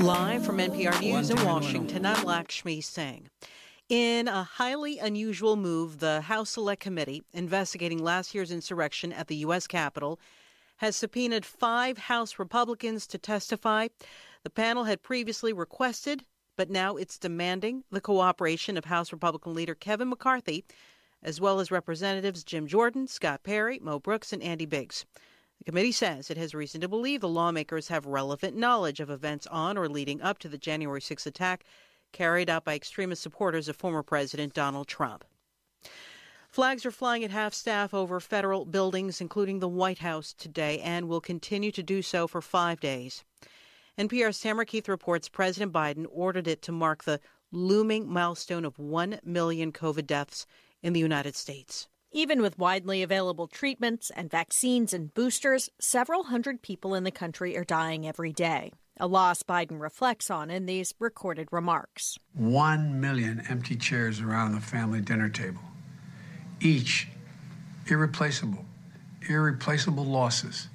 Live from NPR News in Washington, I'm Lakshmi Singh. In a highly unusual move, the House Select Committee investigating last year's insurrection at the U.S. Capitol has subpoenaed five House Republicans to testify. The panel had previously requested, but now it's demanding the cooperation of House Republican leader Kevin McCarthy, as well as Representatives Jim Jordan, Scott Perry, Mo Brooks, and Andy Biggs. The committee says it has reason to believe the lawmakers have relevant knowledge of events on or leading up to the January 6 attack carried out by extremist supporters of former President Donald Trump. Flags are flying at half staff over federal buildings, including the White House, today, and will continue to do so for five days. NPR's Tamara Keith reports President Biden ordered it to mark the looming milestone of 1 million COVID deaths in the United States. Even with widely available treatments and vaccines and boosters, several hundred people in the country are dying every day. A loss Biden reflects on in these recorded remarks. One million empty chairs around the family dinner table, each irreplaceable, irreplaceable losses,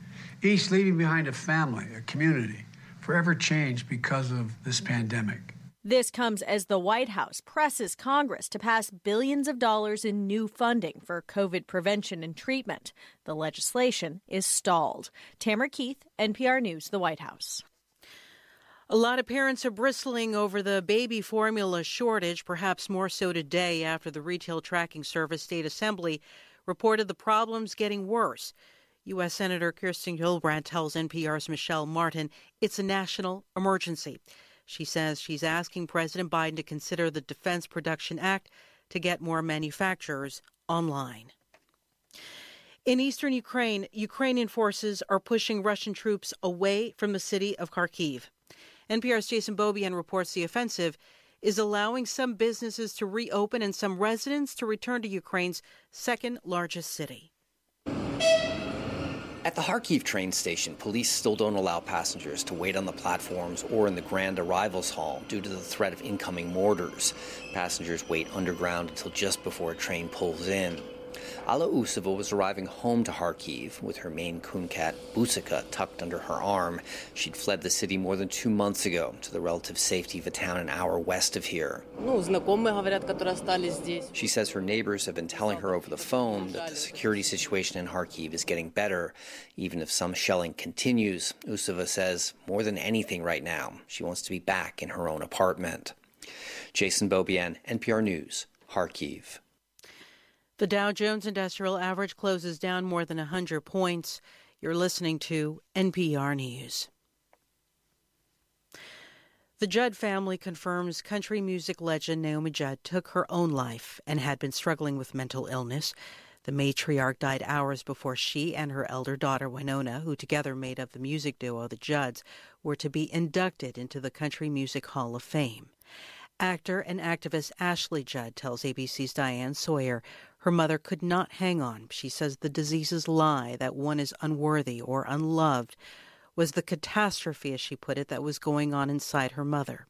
each leaving behind a family, a community, forever changed because of this pandemic. This comes as the White House presses Congress to pass billions of dollars in new funding for COVID prevention and treatment. The legislation is stalled. Tamara Keith, NPR News, the White House. A lot of parents are bristling over the baby formula shortage, perhaps more so today after the retail tracking service Datasembly reported the problems getting worse. U.S. Senator Kirsten Gillibrand tells NPR's Michelle Martin it's a national emergency. She says she's asking President Biden to consider the Defense Production Act to get more manufacturers online. In eastern Ukraine, Ukrainian forces are pushing Russian troops away from the city of Kharkiv. NPR's Jason Beaubien reports the offensive is allowing some businesses to reopen and some residents to return to Ukraine's second largest city. At the Kharkiv train station, police still don't allow passengers to wait on the platforms or in the Grand Arrivals Hall due to the threat of incoming mortars. Passengers wait underground until just before a train pulls in. Alla Usova was arriving home to Kharkiv with her Maine coon cat Busika tucked under her arm. She'd fled the city more than two months ago to the relative safety of a town an hour west of here. She says her neighbors have been telling her over the phone that the security situation in Kharkiv is getting better, even if some shelling continues. Usova says more than anything right now, she wants to be back in her own apartment. Jason Beaubien, NPR News, Kharkiv. The Dow Jones Industrial Average closes down more than 100 points. You're listening to NPR News. The Judd family confirms country music legend Naomi Judd took her own life and had been struggling with mental illness. The matriarch died hours before she and her elder daughter Wynonna, who together made up the music duo the Judds, were to be inducted into the Country Music Hall of Fame. Actor and activist Ashley Judd tells ABC's Diane Sawyer her mother could not hang on. She says the disease's lie that one is unworthy or unloved was the catastrophe, as she put it, that was going on inside her mother.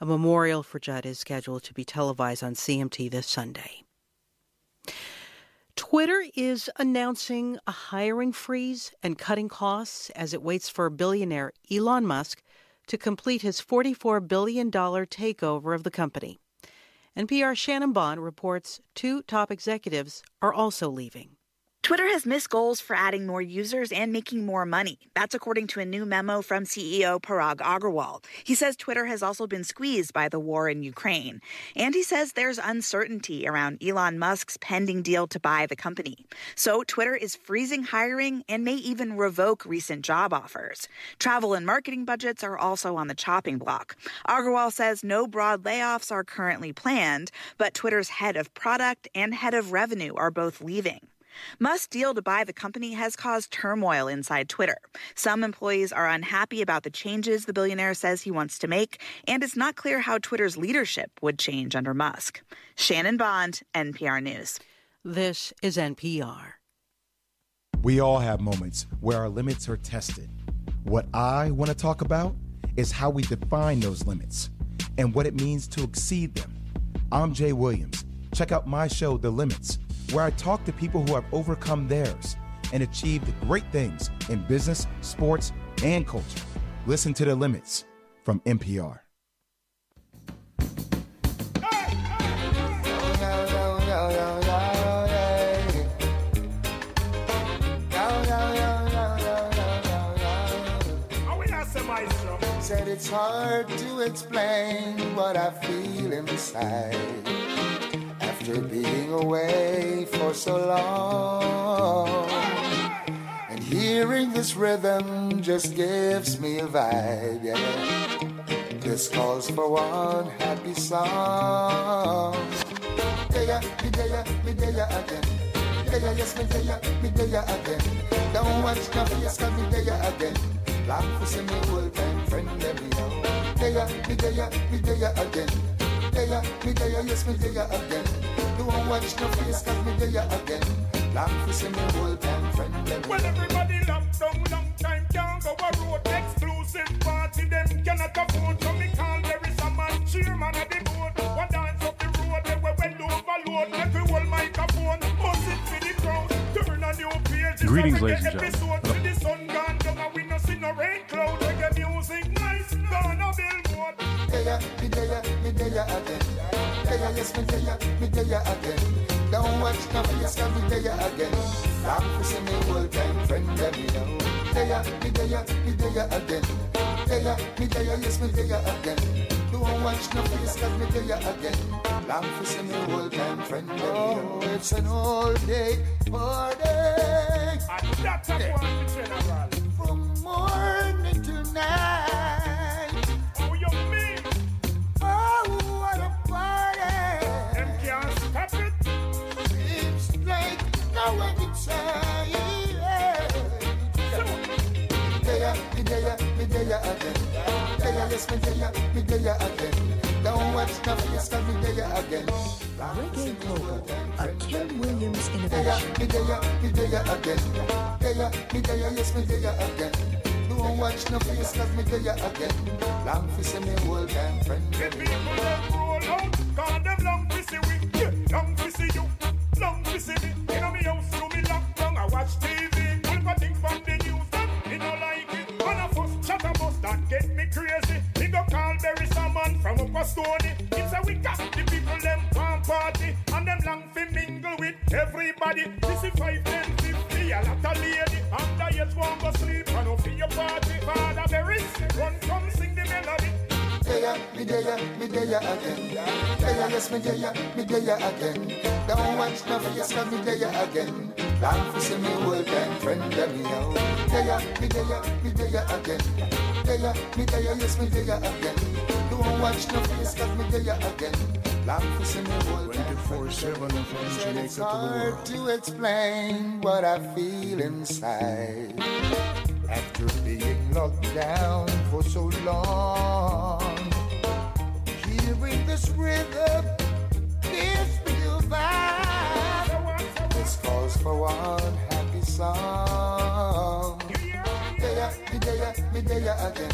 A memorial for Judd is scheduled to be televised on CMT this Sunday. Twitter is announcing a hiring freeze and cutting costs as it waits for billionaire Elon Musk to complete his $44 billion takeover of the company. NPR Shannon Bond reports two top executives are also leaving. Twitter has missed goals for adding more users and making more money. That's according to a new memo from CEO Parag Agrawal. He says Twitter has also been squeezed by the war in Ukraine. And he says there's uncertainty around Elon Musk's pending deal to buy the company. So Twitter is freezing hiring and may even revoke recent job offers. Travel and marketing budgets are also on the chopping block. Agrawal says no broad layoffs are currently planned, but Twitter's head of product and head of revenue are both leaving. Musk's deal to buy the company has caused turmoil inside Twitter. Some employees are unhappy about the changes the billionaire says he wants to make, and it's not clear how Twitter's leadership would change under Musk. Shannon Bond, NPR News. This is NPR. We all have moments where our limits are tested. What I want to talk about is how we define those limits and what it means to exceed them. I'm Jay Williams. Check out my show, The Limits where I talk to people who have overcome theirs and achieved great things in business, sports, and culture. Listen to the limits from NPR. Said it's hard to explain what I feel inside after being away for so long. And hearing this rhythm just gives me a vibe, yeah. This calls for one happy song. Me me again. Yes, me me again. Don't watch no cause me there again. Long for see me old time friend, let me know. Yeah, me there, me there again. Yeah, me there, yes, me there again. Don't watch no face, cause me there again. Long for see me old time friend, let. Well, everybody locked down, long time can't go a road. Exclusive party, them cannot afford. So me call there is a man, chairman of the board. One dance up the road, they were well overload. Make we microphone, bust it for the crowd. Turn a new page. Greetings, ladies and gentlemen. Episode till the sun gone down and we no see no rain cloud. Reggae music nice, gonna billboard. there, me there, me there again. There, yes, me there, me there again. Don't watch no face, cause me there again. Long for see me old time friend, let me know. There, me there, me there again. There, me there, yes, me there again. Don't watch no face, cause me there again. Long for see me old time friend, let me know. Oh, it's an all day party. And that's a one general. From morning to night. Yes, me there, me there again. Don't watch no face, cause me there again. Reggae Global, a Ken Williams innovation. me there, me there again. There, me there, yes, me there again. Don't watch no face, cause me there again. Long for see me old time friend. The people them roll out, call them long to see we, everybody. This is five, ten, fifty, a lot of lady. And years won't go sleep, and no for your party. Father Barry, run come sing the melody. there, me there, me there again. There, yes, me there, me there again. Don't watch no face, cause me there again. Long for see me old time friend, let me know. There, me there, me there again. There, me there, yes, me there again. Don't watch no face, cause me there again. Long for see me old time friend. 24-7 from it's hard to explain what I feel inside after being locked down for so long. Hearing this rhythm me a vibe. This calls for one happy song. There, me there, me there again.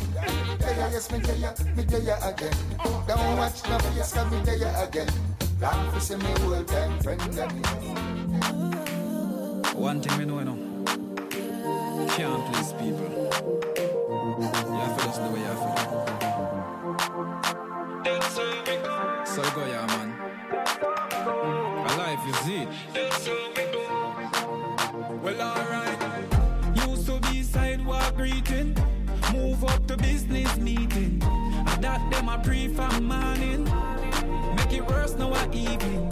There, yes, me there, me there again. Don't watch no face, cause me there again. Long for see me old time friend and. One thing we know, you know, can't please people. You have to just do what you have to do. So go, yeah, man. A life is it. Well, alright. Greeting, move up to business meeting. And that them a pre morning. Make it worse now a evening.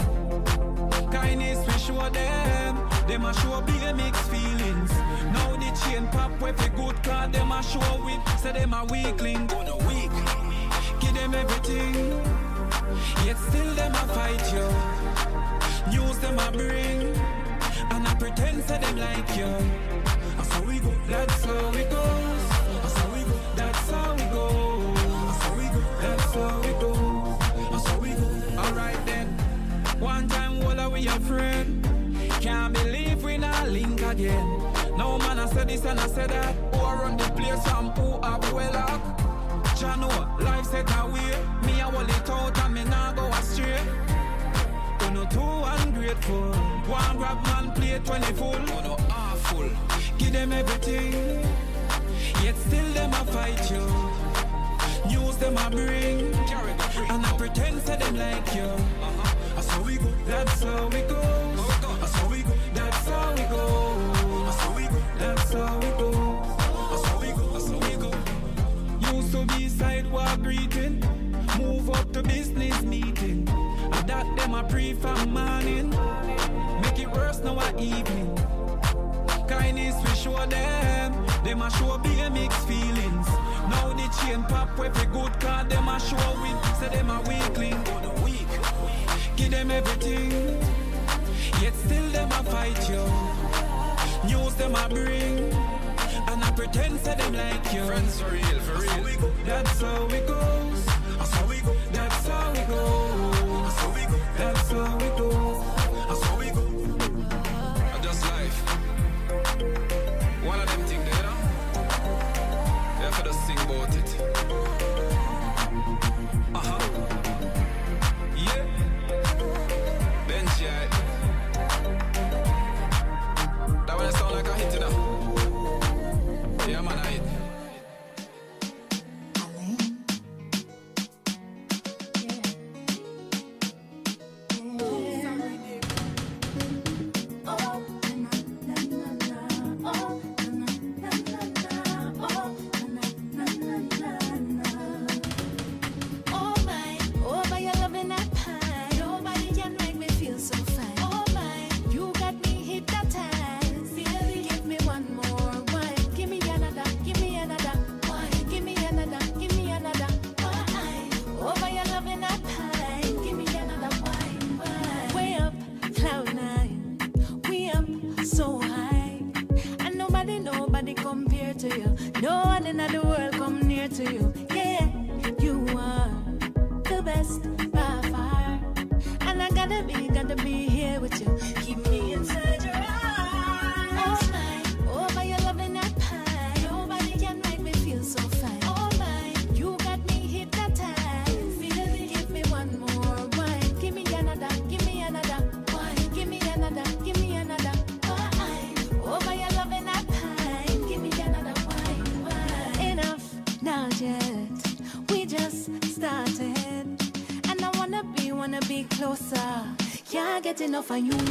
Kindness we show them. Them a show be a mixed feelings. Now the chain pop with a good card. Them a show with. Say them a weakling. Gonna weak. Give them everything. Yet still them a fight you. News them a bring. And I pretend say them like you. We go. That's how it goes. That's how we go. That's how we go. That's how we go. That's how it goes. That's how we go. Alright then. One time, all of we a friend. Can't believe we not link again. No man, I said this and I said that. Who a run the place and who have well up. Jano, life set away. Me, I hold it out and me nah go astray too ungrateful. One grab man plate when they full. Oh no, ah, awful. Give them everything, yet still them a fight you. News them a bring, and I pretend to them like you. That's how we go. That's how we go. That's how we go. That's how we go. That's how we go. That's how we go. That's how we go. That's how we go. Used to be sidewalk greeting, move up to business meeting that them a pre from morning. Make it worse now a evening. Kindness we show them, them a show be a mixed feelings. Now the chain pop with a good card, them a show win, say them a weakling. Give them everything, yet still them a fight you. News them a bring, and I pretend say them like you. Friends for real, for real. That's how it goes. That's how we go. That's how we go. enough and you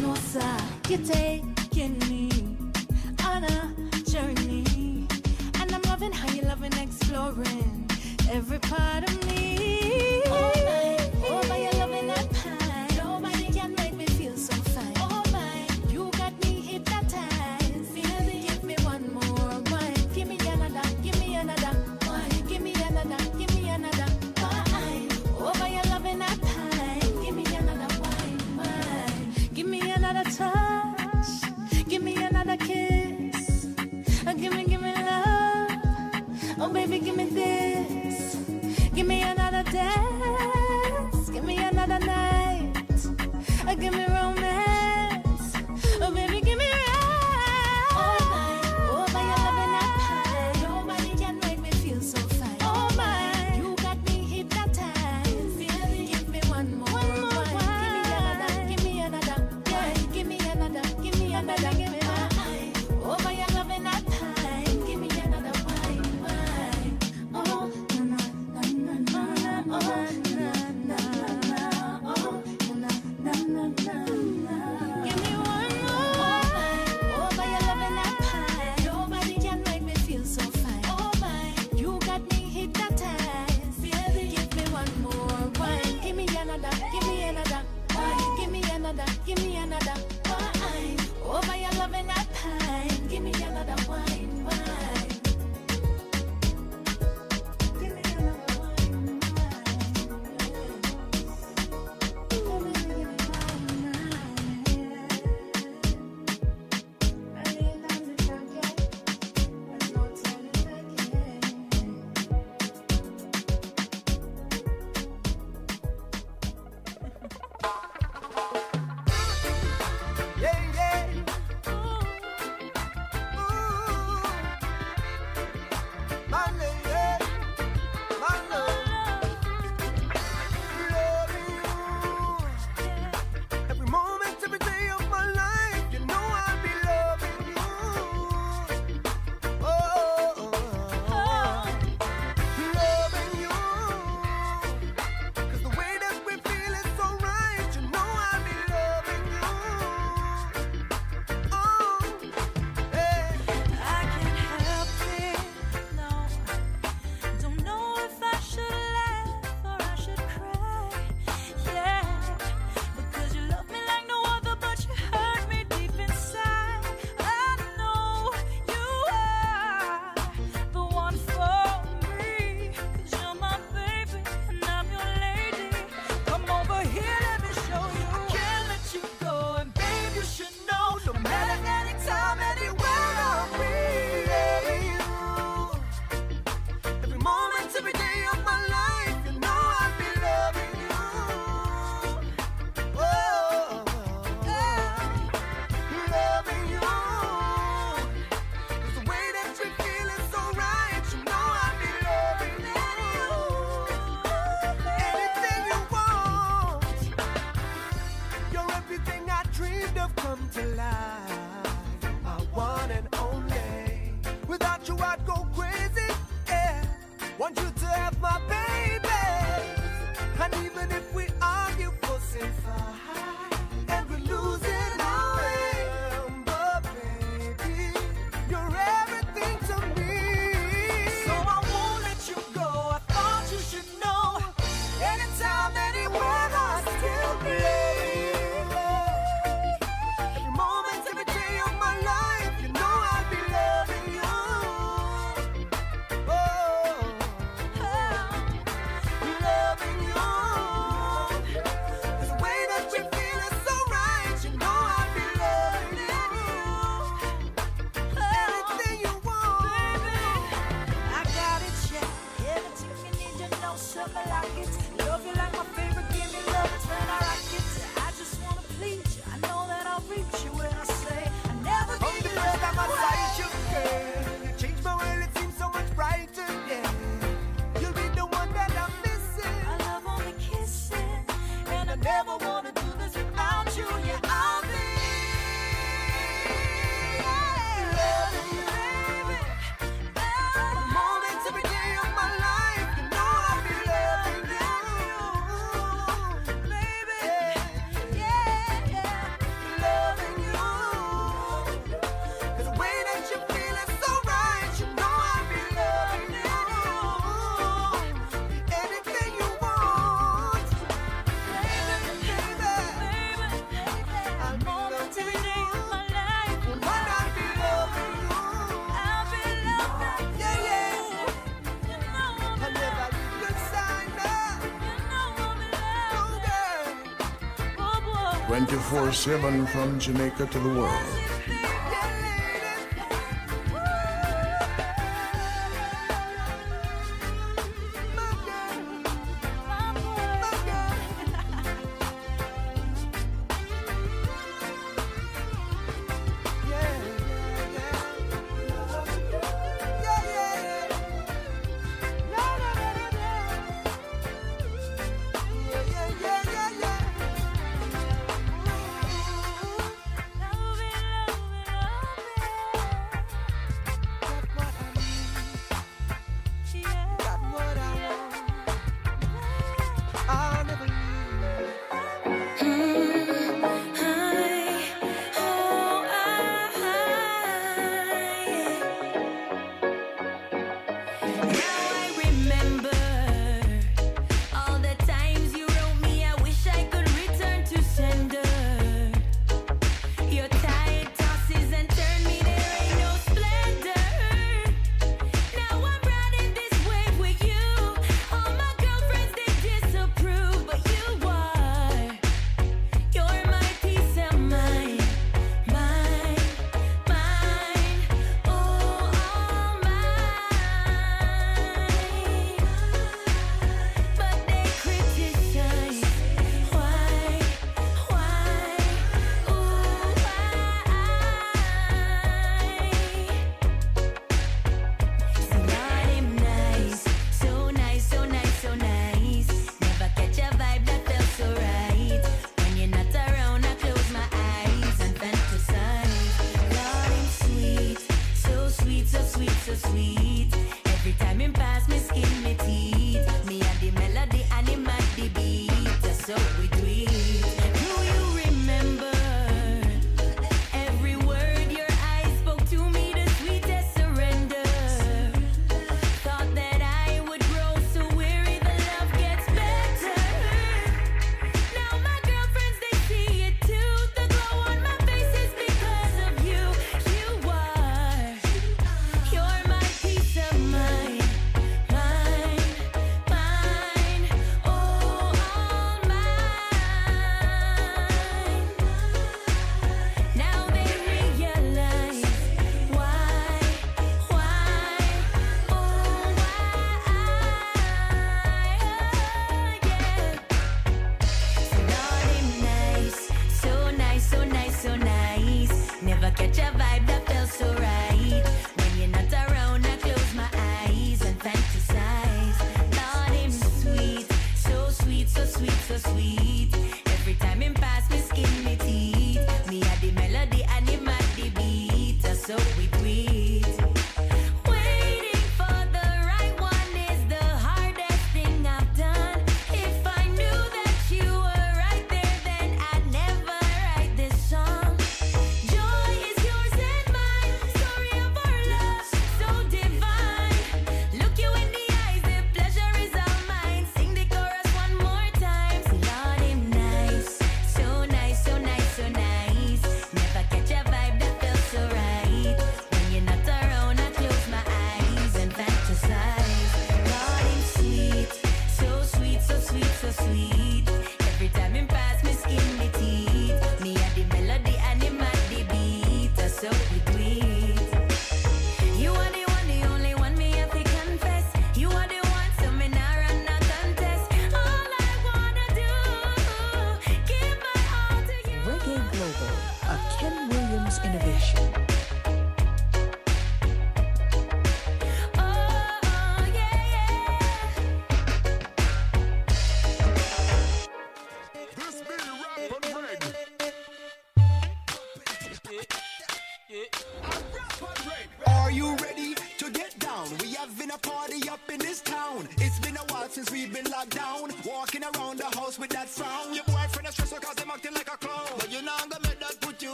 24 7 from Jamaica to the world.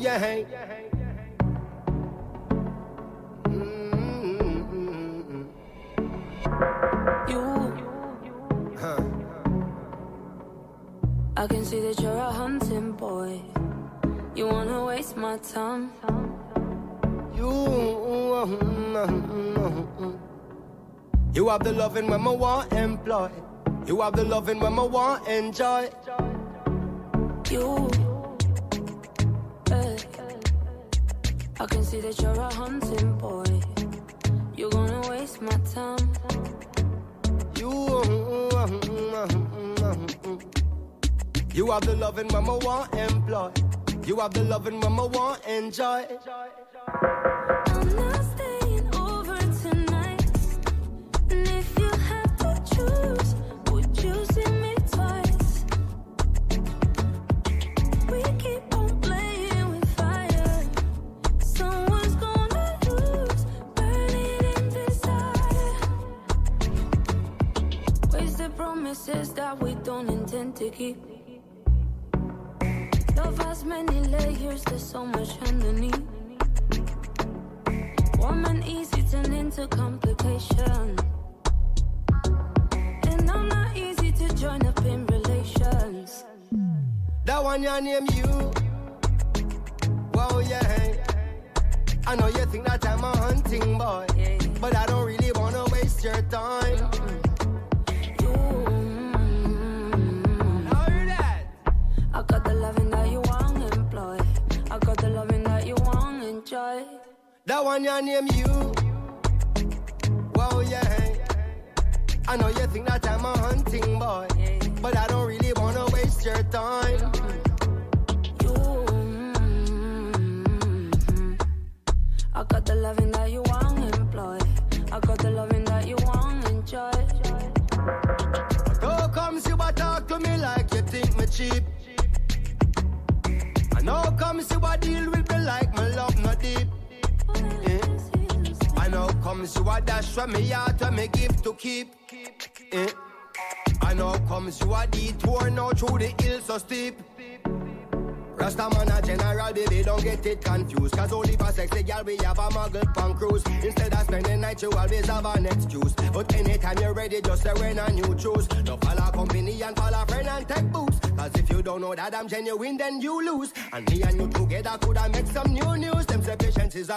you hang. You, huh. I can see that you're a hunting boy. You wanna waste my time. You, you have the loving when I want employ. You have the loving when I want enjoy. You. the loving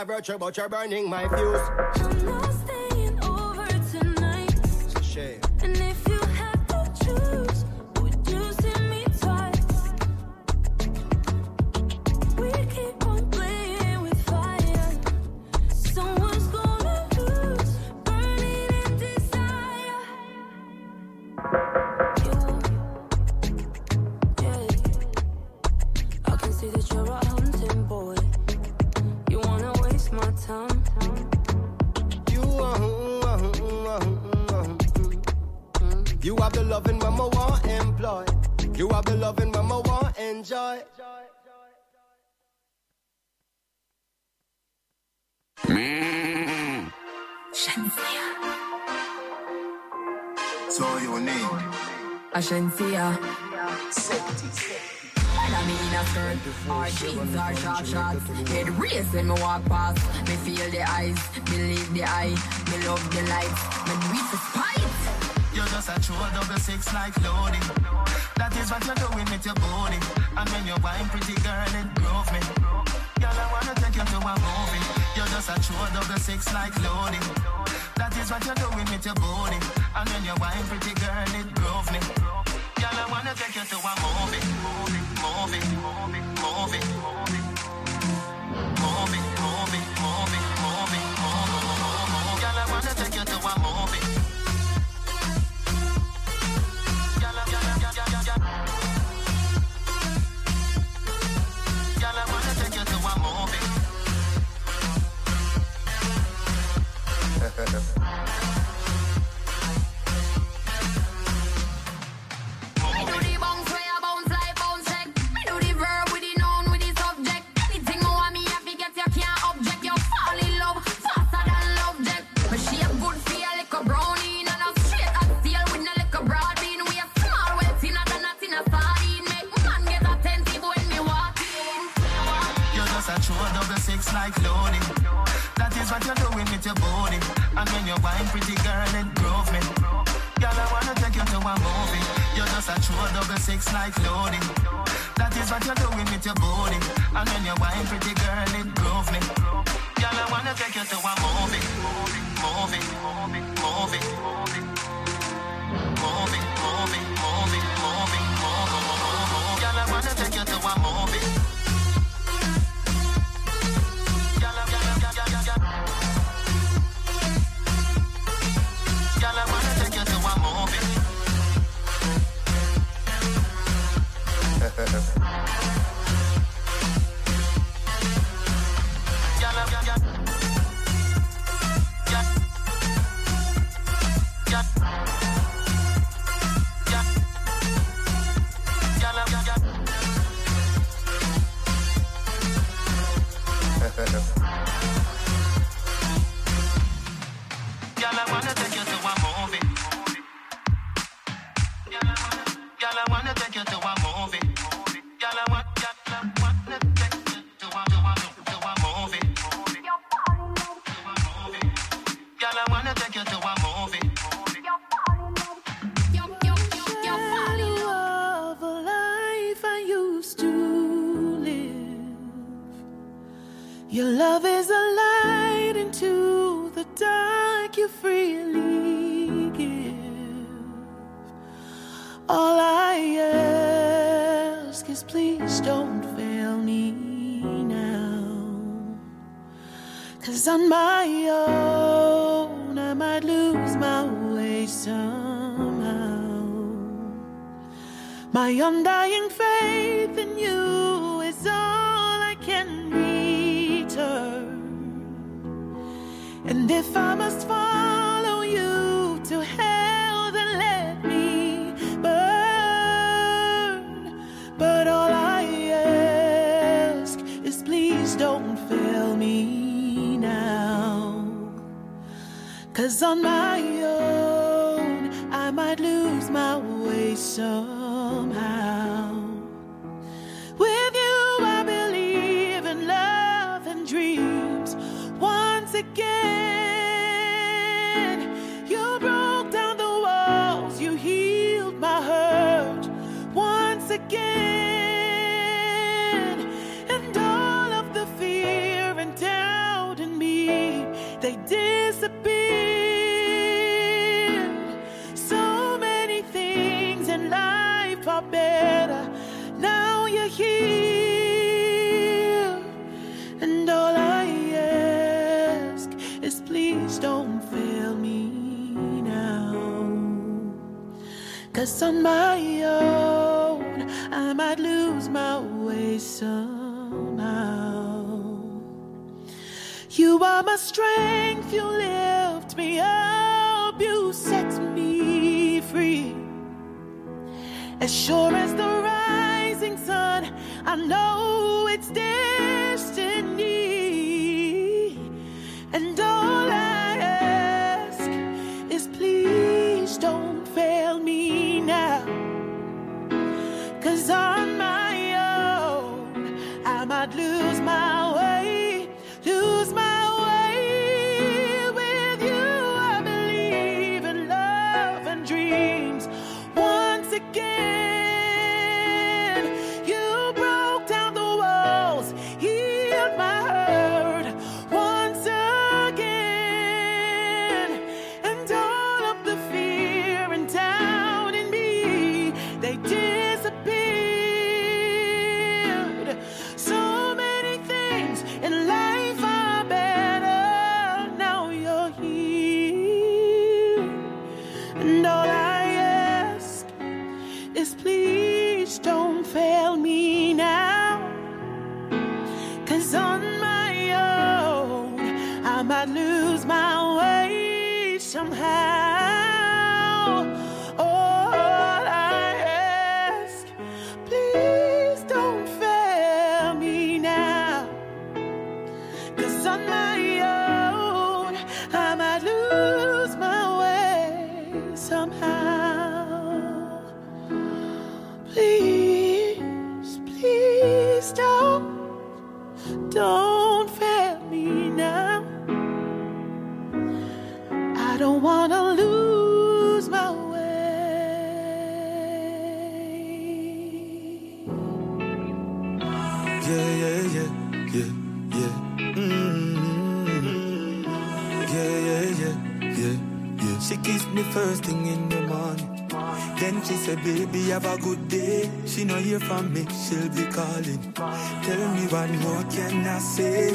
virtue, but you're burning my fuse. enjoy. So your name? Ashanzia. I mean I skirt Our jeans are sharp shots Head race when me walk past Me feel the eyes, believe the eye Me love the lights Me do it for just a true double six like loading. That is what you're doing with your body. And when you wine, pretty girl, it groove me. Girl, I wanna take you to a movie. You're just a true double six like loading. That is what you're doing with your body. And when you wine, pretty girl, it groove me. Girl, I wanna take you to a movie, movie, movie, movie. movie. better. just a true double six like loading. That is what you're doing with your body. And when you're buying pretty girl, it groove me. Girl, I wanna take you to a movie. Movie, movie, movie, movie. Movie, movie, movie, movie, movie, movie. Girl, I wanna take you to a movie. undying faith. as sure as the I say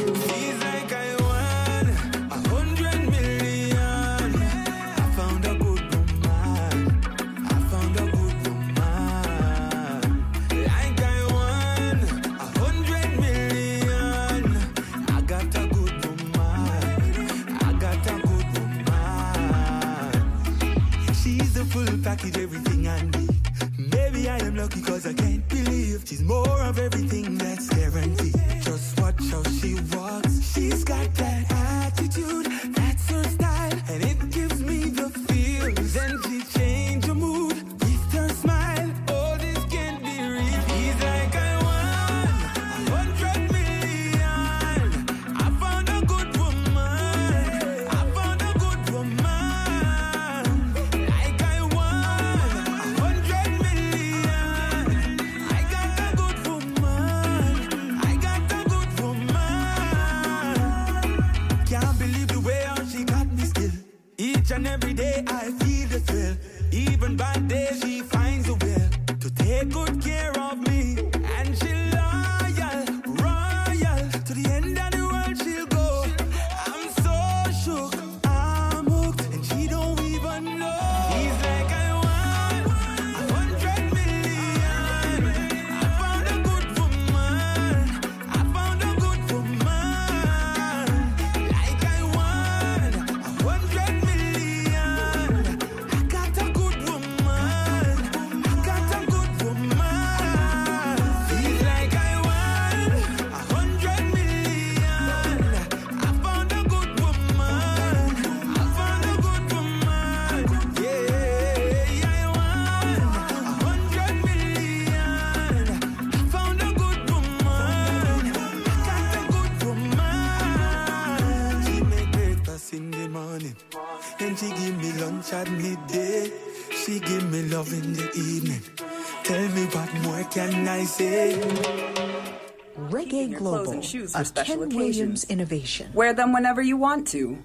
shoes for special Ken occasions. Williams innovation. Wear them whenever you want to.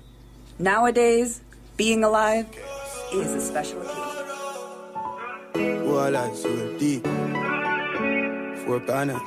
Nowadays, being alive is a special occasion. Four banner.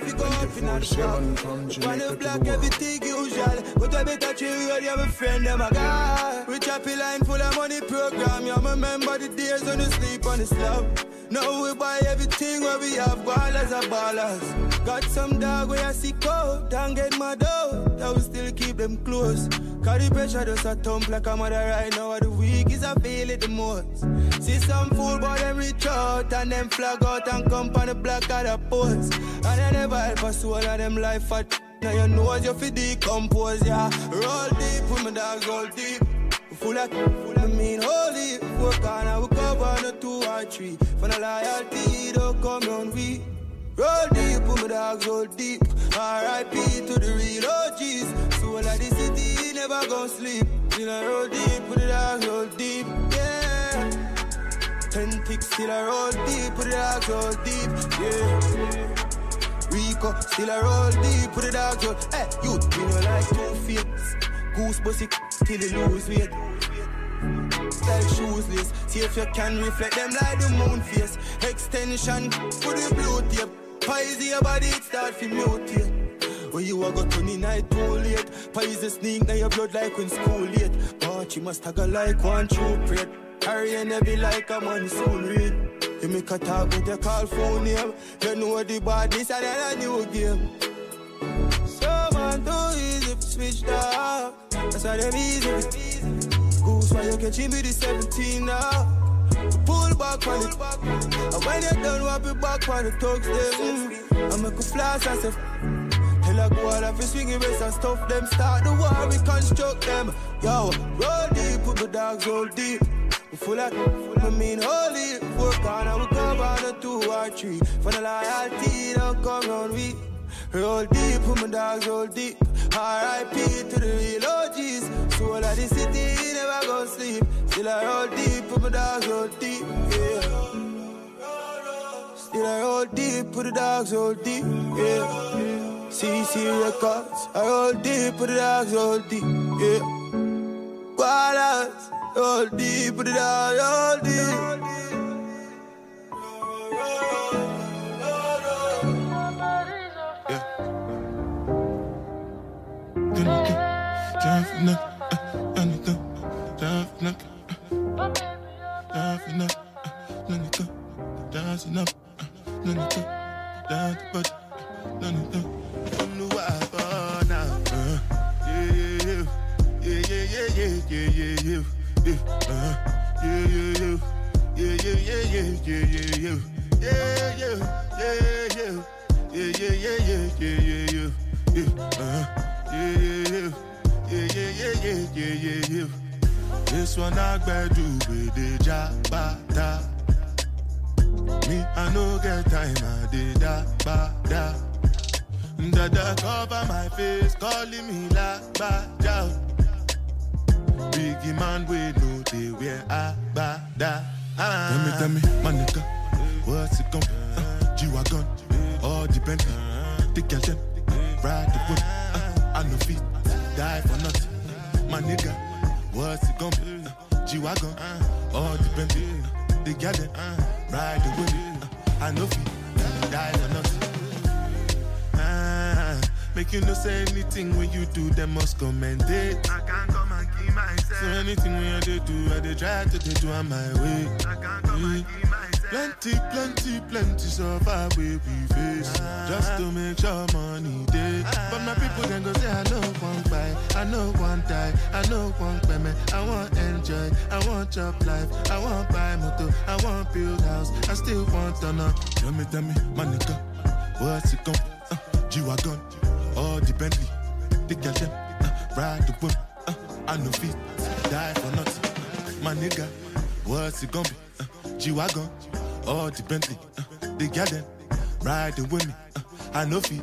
Everything I pick up in a shop. On the block, everything usual. But I better chill, you have a friend, them a guy. Rich happy line full of money program. You remember the days when you sleep on the slab. Now we buy everything where we have ballers are ballers. Got some dog where I see cold, don't get my dough. That will still keep them close. Cause the pressure just a thump like a mother right now. The week is I feel it the most. See some fool, but them reach out and them flag out and come on the block of the post. And they never help a soul of them life for now you know as you fi decompose, yeah. Roll deep with my dogs, roll deep. Full of, full of mean holy. Four corner, we cover on two or three. For the loyalty, don't come on we. Roll deep with my dogs, roll deep. R.I.P. to the real OGs. Soul of the city, never gon' sleep. Still I roll deep with the dogs, roll deep. Yeah. Ten ticks, still I roll deep with the dogs, roll deep. Yeah. Rico, still I roll deep with the dogs, roll. Hey, you, you know like two face. Goose pussy till you lose weight. Like shoesless, see if you can reflect them like the moon face. Extension, put the blue tape. Pies your body, it start to mutate. When you a 20 night too late. The sneak, now your blood like when school late. But you must go like one true prate. Carrying heavy like a monsoon rain. You make a talk with your call phone name. You know the badness and then a new game. So man, too easy to switch up. That's why them easy. Goose why you catching me the 17 now. Pull back on it. And when you're done, wrap be back on the talks. I make a flash and say, Tell a go out of swing it rest and stuff them. Start the war, reconstruct them. Yo, roll deep, put the dogs roll deep. We full of, I mean holy. Four corner, we cover on a two or three. For the loyalty, don't come round we. Roll deep, put my dogs roll deep. R.I.P. to the real OGs. Soul of the city, never go sleep. Still I roll deep, put my dogs roll deep. Yeah. Still I roll deep, put the dogs roll deep. Yeah. CC Records, I roll deep, put the dogs roll deep. Yeah. Gualas, roll deep, put the dogs roll deep. This one I do with the jabata. Me, I no get time, I did da ba da. Dada cover my face, calling me la ba. Biggie man, we know they wear a ba da. Tell me, tell me, my nigga, what's it gon' uh, G-Wagon, all the Bentley, the them, ride the whip, uh, I no fit, die for nothing. My nigga, what's it gon' be? Uh, G-Wagon, all the Bentley, the them, ride the whip, uh, I no fit, die for nothing. Ah, make you no say anything when you do, them must commend it. I can't come and keep myself. So anything when I do, I dey try to dey do on my way. I can't come and keep myself. Plenty, plenty, plenty suffer we we face. Just to make sure money day But my people then go say I know one buy I know one die. I know one payment. I want enjoy. I want job life. I want buy motor. I want build house. I still want to know Tell me, tell me, my nigga What's it gon' uh, G-Wagon All the Bentley The girl them uh, Ride the whip uh, I know feet Die for nothing. My nigga What's it gonna be? Uh, G-Wagon All the Bentley uh, The girl Riding with me uh, I know feet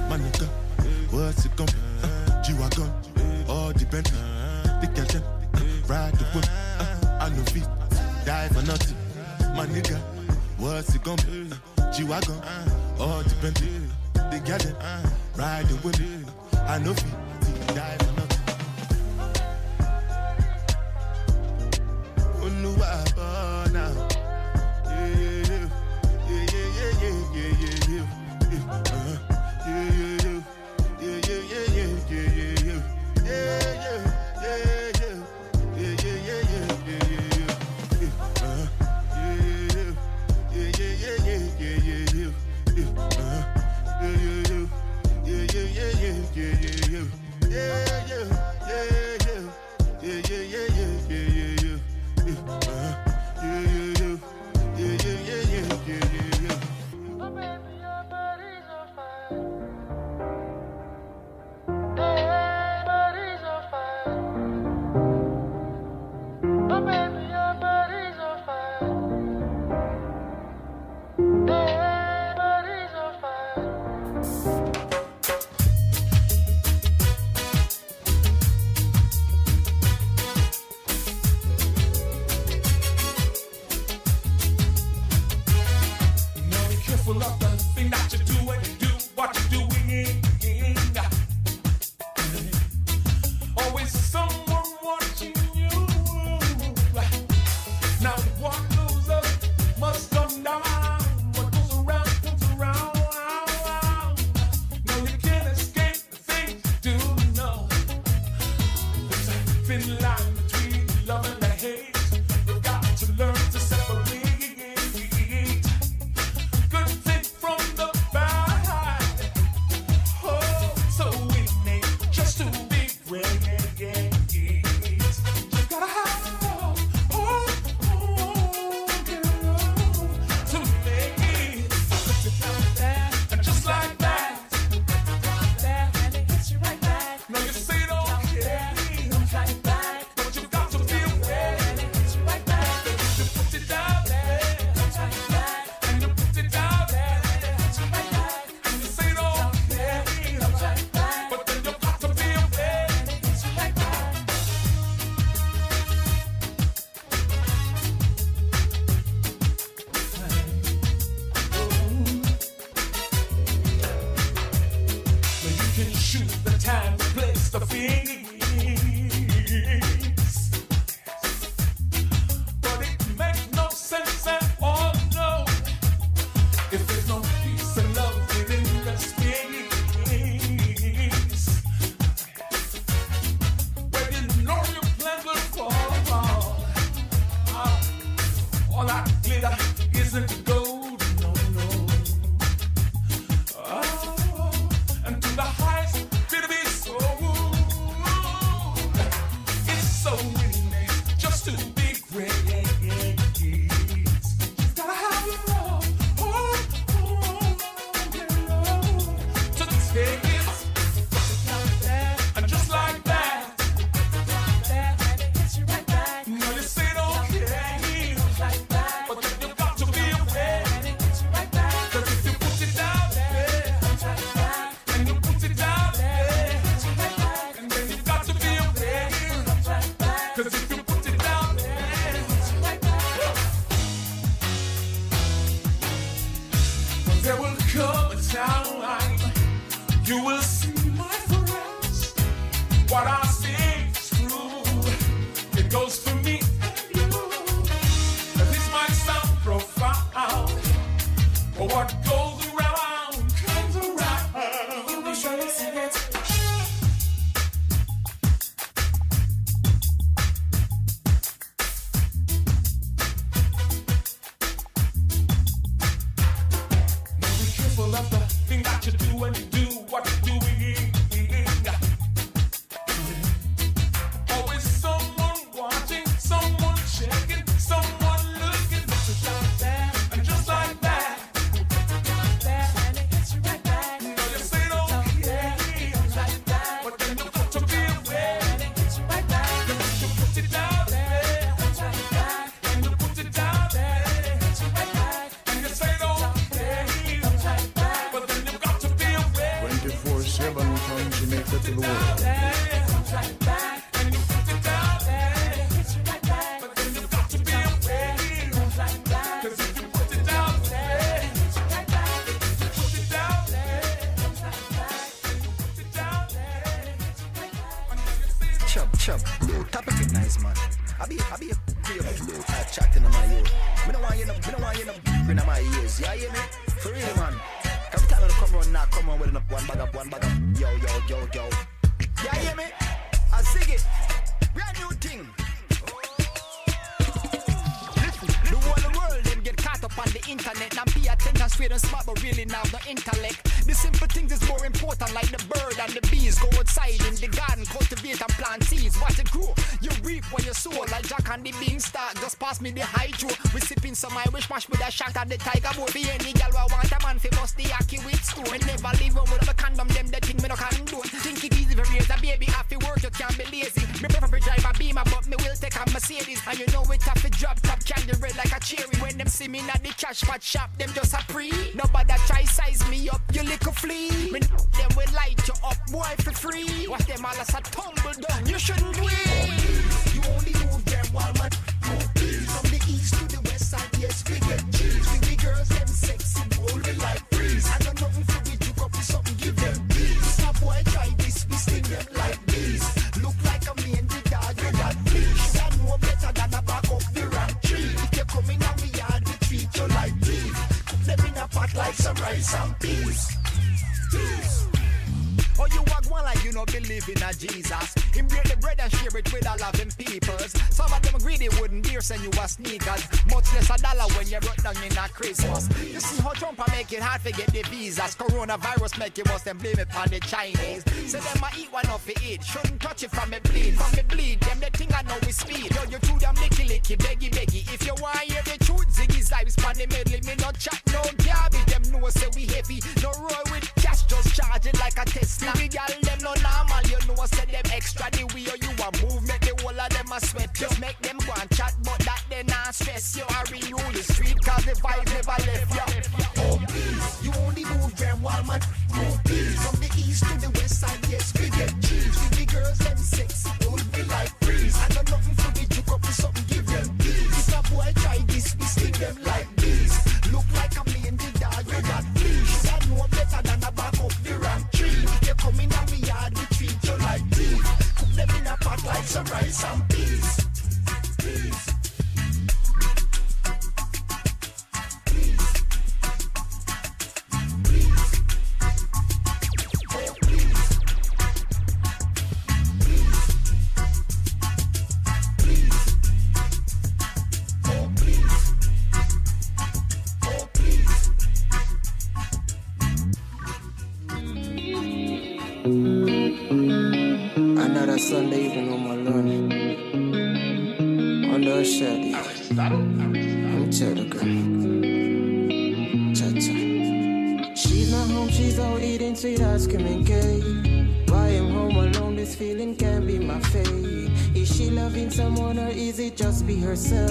What's it gonna be? Uh, G-Wagon, all the Bentley, uh, the Kelton, uh, ride the whip. Uh, I know feet, die for nothing. My nigga, what's it gonna be? G-Wagon, all the Bentley, the Kelton, ride the whip. I know feet, die for nothing. Oluwa bọ́ọ̀lù. the type make you must and blame it pon the Chinese. Say them I eat one off it eat. Shouldn't touch it from me bleed. From me bleed, them the thing I know is speed. Yo, you too them licky licky, beggy beggy. If you want hear the truth, Ziggy's life's pon the medley. Me not chat no garbage. Them know say we heavy. No roll with cash, just charge it like a Tesla. We gal them no normal. You know I said them extra. The way you a move, make the whole of them a sweat. Just make them go and chat, but that they not stress. You I renew the street cause the vibe never left you. yourself.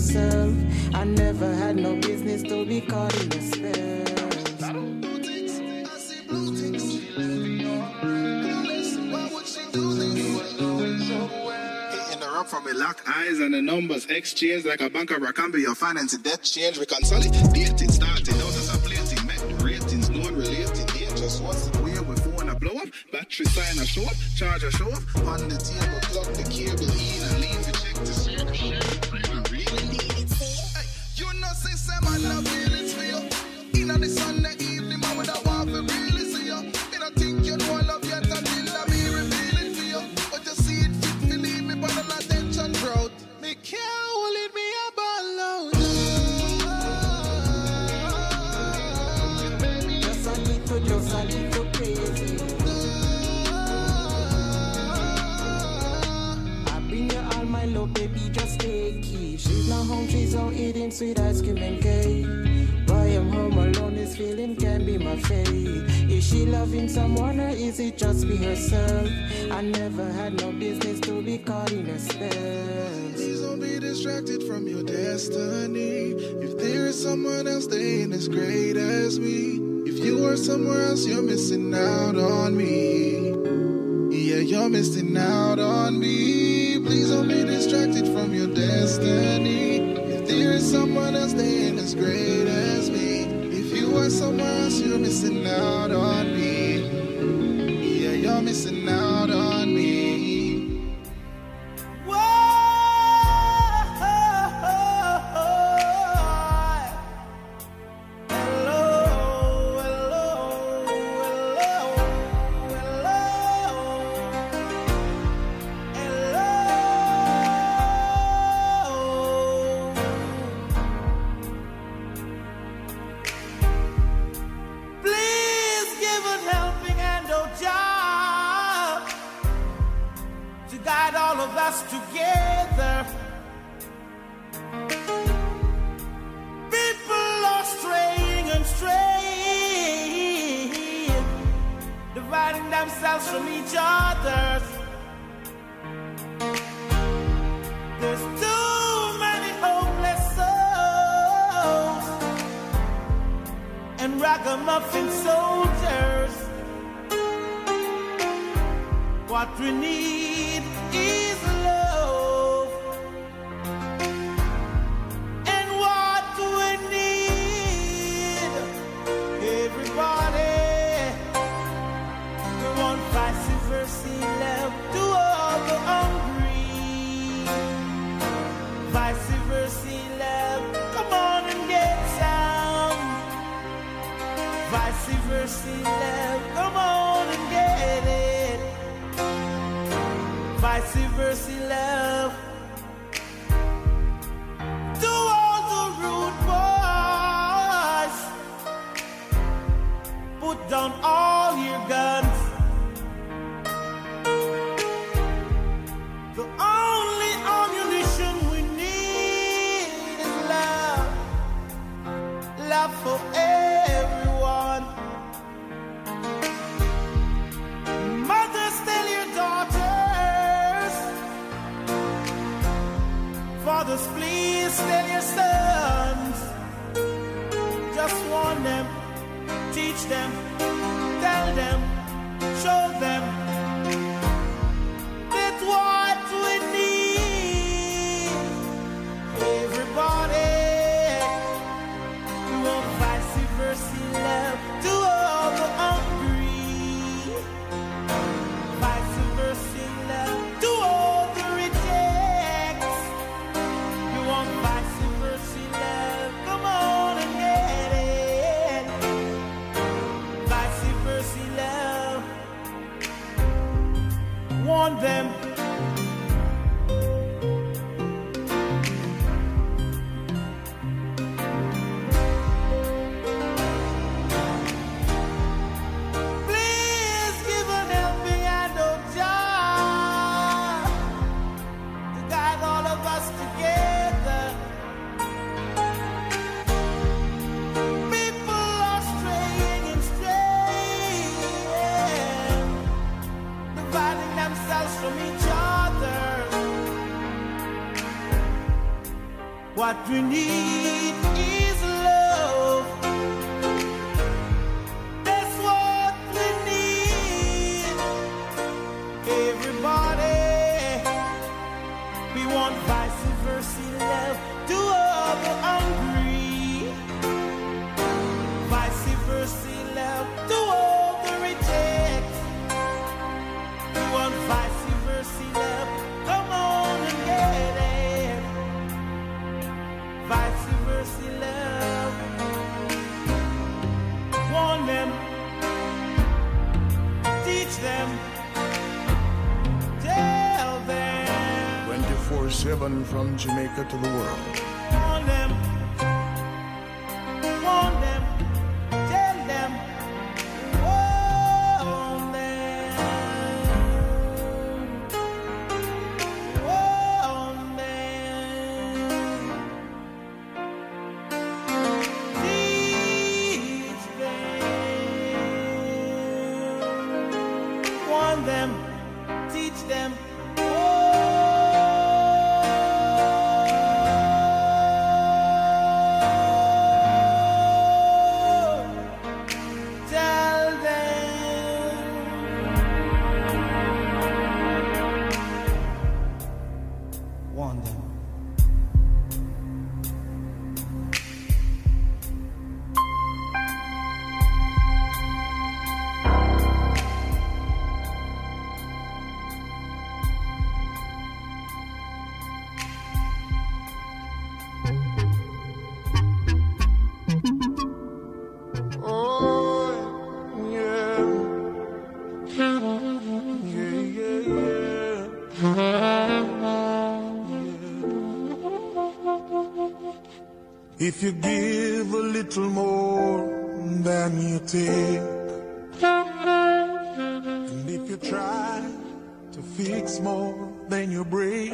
myself. I never had no business to be caught in the spell. I don't do things, I see blue things. She left me on Why would she do? He was. Interrupt from a lock, eyes and the numbers exchange like a bank of Rakambi. Your finance debt change, We reconsolidate it, started out as a plating, met ratings, known relating, dangerous. What's the way with phone a blow up? Battery sign a show up, charger show up, on the table, plug the cable in and leave the check to Love If you give a little more than you take, and if you try to fix more than you break,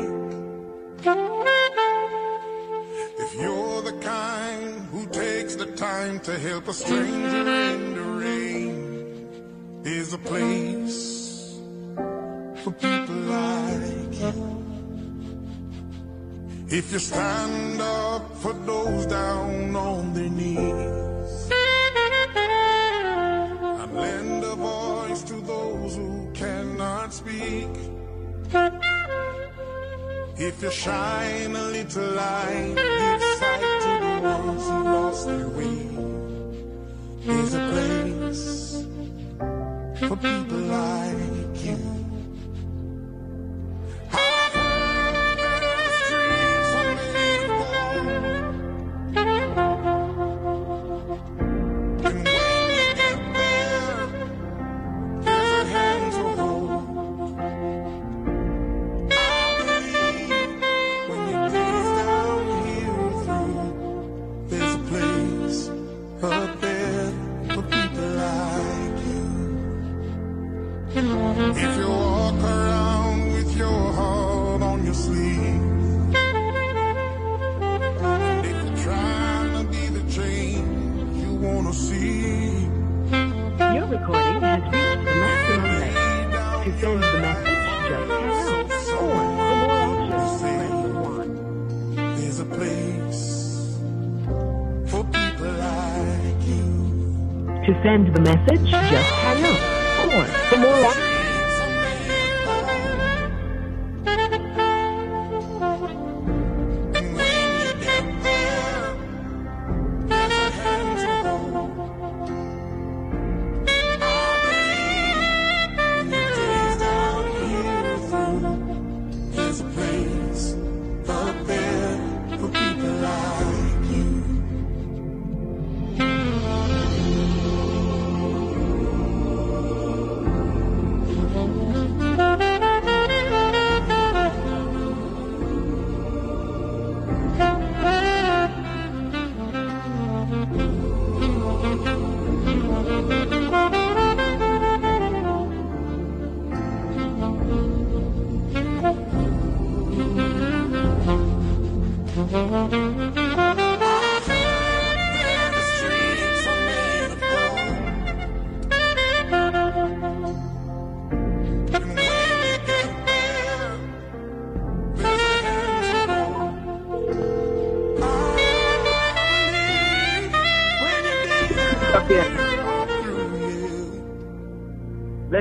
if you're the kind who takes the time to help a stranger in the rain, there's a place for people like you. If you stand up for shine a little light. end the message, just hang up. Or for more There's a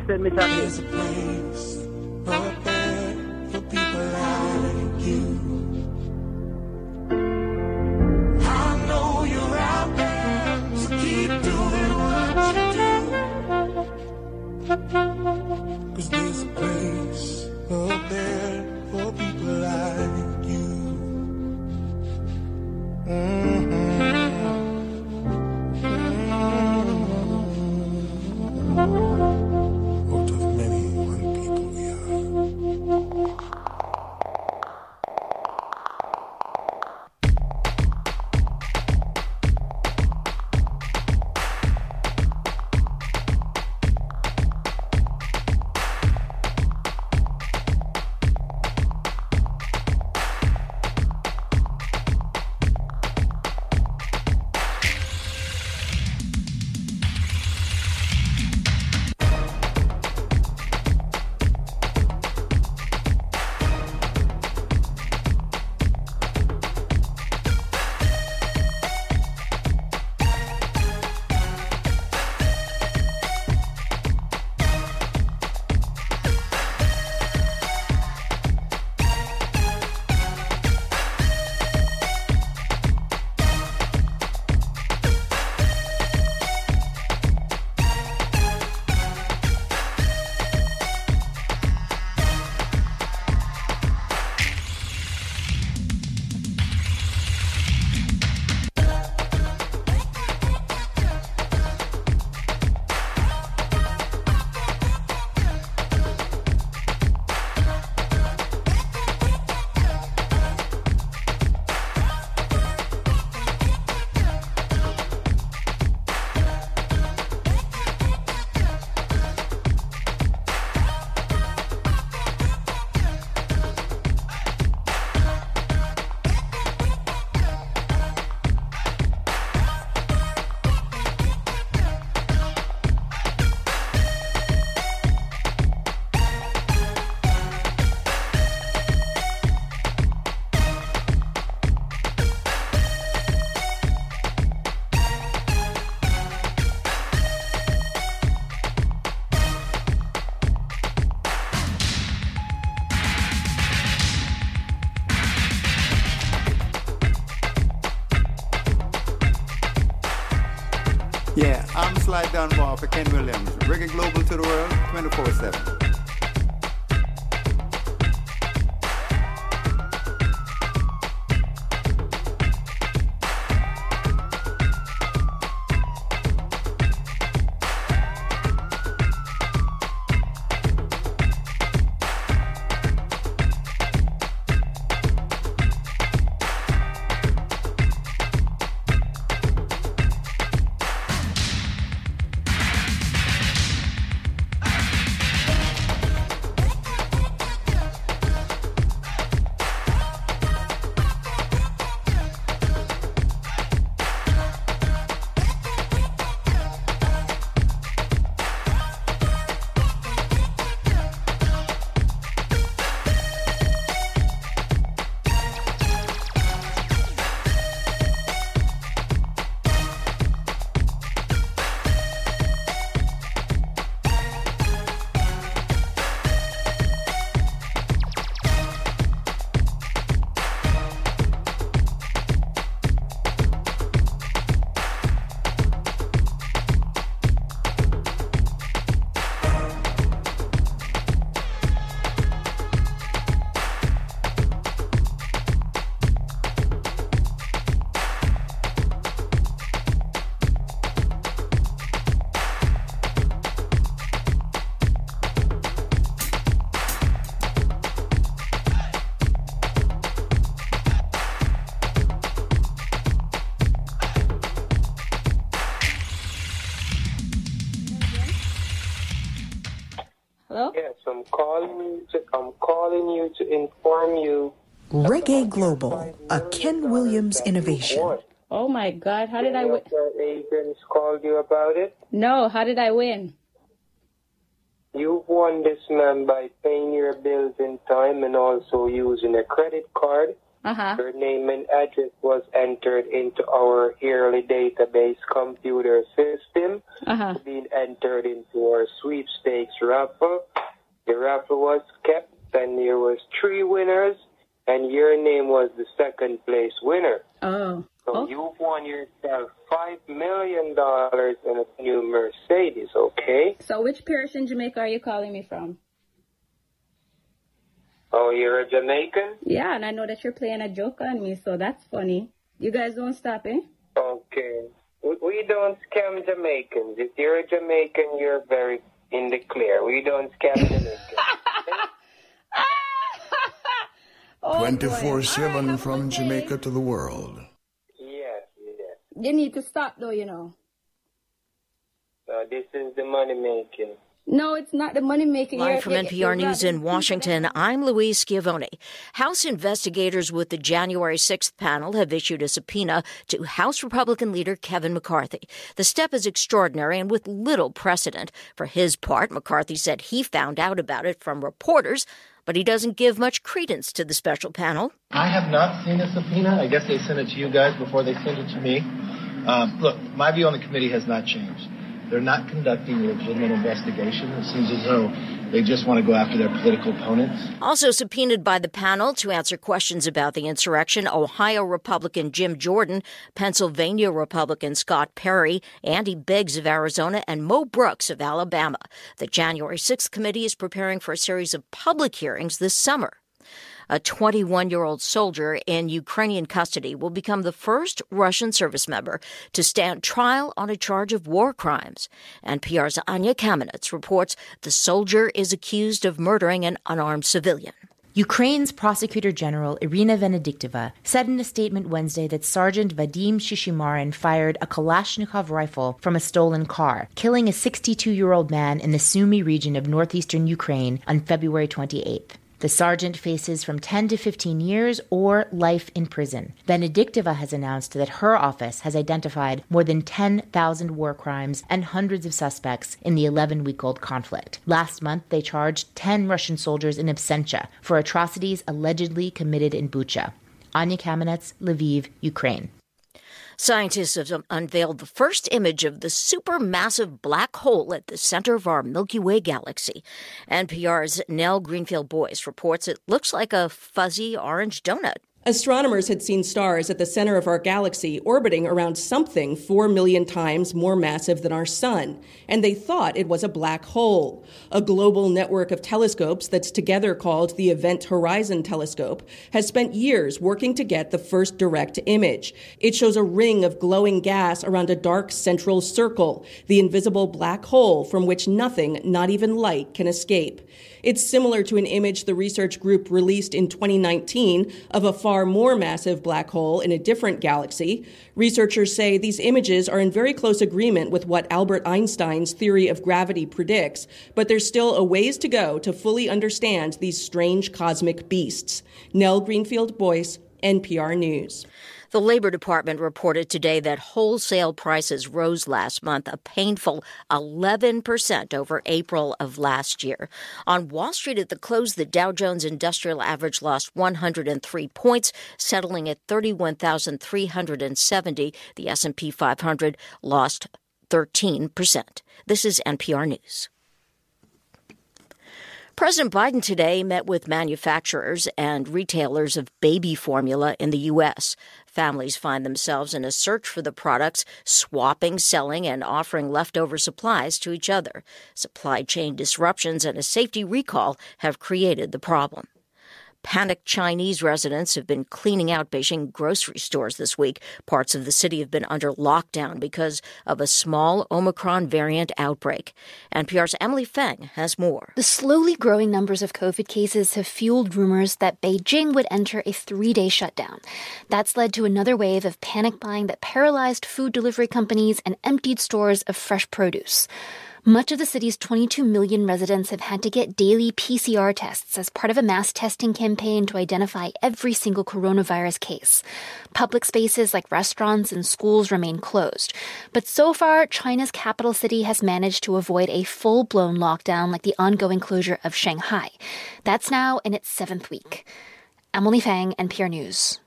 este mensaje. Ken Williams. Reggae Global to the world, 24 7. Reggae Global, a Ken Williams innovation. Oh my God! How did I win? Your agents called you about it. No, how did I win? You've won this man by paying your bills in time and also using a credit card. Uh-huh. Your name and address was entered into our yearly database computer system, Uh-huh. being entered into our sweepstakes raffle. The raffle was kept, and there was three winners, and your name was the second place winner. Oh. So you've won yourself five million dollars in a new Mercedes. Okay? So which parish in Jamaica are you calling me from? Oh, you're a Jamaican? Yeah, and I know that you're playing a joke on me, so that's funny. You guys don't stop, eh? Okay. We, we don't scam Jamaicans. If you're a Jamaican, you're very in the clear. We don't scam Jamaicans. 24 7 from Jamaica to the world. yes, yes. You need to stop, though, you know. Uh, this is the money making. No, it's not the money making. Live from NPR News in Washington, I'm Louise Schiavone. House investigators with the January 6th panel have issued a subpoena to House Republican leader Kevin McCarthy. The step is extraordinary and with little precedent. For his part, McCarthy said he found out about it from reporters, but he doesn't give much credence to the special panel. I have not seen a subpoena. I guess they sent it to you guys before they sent it to me. Um, look, my view on the committee has not changed. They're not conducting a legitimate investigation. It seems as though they just want to go after their political opponents. Also subpoenaed by the panel to answer questions about the insurrection, Ohio Republican Jim Jordan, Pennsylvania Republican Scott Perry, Andy Biggs of Arizona, and Mo Brooks of Alabama. The January 6th committee is preparing for a series of public hearings this summer. A 21 year old soldier in Ukrainian custody will become the first Russian service member to stand trial on a charge of war crimes. NPR's Anya Kamenetz reports the soldier is accused of murdering an unarmed civilian. Ukraine's prosecutor general Irina Venediktova said in a statement Wednesday that Sergeant Vadim Shishimarin fired a Kalashnikov rifle from a stolen car, killing a 62 year old man in the Sumy region of northeastern Ukraine on February 28th. The sergeant faces from 10 to 15 years or life in prison. Venediktova has announced that her office has identified more than 10,000 war crimes and hundreds of suspects in the 11 week old conflict. Last month, they charged 10 Russian soldiers in absentia for atrocities allegedly committed in Bucha. Anya Kamenetz, Lviv, Ukraine. Scientists have unveiled the first image of the supermassive black hole at the center of our Milky Way galaxy. NPR's Nell Greenfieldboyce reports it looks like a fuzzy orange donut. Astronomers had seen stars at the center of our galaxy orbiting around something 4 million times more massive than our sun, and they thought it was a black hole. A global network of telescopes that's together called the Event Horizon Telescope has spent years working to get the first direct image. It shows a ring of glowing gas around a dark central circle, the invisible black hole from which nothing, not even light, can escape. It's similar to an image the research group released in 2019 of a far more massive black hole in a different galaxy. Researchers say these images are in very close agreement with what Albert Einstein's theory of gravity predicts, but there's still a ways to go to fully understand these strange cosmic beasts. Nell Greenfieldboyce, NPR News. The Labor Department reported today that wholesale prices rose last month a painful 11% over April of last year. On Wall Street at the close, the Dow Jones Industrial Average lost 103 points, settling at 31,370. The S&P 500 lost 13%. This is NPR News. President Biden today met with manufacturers and retailers of baby formula in the U.S. Families find themselves in a search for the products, swapping, selling, and offering leftover supplies to each other. Supply chain disruptions and a safety recall have created the problem. Panicked Chinese residents have been cleaning out Beijing grocery stores this week. Parts of the city have been under lockdown because of a small Omicron variant outbreak. NPR's Emily Feng has more. The slowly growing numbers of COVID cases have fueled rumors that Beijing would enter a three day shutdown. That's led to another wave of panic buying that paralyzed food delivery companies and emptied stores of fresh produce. Much of the city's 22 million residents have had to get daily PCR tests as part of a mass testing campaign to identify every single coronavirus case. Public spaces like restaurants and schools remain closed. But so far, China's capital city has managed to avoid a full blown lockdown like the ongoing closure of Shanghai. That's now in its seventh week. Emily Feng, NPR News.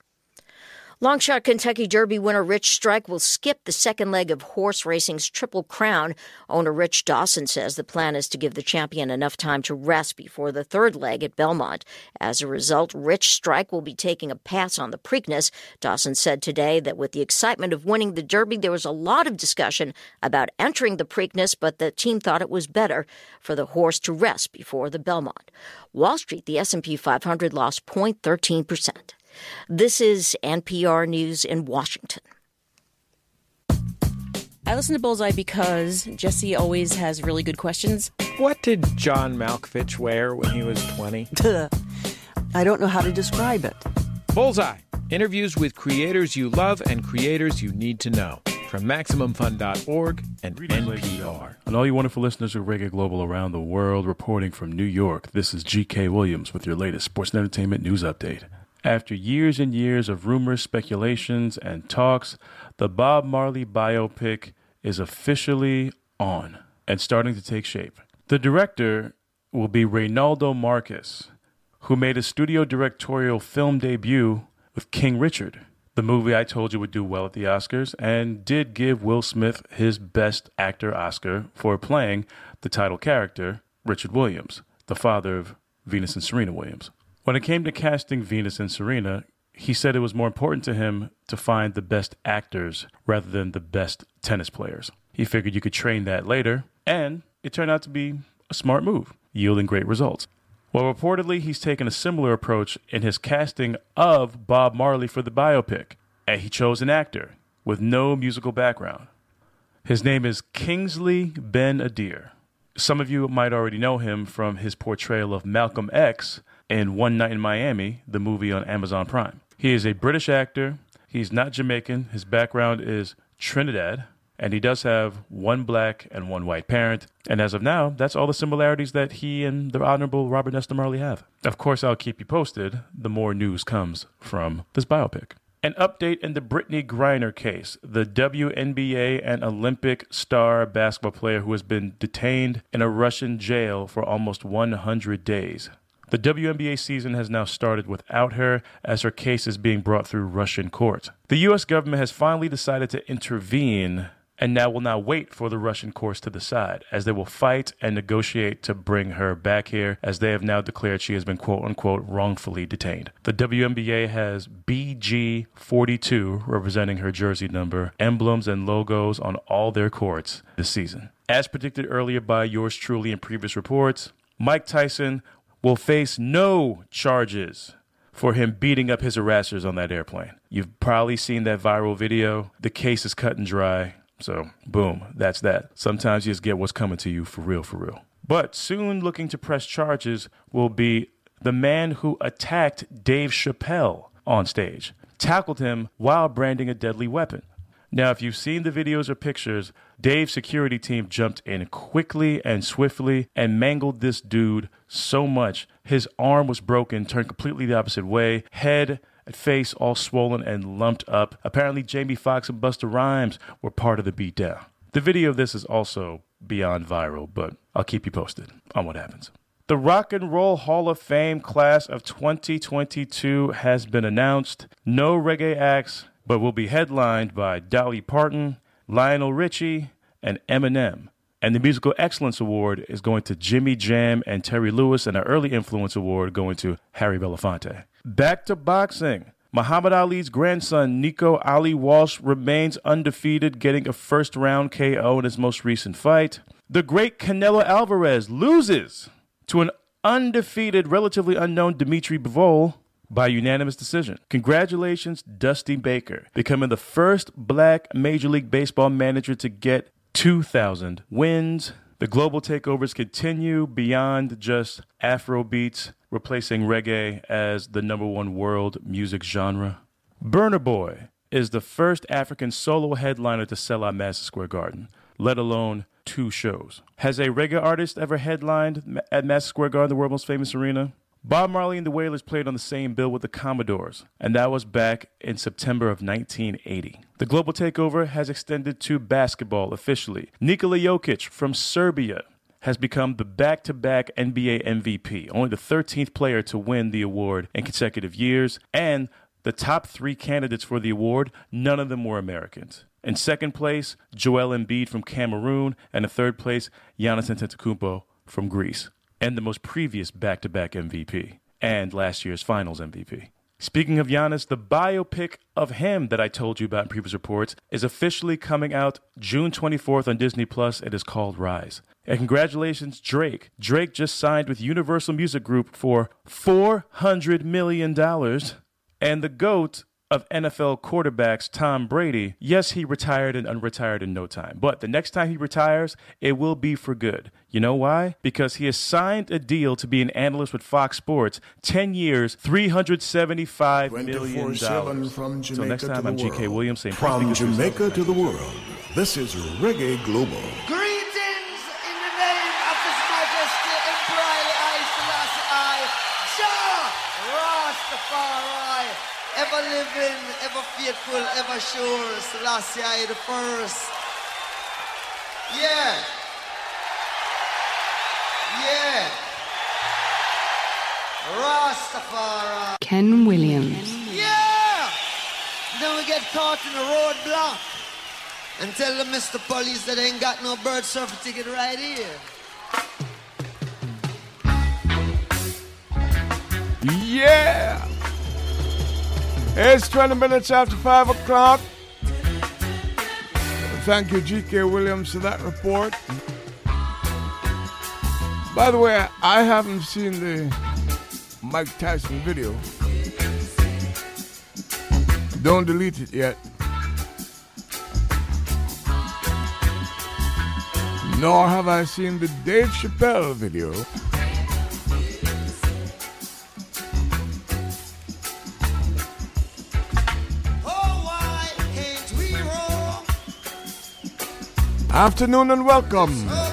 Longshot Kentucky Derby winner Rich Strike will skip the second leg of horse racing's Triple Crown. Owner Rich Dawson says the plan is to give the champion enough time to rest before the third leg at Belmont. As a result, Rich Strike will be taking a pass on the Preakness. Dawson said today that with the excitement of winning the Derby, there was a lot of discussion about entering the Preakness, but the team thought it was better for the horse to rest before the Belmont. Wall Street, the S&P 500 lost 0.13 percent. This is NPR News in Washington. I listen to Bullseye because Jesse always has really good questions. What did John Malkovich wear when he was 20? I don't know how to describe it. Bullseye interviews with creators you love and creators you need to know from MaximumFun.org and NPR. And all you wonderful listeners of Reggae Global around the world, reporting from New York, this is G.K. Williams with your latest sports and entertainment news update. After years and years of rumors, speculations, and talks, the Bob Marley biopic is officially on and starting to take shape. The director will be Reinaldo Marcus, who made a studio directorial film debut with King Richard, the movie I told you would do well at the Oscars, and did give Will Smith his Best Actor Oscar for playing the title character, Richard Williams, the father of Venus and Serena Williams. When it came to casting Venus and Serena, he said it was more important to him to find the best actors rather than the best tennis players. He figured you could train that later, and it turned out to be a smart move, yielding great results. Well, reportedly, he's taken a similar approach in his casting of Bob Marley for the biopic, and he chose an actor with no musical background. His name is Kingsley Ben-Adir. Some of you might already know him from his portrayal of Malcolm X in One Night in Miami, the movie on Amazon Prime. He is a British actor. He's not Jamaican. His background is Trinidad, and he does have one black and one white parent. And as of now, that's all the similarities that he and the Honorable Robert Nesta Marley have. Of course, I'll keep you posted the more news comes from this biopic. An update in the Brittney Griner case, the WNBA and Olympic star basketball player who has been detained in a Russian jail for almost 100 days. The WNBA season has now started without her as her case is being brought through Russian court. The U.S. government has finally decided to intervene and now will now wait for the Russian courts to decide, as they will fight and negotiate to bring her back here, as they have now declared she has been quote unquote wrongfully detained. The WNBA has BG42 representing her jersey number, emblems, and logos on all their courts this season. As predicted earlier by yours truly in previous reports, Mike Tyson will face no charges for him beating up his harassers on that airplane. You've probably seen that viral video. The case is cut and dry. So, boom, that's that. Sometimes you just get what's coming to you for real, for real. But soon looking to press charges will be the man who attacked Dave Chappelle on stage, tackled him while branding a deadly weapon. Now, if you've seen the videos or pictures, Dave's security team jumped in quickly and swiftly and mangled this dude so much. His arm was broken, turned completely the opposite way, head and face all swollen and lumped up. Apparently, Jamie Foxx and Busta Rhymes were part of the beatdown. The video of this is also beyond viral, but I'll keep you posted on what happens. The Rock and Roll Hall of Fame class of 2022 has been announced. No reggae acts, but will be headlined by Dolly Parton, Lionel Richie, and Eminem. And the Musical Excellence Award is going to Jimmy Jam and Terry Lewis, and an Early Influence Award going to Harry Belafonte. Back to boxing. Muhammad Ali's grandson, Nico Ali Walsh, remains undefeated, getting a first round KO in his most recent fight. The great Canelo Alvarez loses to an undefeated, relatively unknown Dimitri Bivol by unanimous decision. Congratulations, Dusty Baker, becoming the first black Major League Baseball manager to get 2,000 wins. The global takeovers continue beyond just Afro beats, replacing reggae as the number one world music genre. Burna Boy is the first African solo headliner to sell out Madison Square Garden, let alone two shows. Has a reggae artist ever headlined at Madison Square Garden, the world's most famous arena? Bob Marley and the Wailers played on the same bill with the Commodores, and that was back in September of 1980. The global takeover has extended to basketball officially. Nikola Jokic from Serbia has become the back to back NBA MVP, only the 13th player to win the award in consecutive years, and the top three candidates for the award, none of them were Americans. In second place, Joel Embiid from Cameroon, and in third place, Giannis Antetokounmpo from Greece and the most previous back to back MVP and last year's finals MVP. Speaking of Giannis, the biopic of him that I told you about in previous reports is officially coming out June 24th on Disney Plus. It is called Rise. And congratulations, Drake. Drake just signed with Universal Music Group for $400 million. And the GOAT of NFL quarterbacks, Tom Brady, yes, he retired and unretired in no time. But the next time he retires, it will be for good. You know why? Because he has signed a deal to be an analyst with Fox Sports, 10 years, $375 million. so next time, I'm GK. Williams saying From Jamaica to the world, this is Reggae Global. Greetings in the name of His Majesty Emperor I Selassie I, Jah Rastafari, ever living, ever faithful, ever sure, Selassie I the first. Yeah. Yeah. Rastafari. Ken Williams. Yeah! Then we get caught in a roadblock and tell the Mr. Police that they ain't got no bird surfer ticket right here. Yeah! It's 20 minutes after 5 o'clock. Thank you, G.K. Williams, for that report. By the way, I haven't seen the Mike Tyson video. Don't delete it yet. Nor have I seen the Dave Chappelle video. Afternoon and welcome.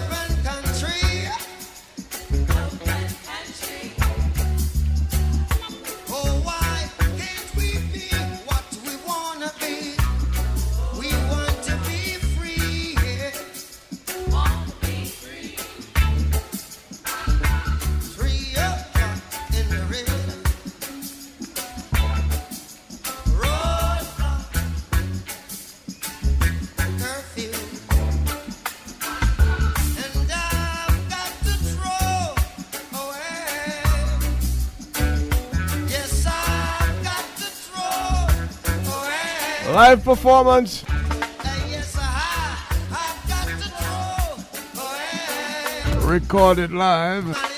Live performance. Recorded live.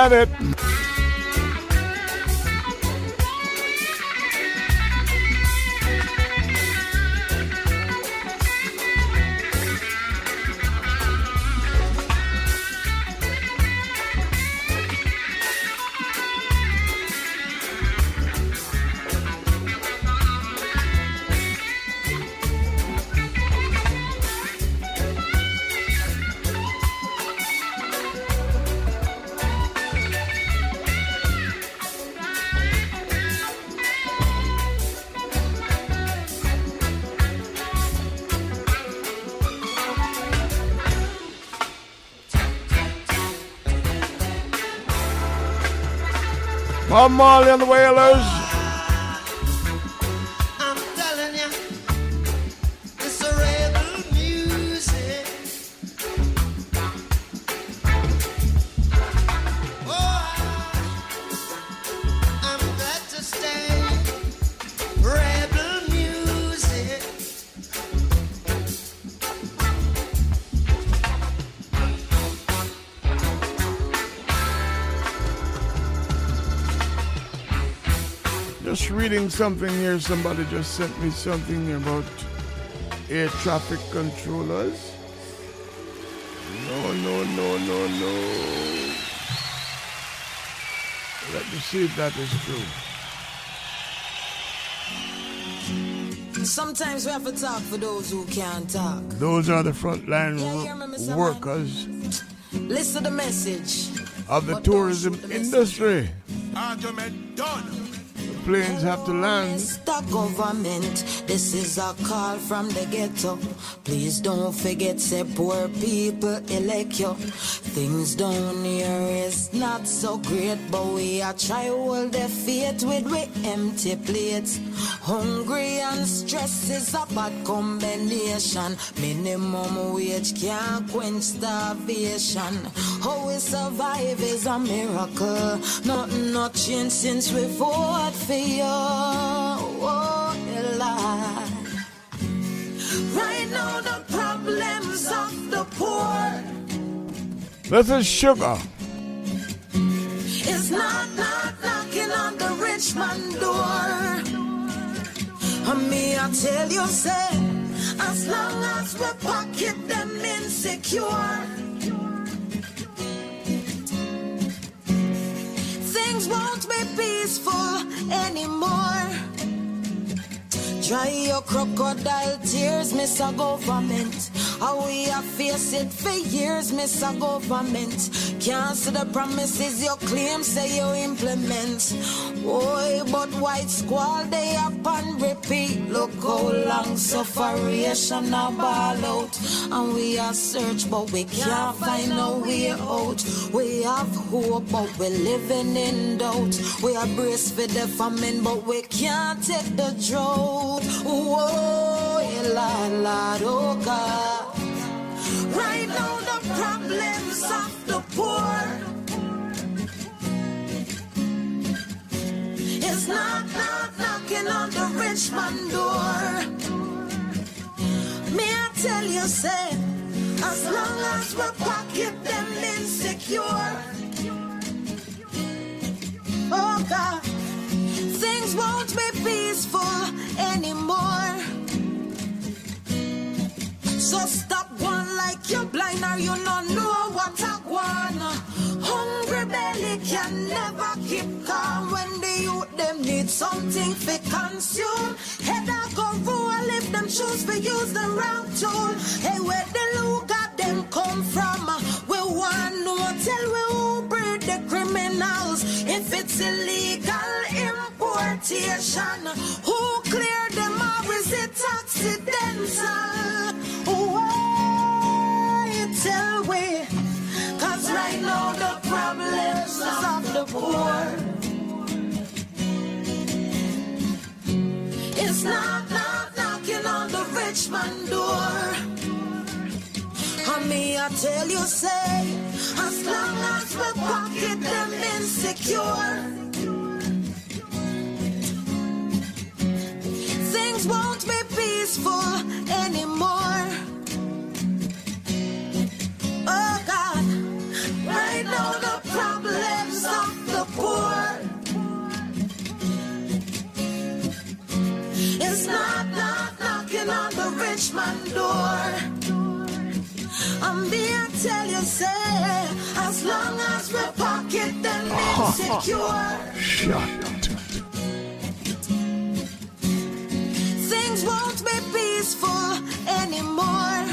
Are it. And the Wailers. Something here. Somebody just sent me something about air traffic controllers. No, no, no, no, no. Let me see if that is true. Sometimes we have to talk for those who can't talk. Those are the frontline yeah, workers. Listen to the message of the tourism industry. Argument done planes have to land. Government, this is a call from the ghetto. Please don't forget, say poor people elect you. Things down here is not so great, but we are try hold the faith with we empty plates. Hungry and stress is a bad combination. Minimum wage can't quench starvation. How we survive is a miracle. Nothing not changed since we fought for This is sugar. It's not, not knocking on the rich man door. And me, I tell you, say, as long as we pocket them insecure. Things won't be peaceful anymore. Dry your crocodile tears, miss a government. How we have faced it for years, miss a government. Cancel the promises you claim, say you implement. Boy, but white squall, they up and repeat. Look how long sufferation a ball out. And we are search, but we can't find no way out. We have hope, but we're living in doubt. We are braced for the famine, but we can't take the drought. Whoa, yeah, Lord, Lord, oh God. Right now, the problems of the poor is not, not knocking on the rich man door. Me, I tell you, say, as long as we pocket them insecure. Oh God, things won't be peaceful anymore. So stop one like you're blind or you don't know what I want. Hungry belly can never keep calm when them need something to consume. Head I go roll if them choose to use the wrong tool. Hey, where the look at them come from? We want no tell we who breed the criminals. If it's illegal importation, who clear them or is it accidental? You tell we? Cause right now the problems of the poor It's not, not knocking on the rich man door. Me I tell you say As long as we pocket them insecure Things won't be peaceful anymore. Oh God, right now the problems of the poor It's not, not knocking on the rich man door. I'm here to tell you, say, as long as we pocket them oh. insecure. Shut Things won't be peaceful anymore.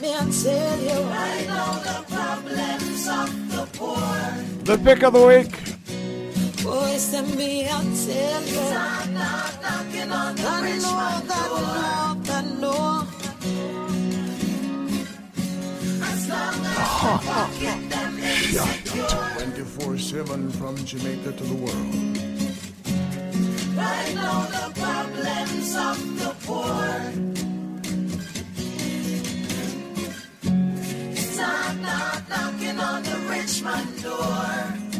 Me I tell you right now the problems of the poor. The pick of the week. Boys send me I you the I know, I know As long as we pocket them insecure 24 7 from Jamaica to the world. The problems of the poor. It's not, not knocking on the rich man door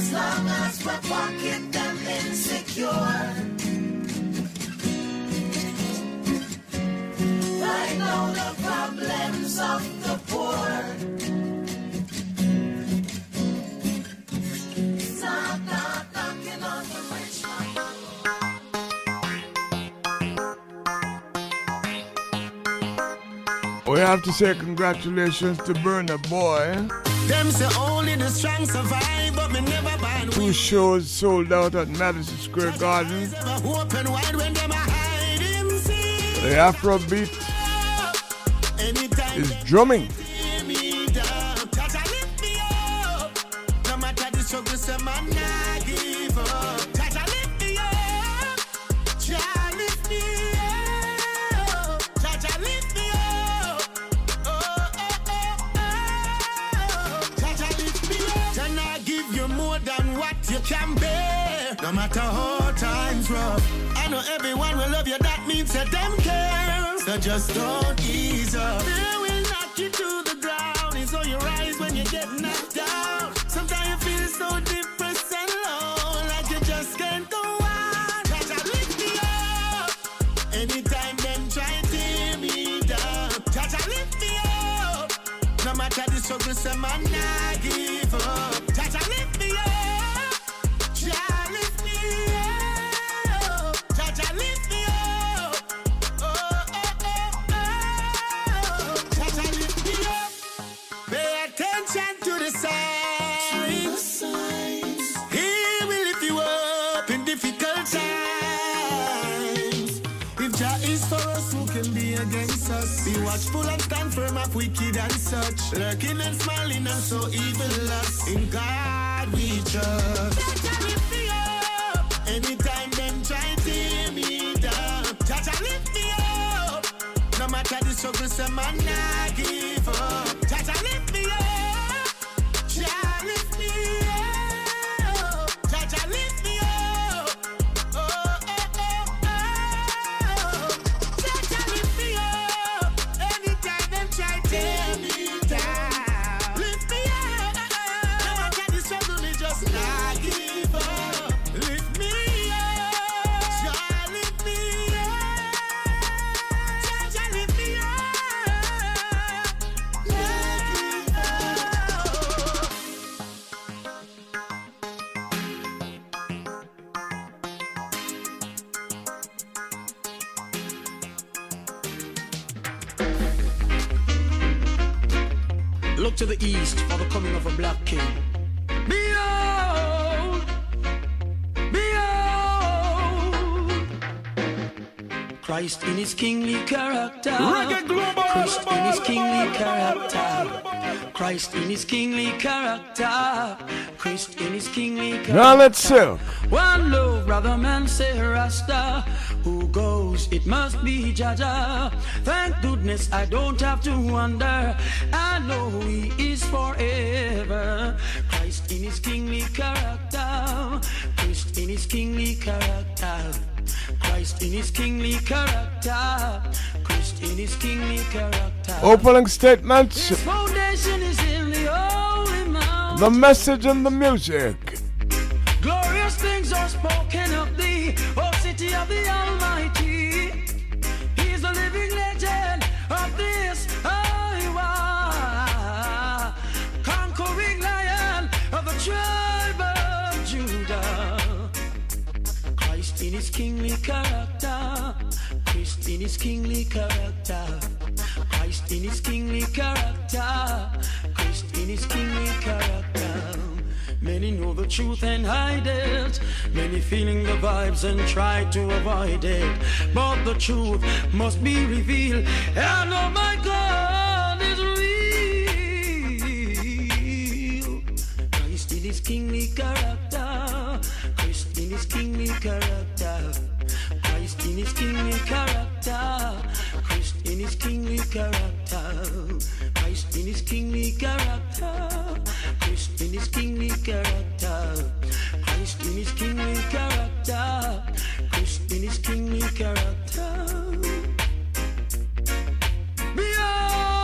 As long as we're pocket them insecure. Right now the problems of the poor. We have to say congratulations to Burna Boy. Them say only the strong survive, but me never ban Two shows sold out at Madison Square Garden. Open wide when them a hide him see. The Afrobeat Anytime is drumming. down, touch and lift me up. No matter the struggle, say man you can bear. No matter how times rough, I know everyone will love you. That means that them care. So just don't ease up. They will knock you to the ground. It's on your rise when you get knocked down. Sometimes you feel so depressed and low, like you just can't go on. Try to lift me up. Anytime them try to tear me down, try to lift me up. No matter the struggle, some man Christ in his kingly character. Christ in his kingly character. Christ in his kingly character. Christ in his kingly character. Now let's see. One love, brother man, say Rasta. Who goes? It must be Jaja. Thank goodness I don't have to wonder. I know He is forever. Christ in His kingly character. Christ in His kingly character. Christ in His kingly character. Christ in His kingly character. Opening statements. His foundation is in the holy mountain. The message and the music. Glorious things are spoken of thee, O city of the His kingly character, Christ in his kingly character, Christ in his kingly character, Christ in his kingly character. Many know the truth and hide it. Many feeling the vibes and try to avoid it. But the truth must be revealed. And oh my God is real. Christ in his kingly character. In his kingly character. Christ in his kingly character. Christ in his kingly character. Christ in his kingly character. Christ in his kingly character. Christ in his kingly character. Christ in his kingly character. Behold,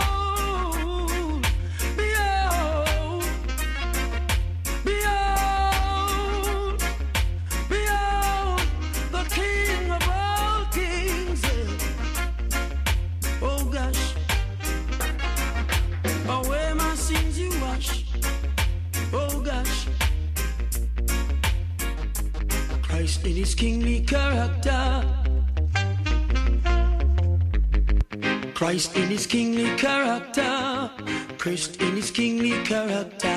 in his kingly character. Christ in his kingly character. Christ in his kingly character.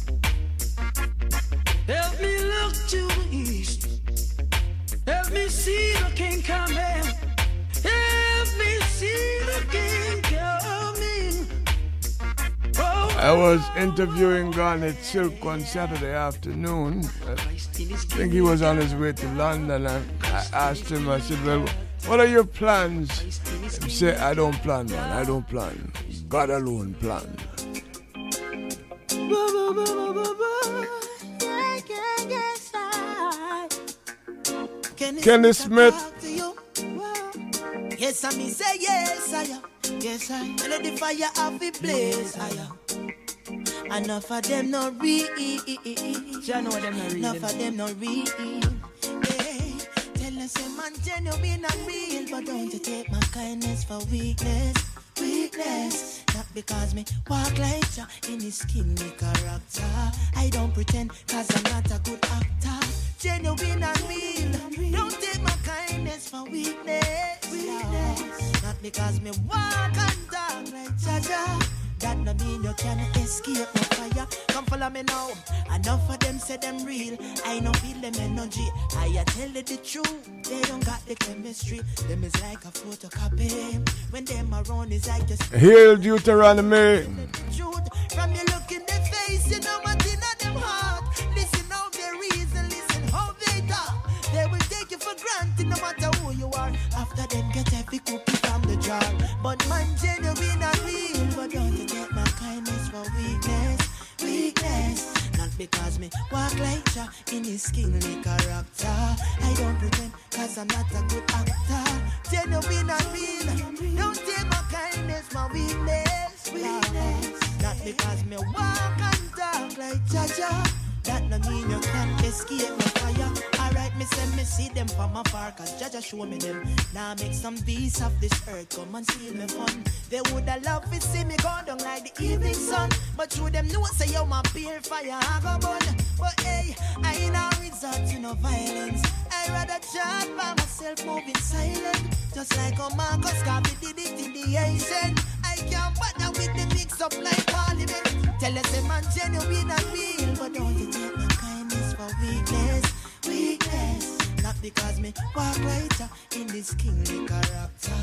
Help me look to the east. Help me see the King coming. Help me see the King coming. Oh, I was interviewing Garnet Silk one Saturday afternoon. I think he was on his way to London and I asked him, I said, Well, what are your plans? He said, I don't plan, man. I don't plan. God alone plan. Kenny Smith. Yes, I mean say yes, I am. Yes, I let the fire off it blaze, I am. Enough of them not real. Jah know them not real. Enough of them not real. Hey, tell us a man genuine and real, but don't you take my kindness for weakness. Weakness. Because me walk like ya in his kingly character. I don't pretend cause I'm not a good actor. Genuine and real. Don't take my kindness for weakness. weakness. Not because me walk and talk like Jaja. That no mean you can escape my fire. Come follow me now. Enough of them say them real. I no feel them energy. I tell you the truth. They don't got the chemistry. Them is like a photocopy. When them around is like just Hail Deuteronomy. truth. From you look in their face, you know what's in them heart. Listen how they reason, listen how they talk. They will take you for granted no matter who you are. After them get every cookie from the jar. But man, genuine because me walk like ya in his kingly character. I don't pretend cause I'm not a good actor. Genuine and real. Don't take my kindness for weakness. Not because me walk and talk like Jaja. That no mean you can't escape my fire. Me say me see them from afar, cause Jaja show me them. Now make some beasts of this earth come and see me fun. They woulda love to see me go down like the evening sun. But through them know say yo my beer fire I go burn. But hey, I ain't a resort to no violence. I rather chat by myself moving silent. Just like a Marcus Garvey did it in the Asian. I can't bother with the mix up like parliament. Tell us a man genuine and real, but don't you take my kindness for weakness, weakness. Not because me walk right uh, in this kingly character.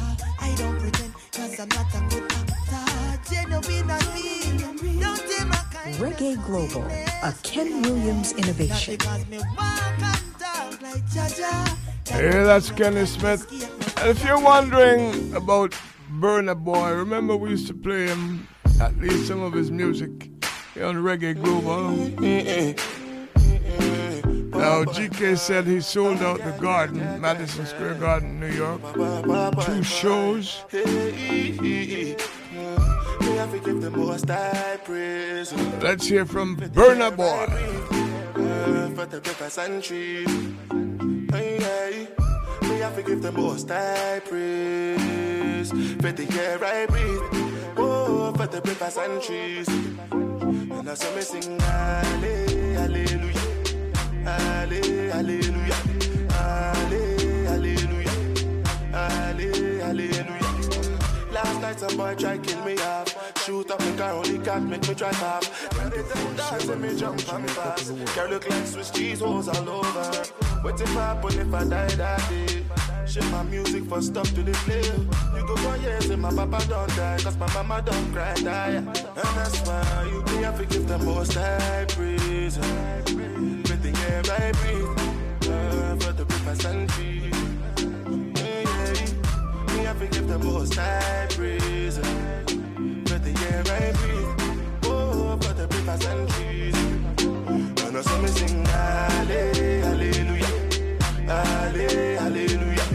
I don't pretend cause I'm not a good actor. Genuine and real, don't take my kindness. Reggae Global, a Ken Williams innovation. Because me walk and talk like Jaja. Hey, that's Kenny Smith. And if you're wondering about Burna Boy, remember we used to play him, at least some of his music, here on Reggae Global. Now, GK said he sold out the garden, Madison Square Garden, New York. Two shows. Let's hear from Burna Boy. For the rivers and trees. Hey, hey. Me have to the most I praise. For the air I breathe. Oh, for the rivers and trees. And I saw me sing. Halle- Hallelujah. Halle- Hallelujah. Halle- Hallelujah. Last night some boy try kill me off. Shoot up the car, only cat make me drive off. When they them dance and me jump on me fast. Girl look like Swiss cheese holes all over. What if I happen if I die that day? Share my music for stuff to the play. You go for years and my papa don't die. Cause my mama don't cry die. And that's why you me have to give the most high praise. The air I breathe. For the rivers and trees. Yeah, yeah. Me have to give the most high praise. For the air I breathe. Oh, for the rivers and trees. And I saw me sing Halle- hallelujah. Halle- hallelujah.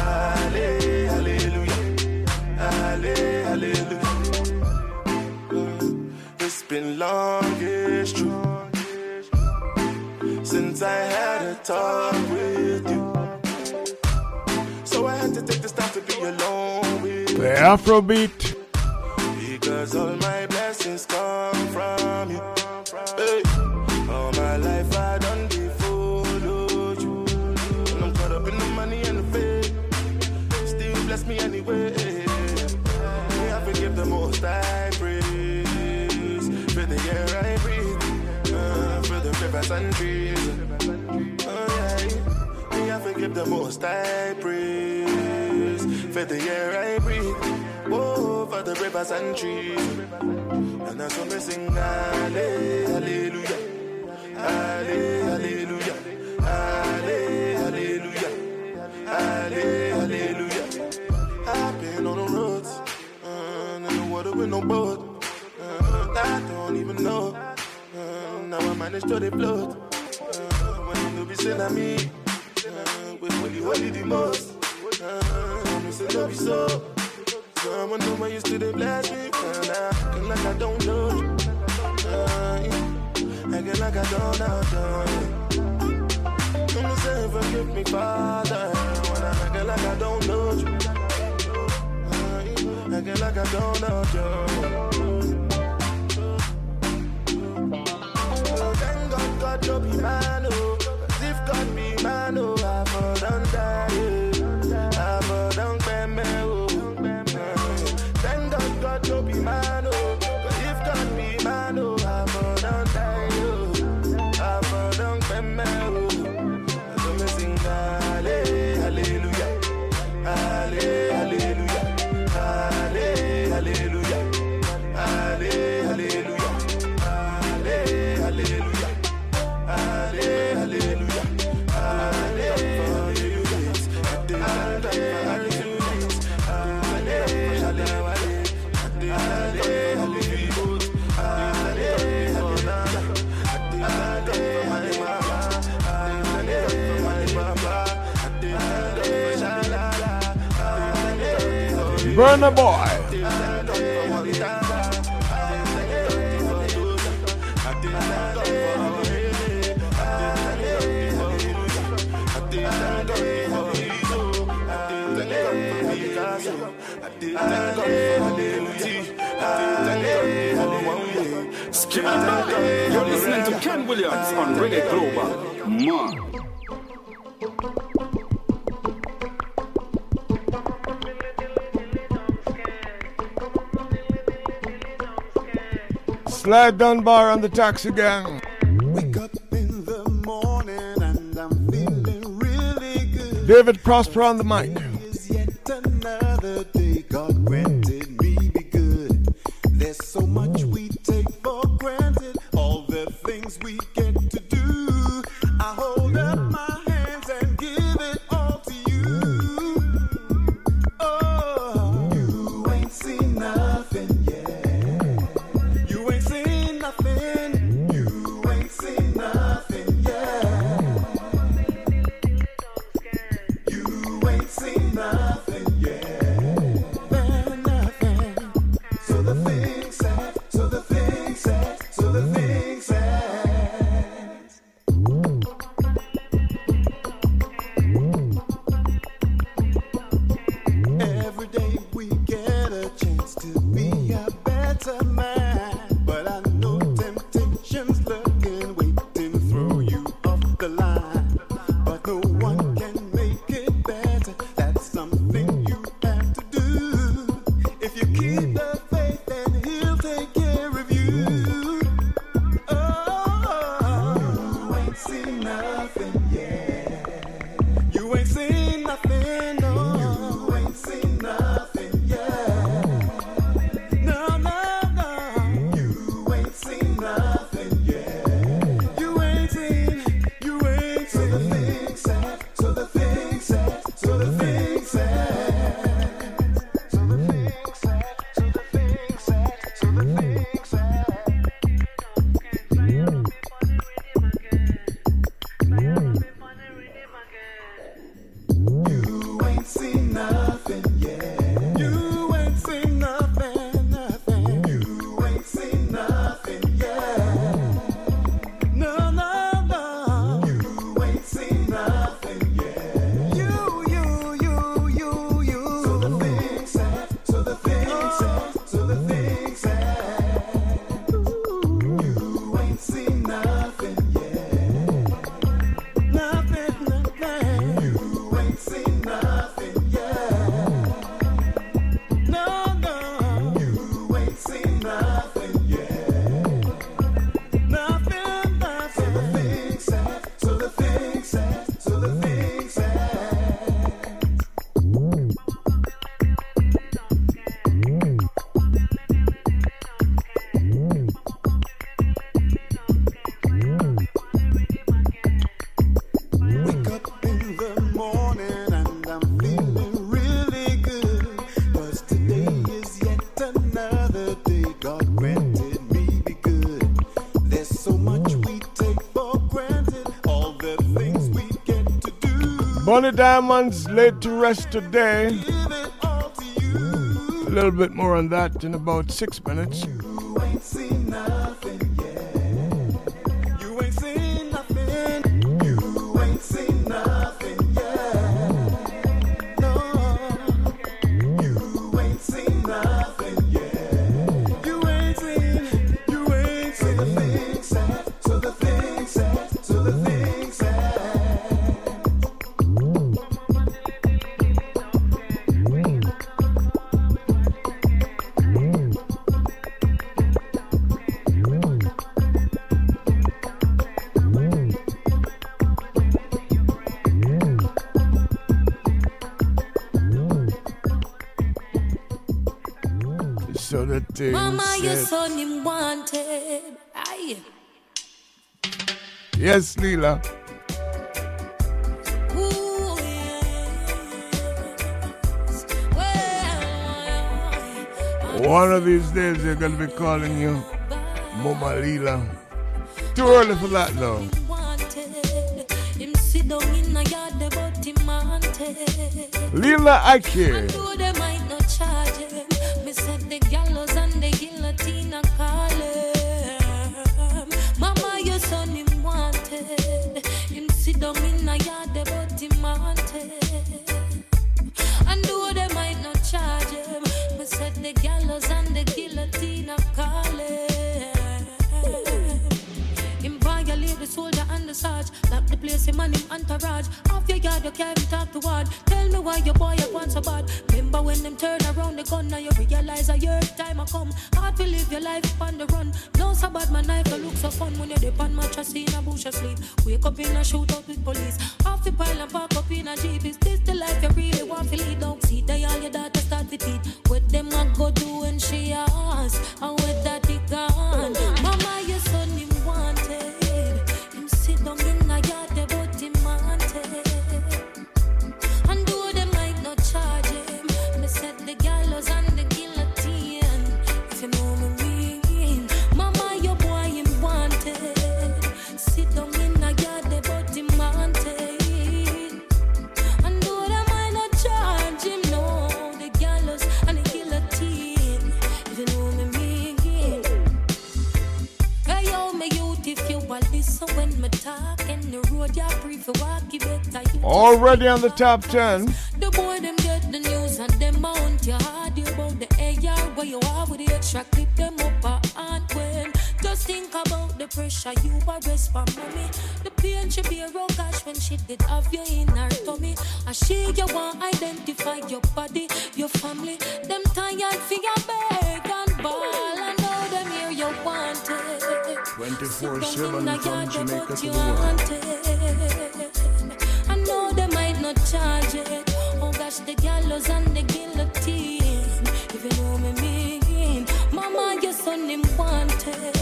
Halle- hallelujah. Halle- hallelujah. It's been long, it's true. Since I had a talk with you. So I had to take this time to be alone with you. The Afrobeat. because all my blessings come from you. Hey. All my life I done be follow you. And I'm caught up in the money and the fame. Still bless me anyway. Me I forgive the most I praise. For the air I breathe. Uh, for the rivers and trees. The most I praise. For the air I breathe. Oh, for the rivers and trees. And that's what me sing, Halle- hallelujah. Halle- hallelujah. Halle- hallelujah. Hallelujah. I've been on the roads, And in the water with no boat. Uh, I don't even know. Uh, now I managed to float. Uh, when you be saying at me, only the most. Uh, Mommy said, love you so. Someone know my used to they bless me. Uh, and I act like I don't know you. Acting like I don't know you. Come and say, forgive me, Father. When I act like I don't know you. Acting like I don't know you. Oh, thank God, God, you be man, oh. As if God be man, oh. Burna Boy. You're listening to Ken Williams on Reggae Global. Man. Sly Dunbar on the taxi gang. Wake up in the morning and I'm feeling really good. David Prosper on the mic. Tony Diamond's laid to rest today. A little bit more on that in about six minutes. Days they're gonna be calling you Mama Lila. Too early for that though. wanted. Him you can't talk to one. Tell me why your boy you want so bad. Remember when them turn around the gun, now you realize a year time I come. Hard to live your life on the run. No so bad, my knife you look so fun when you're deep on mattress in a bush asleep. Wake up in a shootout with police. Off the pile and park up in a jeep. Is this the life you really want to lead? Don't see they all your daughter start to teach. What them a go do when she ask? Already on the top 10. the boy them get the news and them mount your hard you about the AR where you are with the extra clip them up a hand when. Just think about the pressure you arrest for mommy. The pain she be a raw gosh when she did have you in her tummy. And she you want identify your body your family. Them tired for your beg and ball. And know them here you wanted 24-7 from Jamaica to the world. Wanted I know they might not charge it. Oh gosh, the gallows and the guillotine. If you know me mean, Mama, your son him wanted.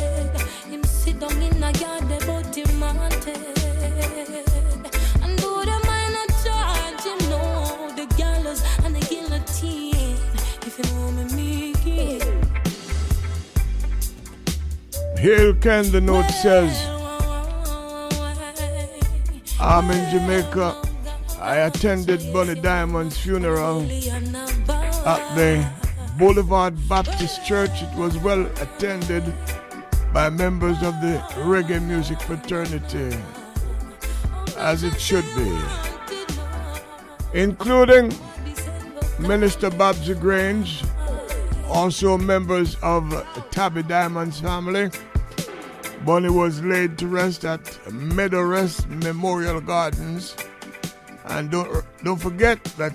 Him sit down in a yard, they both him wanted. And though they might not charge him, no, the gallows and the guillotine. If you know me mean. Here can the note says, I'm in Jamaica. I attended Bunny Diamond's funeral at the Boulevard Baptist Church. It was well attended by members of the reggae music fraternity, as it should be, including Minister Babsy Grange, also members of Tabby Diamond's family. Bunny was laid to rest at Meadow Rest Memorial Gardens. And don't, don't forget that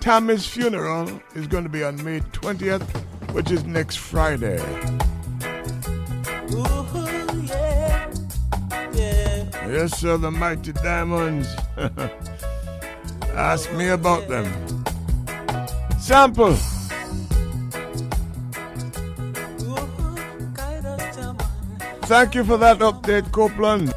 Tabby's funeral is going to be on May 20th, which is next Friday. Yes, sir, the Mighty Diamonds. Ask me about them. Sample. Thank you for that update, Copeland.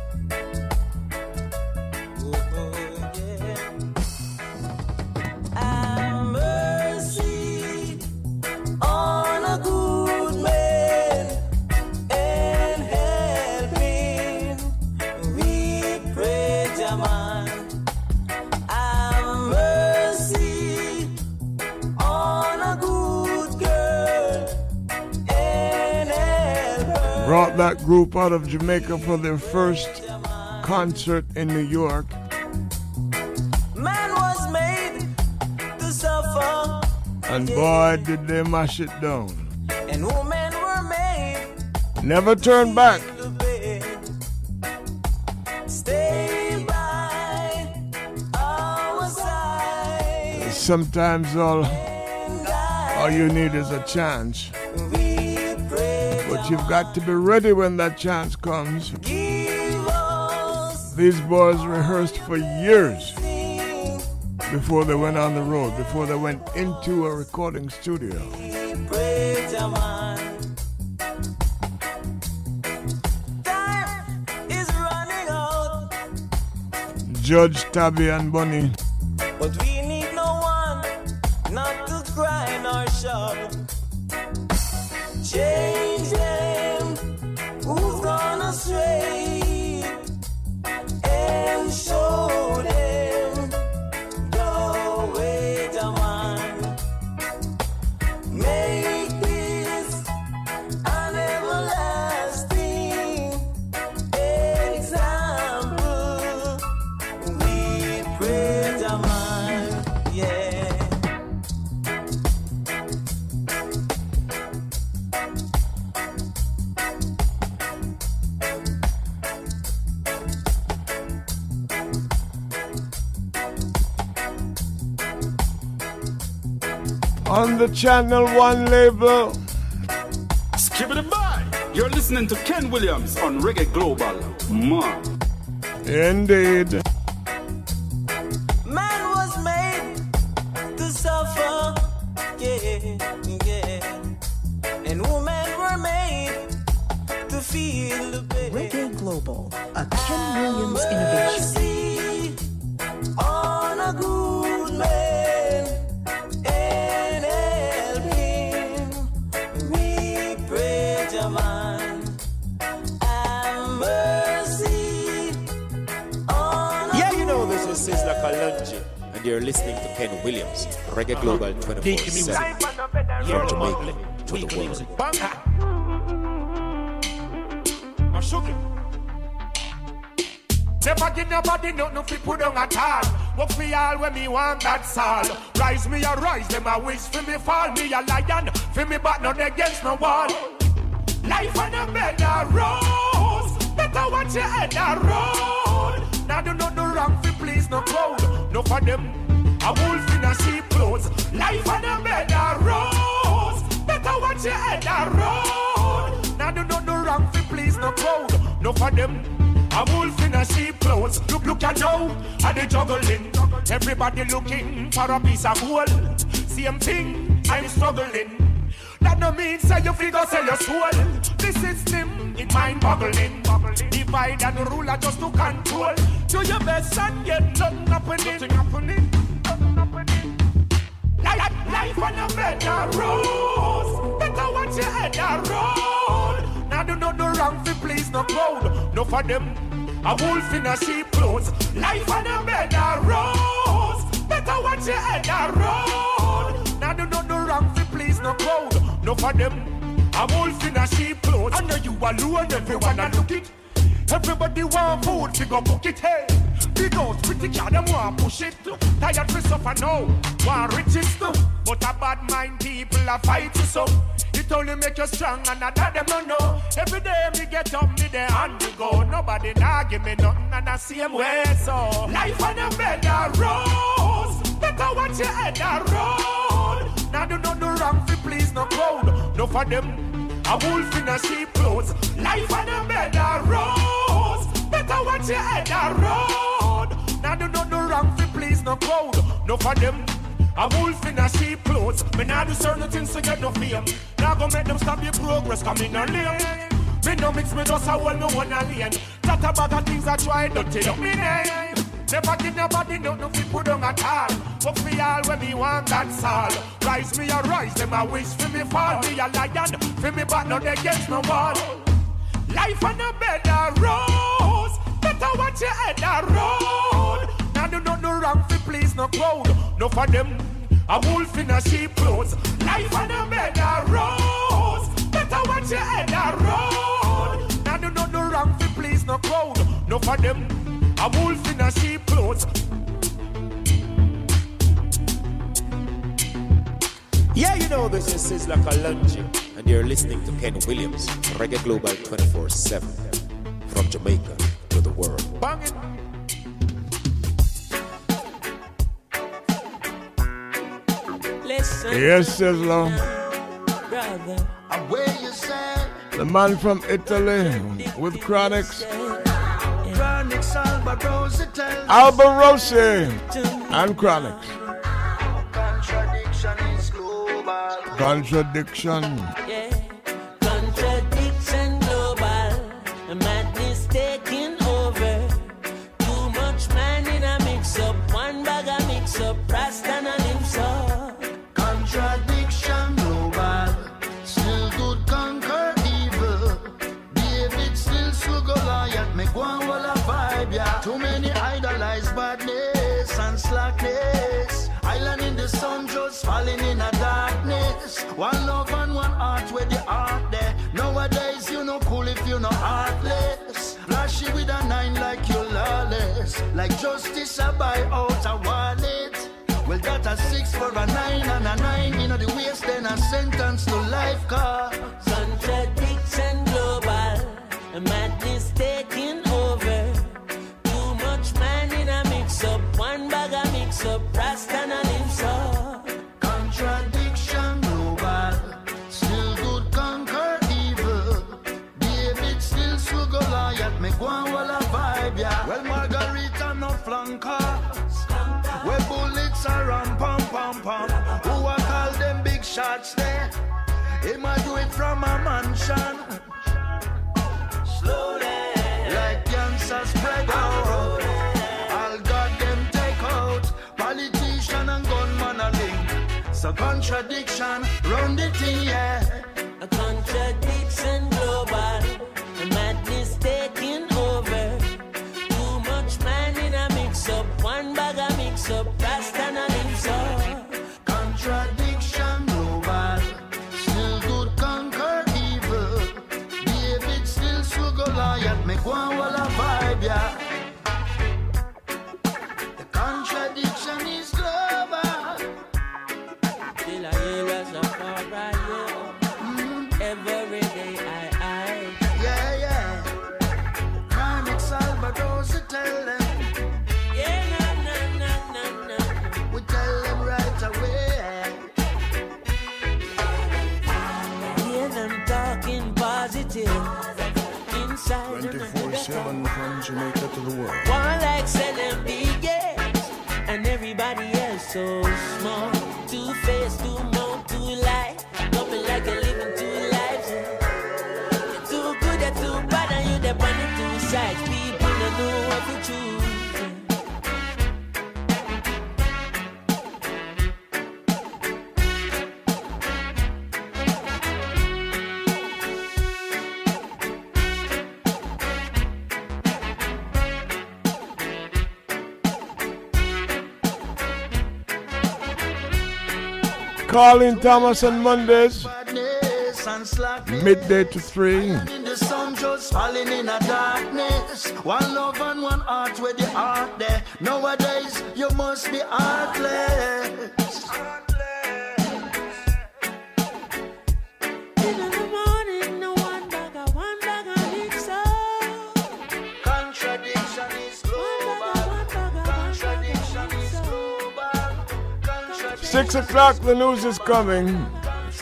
Group out of Jamaica for their first concert in New York. Man was made to suffer, And boy, did they mash it down. and women were made Never turn back. to bed. Stay by our side. Sometimes all, all you need is a chance. You've got to be ready when that chance comes. These boys rehearsed for years before they went on the road, before they went into a recording studio. Judge Tabby and Bunny. but we need no one not to cry Channel One label. Skip it by. You're listening to Ken Williams on Reggae Global. Man. Indeed. And you're listening to Ken Williams, Reggae uh-huh. Global 24 7 from Jamaica to the world. Never give nobody nothing fi put on at all. Work for all when me want that's all. Rise me a rise, them a wish for me fall. Me a lion, for me back not against no wall. Life on a bed of rose. Better watch your head a road. Now do not do wrong fi please no crowd. No for them, a wolf in a sheep clothes. Life on a bed of rose. Better watch your head a road. Now do not do wrong fi please no crowd. No for them. A wolf in a sheep clothes. Look, look at Joe, and they juggling. Everybody looking for a piece of gold. Same thing, I'm struggling. That no mean say you figure sell your soul. The system, it mind boggling. Divide and rule are just to control. Do your best and get nothing happening. Nothing happening. Life, on a better road. Better watch your head a road. Now do not do wrong fi please no crowd. No for them. A wolf in a sheep clothes. Life on a better road. Better watch your head a road. Now do not do wrong fi please no crowd. No for them. A wolf in a sheep clothes. I know you alone, everyone a look it. Everybody want food, fi go book it, hey. Big house, pretty car, them want push it. Tired fi suffer now, want riches too. But a bad mind people a fight you so. It only make you strong and that them don't know. Every day me get up, me there and me go. Nobody nah give me nothing and I see same way so. Life on a bed of rose. Better watch your head a road. Now do not do wrong fi please no crowd. No for them. A wolf in a sheep clothes. Life on a bed of rose. Better watch your head a road. Now do not do wrong fi please no crowd. No for them. A wolf in a sheep clothes. Me nah do certain things to get no fame. Now go make them stop your progress coming on lane. Me no mix me just a hold me one a lane. That a bag of things I try dirty up me name. Never give nobody nothing fi put on at all. Work for all when me want that's all. Rise me a rise, them a wish for me fall. Me a lion, for me back not against no wall. Life on a bed of rose. Better watch your head a road. Now do not do wrong fi please no crowd. No for them. A wolf in a sheep clothes. Life on a bed of rose. Better watch your head a road. Now do not do wrong fi please no crowd. No for them. A wolf in a sheep clothes. Yeah, you know this is Sizzla Kalonji, and you're listening to Ken Williams, Reggae Global 24 7 from Jamaica to the world. Bang it. Listen, Yes, Sizzla. Brother. The man from Italy with Chronixx. Chronixx, Alborosie tells Alba and Chronixx. contradiction is global. Contradiction. Yeah. Contradiction global. Falling in a darkness. One love and one heart where the heart there. Nowadays you no cool if you no heartless. Flashy with a nine like you lawless. Like justice I buy out a wallet. Well, that a six for a nine and a nine. You know the waste, then a sentence to life car. Contradiction global. Madness taking over. Too much man in a mix up. One bag a mix up. Rasta bullets are on pom pom pom. Who I call them big shots there? He might do it from a mansion. Slowly. Like cancer spread out. All got them take out. Politician and gunman a link. So contradiction, run the thing, yeah. A contradiction Jamaica to the world. One like them big. And everybody else so small. Two face, two mouth, two lie. Coming like a living two lives. Too good, you're too bad, and you're the on two sides. People don't know what to choose. Carlin Thomas Mondays, and slackness. midday to 3. In the sun just falling in a darkness. One love and one heart where the heart there. Nowadays you must be heartless. 6 o'clock, the news is coming.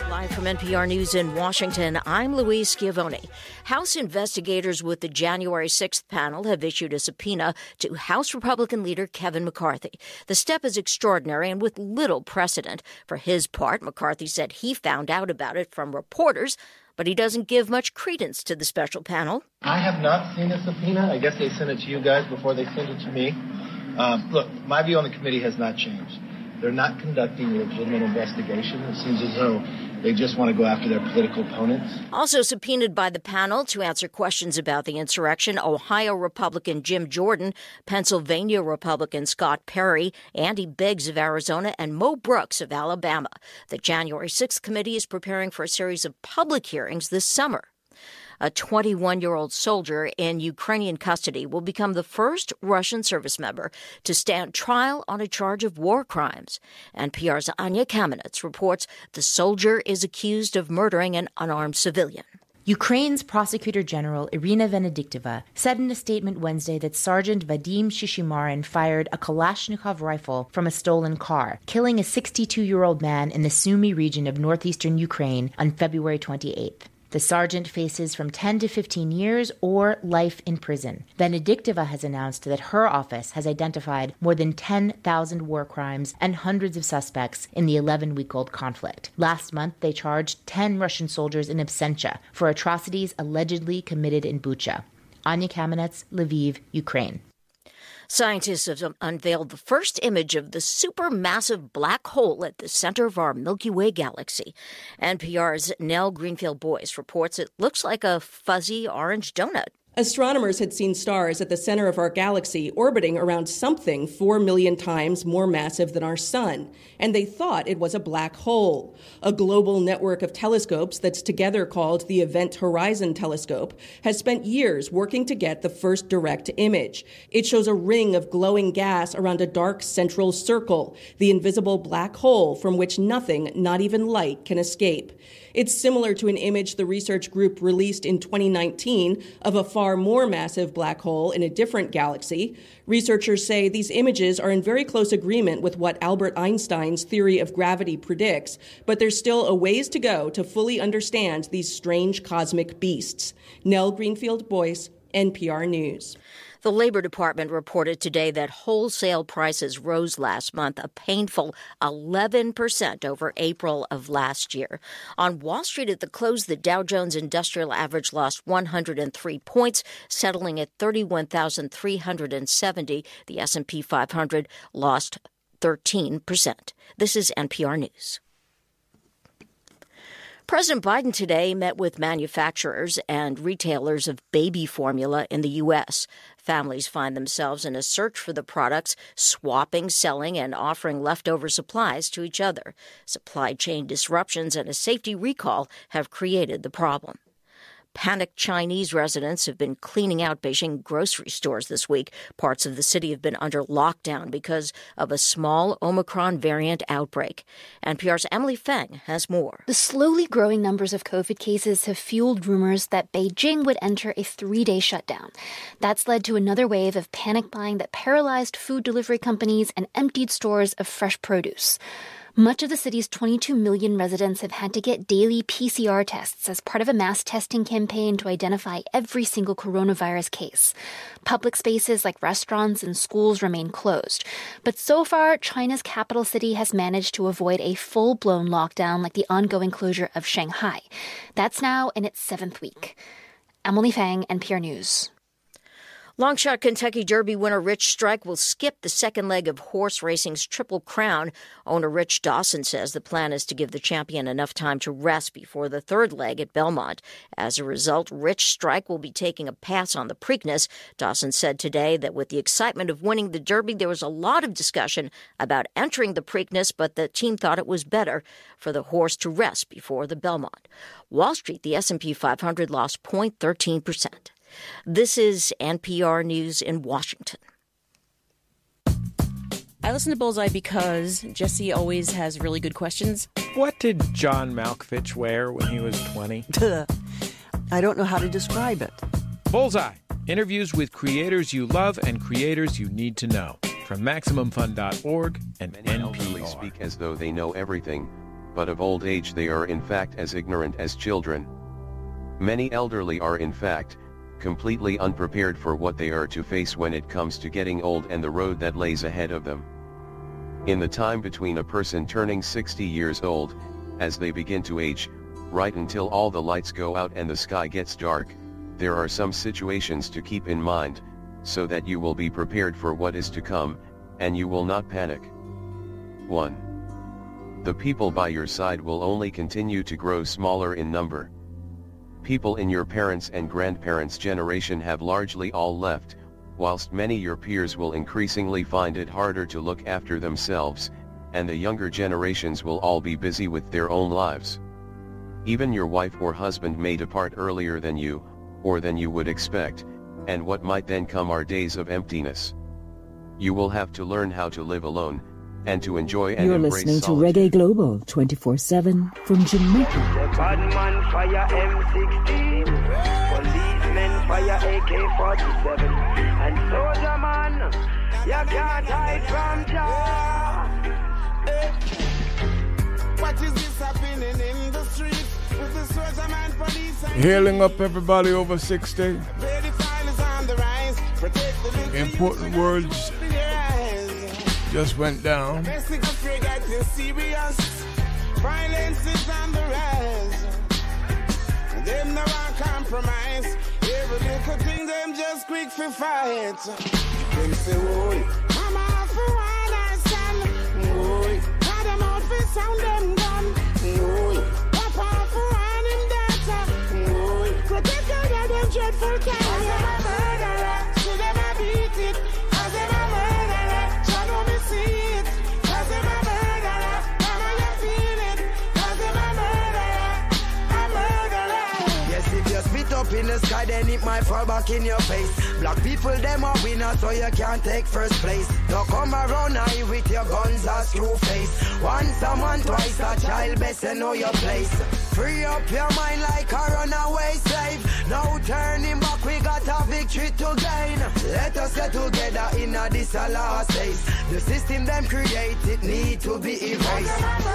Live from NPR News in Washington, I'm Louise Schiavone. House investigators with the January 6th panel have issued a subpoena to House Republican leader Kevin McCarthy. The step is extraordinary and with little precedent. For his part, McCarthy said he found out about it from reporters, but he doesn't give much credence to the special panel. I have not seen a subpoena. I guess they sent it to you guys before they sent it to me. Um, look, my view on the committee has not changed. They're not conducting a legitimate investigation. It seems as though they just want to go after their political opponents. Also subpoenaed by the panel to answer questions about the insurrection, Ohio Republican Jim Jordan, Pennsylvania Republican Scott Perry, Andy Biggs of Arizona, and Mo Brooks of Alabama. The January 6th committee is preparing for a series of public hearings this summer. A 21 year old soldier in Ukrainian custody will become the first Russian service member to stand trial on a charge of war crimes. NPR's Anya Kamenetz reports the soldier is accused of murdering an unarmed civilian. Ukraine's prosecutor general Irina Venediktova said in a statement Wednesday that Sergeant Vadim Shishimarin fired a Kalashnikov rifle from a stolen car, killing a 62 year old man in the Sumy region of northeastern Ukraine on February 28th. The sergeant faces from 10 to 15 years or life in prison. Venediktova has announced that her office has identified more than 10,000 war crimes and hundreds of suspects in the 11 week old conflict. Last month, they charged 10 Russian soldiers in absentia for atrocities allegedly committed in Bucha. Anya Kamenetz, Lviv, Ukraine. Scientists have unveiled the first image of the supermassive black hole at the center of our Milky Way galaxy. NPR's Nell Greenfieldboyce reports it looks like a fuzzy orange donut. Astronomers had seen stars at the center of our galaxy orbiting around something 4 million times more massive than our sun, and they thought it was a black hole. A global network of telescopes that's together called the Event Horizon Telescope has spent years working to get the first direct image. It shows a ring of glowing gas around a dark central circle, the invisible black hole from which nothing, not even light, can escape. It's similar to an image the research group released in 2019 of a far more massive black hole in a different galaxy. Researchers say these images are in very close agreement with what Albert Einstein's theory of gravity predicts, but there's still a ways to go to fully understand these strange cosmic beasts. Nell Greenfieldboyce, NPR News. The Labor Department reported today that wholesale prices rose last month a painful 11% over April of last year. On Wall Street at the close, the Dow Jones Industrial Average lost 103 points, settling at 31,370. The S&P 500 lost 13%. This is NPR News. President Biden today met with manufacturers and retailers of baby formula in the U.S. Families find themselves in a search for the products, swapping, selling, and offering leftover supplies to each other. Supply chain disruptions and a safety recall have created the problem. Panicked Chinese residents have been cleaning out Beijing grocery stores this week. Parts of the city have been under lockdown because of a small Omicron variant outbreak. NPR's Emily Feng has more. The slowly growing numbers of COVID cases have fueled rumors that Beijing would enter a three day shutdown. That's led to another wave of panic buying that paralyzed food delivery companies and emptied stores of fresh produce. Much of the city's 22 million residents have had to get daily PCR tests as part of a mass testing campaign to identify every single coronavirus case. Public spaces like restaurants and schools remain closed. But so far, China's capital city has managed to avoid a full blown lockdown like the ongoing closure of Shanghai. That's now in its seventh week. Emily Feng, NPR News. Longshot Kentucky Derby winner Rich Strike will skip the second leg of horse racing's Triple Crown. Owner Rich Dawson says the plan is to give the champion enough time to rest before the third leg at Belmont. As a result, Rich Strike will be taking a pass on the Preakness. Dawson said today that with the excitement of winning the Derby, there was a lot of discussion about entering the Preakness, but the team thought it was better for the horse to rest before the Belmont. Wall Street, the S&P 500 lost 0.13 percent. This is NPR News in Washington. I listen to Bullseye because Jesse always has really good questions. What did John Malkovich wear when he was 20? I don't know how to describe it. Bullseye interviews with creators you love and creators you need to know. From MaximumFun.org and Many elderly NPR. speak as though they know everything, but of old age they are in fact as ignorant as children. Many elderly are in fact, completely unprepared for what they are to face when it comes to getting old and the road that lays ahead of them. In the time between a person turning 60 years old, as they begin to age, right until all the lights go out and the sky gets dark, there are some situations to keep in mind, so that you will be prepared for what is to come, and you will not panic. 1. The people by your side will only continue to grow smaller in number. People in your parents' and grandparents' generation have largely all left, whilst many your peers will increasingly find it harder to look after themselves, and the younger generations will all be busy with their own lives. Even your wife or husband may depart earlier than you, or than you would expect, and what might then come are days of emptiness. You will have to learn how to live alone, and to enjoy and You're embrace listening to. Reggae Global 24 7 from Jamaica. Bad man fire M16 Policemen fire AK-47 And soldier man You can't hide from Jah What is this happening in the street? With the soldier man police Healing up everybody over 60. Important words just went down. Violence is on the rise. Them no compromise. Every little thing them just quick for fight. Them say, "Oi, for. Oi, got them out for sound them gun. Oi, for one. Oi, them dreadful. Then it might fall back in your face. Black people, them are winners, so you can't take first place. Don't come around here with your guns or screw face. Once a man, twice a child, best you know your place. Free up your mind like a runaway slave. No turning back, we got a victory to gain. Let us get together in a this days. The system them created need to be erased.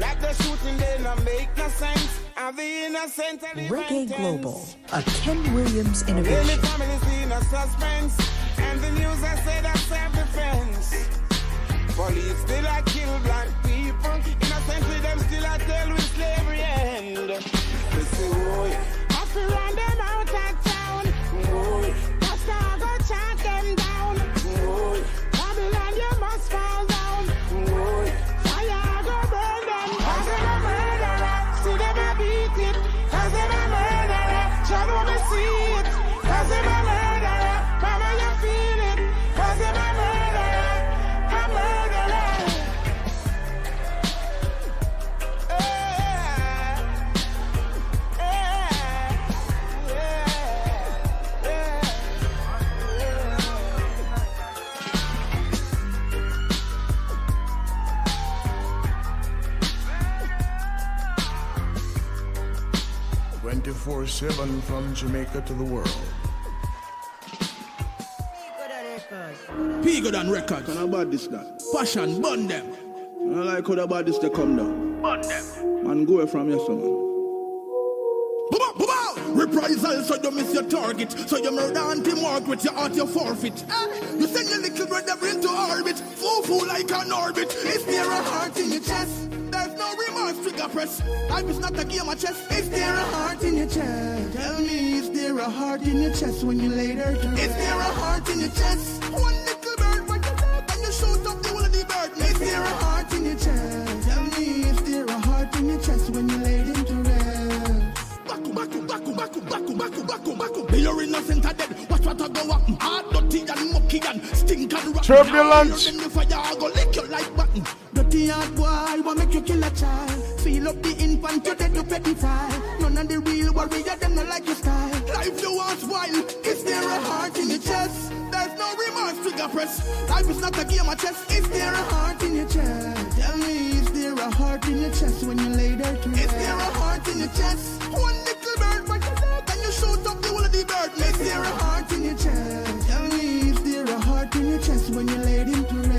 Like the shooting, they not make no sense. And the innocent Reggae intense. Global, a Ken Williams innovation. families in a suspense, and the news I that self-defense. Police still a kill black people, innocently them still a tell with slavery end. They say, oi, have to run them out of town. Pastor go chant them down. Babylon you must fall down. 24 7 from Jamaica to the world. Bigger than record. Can I bad this guy, Passion, burn them. I like how the bodies they come down. Burn them. Man, go away from your son. Reprisal, so you miss your target. So you murder anti mark with your heart, you forfeit. Eh? You send your little brother into orbit. Foo foo like an orbit. Is there a heart in your chest? There's no remorse, trigger press. Life is not a game of chess. Is there a heart in your chest? Tell me, is there a heart in your chest when you lay there to Is there a heart in your chest? One little bird, but you love and you shoot up the whole of the bird. Is there a heart in your chest? Tell me, is there a heart in your chest when you laid him to rest? Baku, baku, baku, baku, baku, baku, baku, baku. Be your innocent are dead. Watch what I go up. Hard, dirty and mucky and stink and rotten. Turbulence. Then the fire I go lick your like button. Dirty hard boy, want make you kill a child. Feel up the infant, you dead to pedophile. None of the real warrior, them not like your style. Life you want wild. Is there a heart in your chest? There's no remorse, trigger press. Life is not a game of chess. Is there a heart in your chest? Tell me, is there a heart in your chest when you lay there to Is there a heart in your chest? One little bird, but you love and you shoot up the whole of the bird. Is there a heart in your chest? Tell me, is there a heart in your chest when you laid him to rest?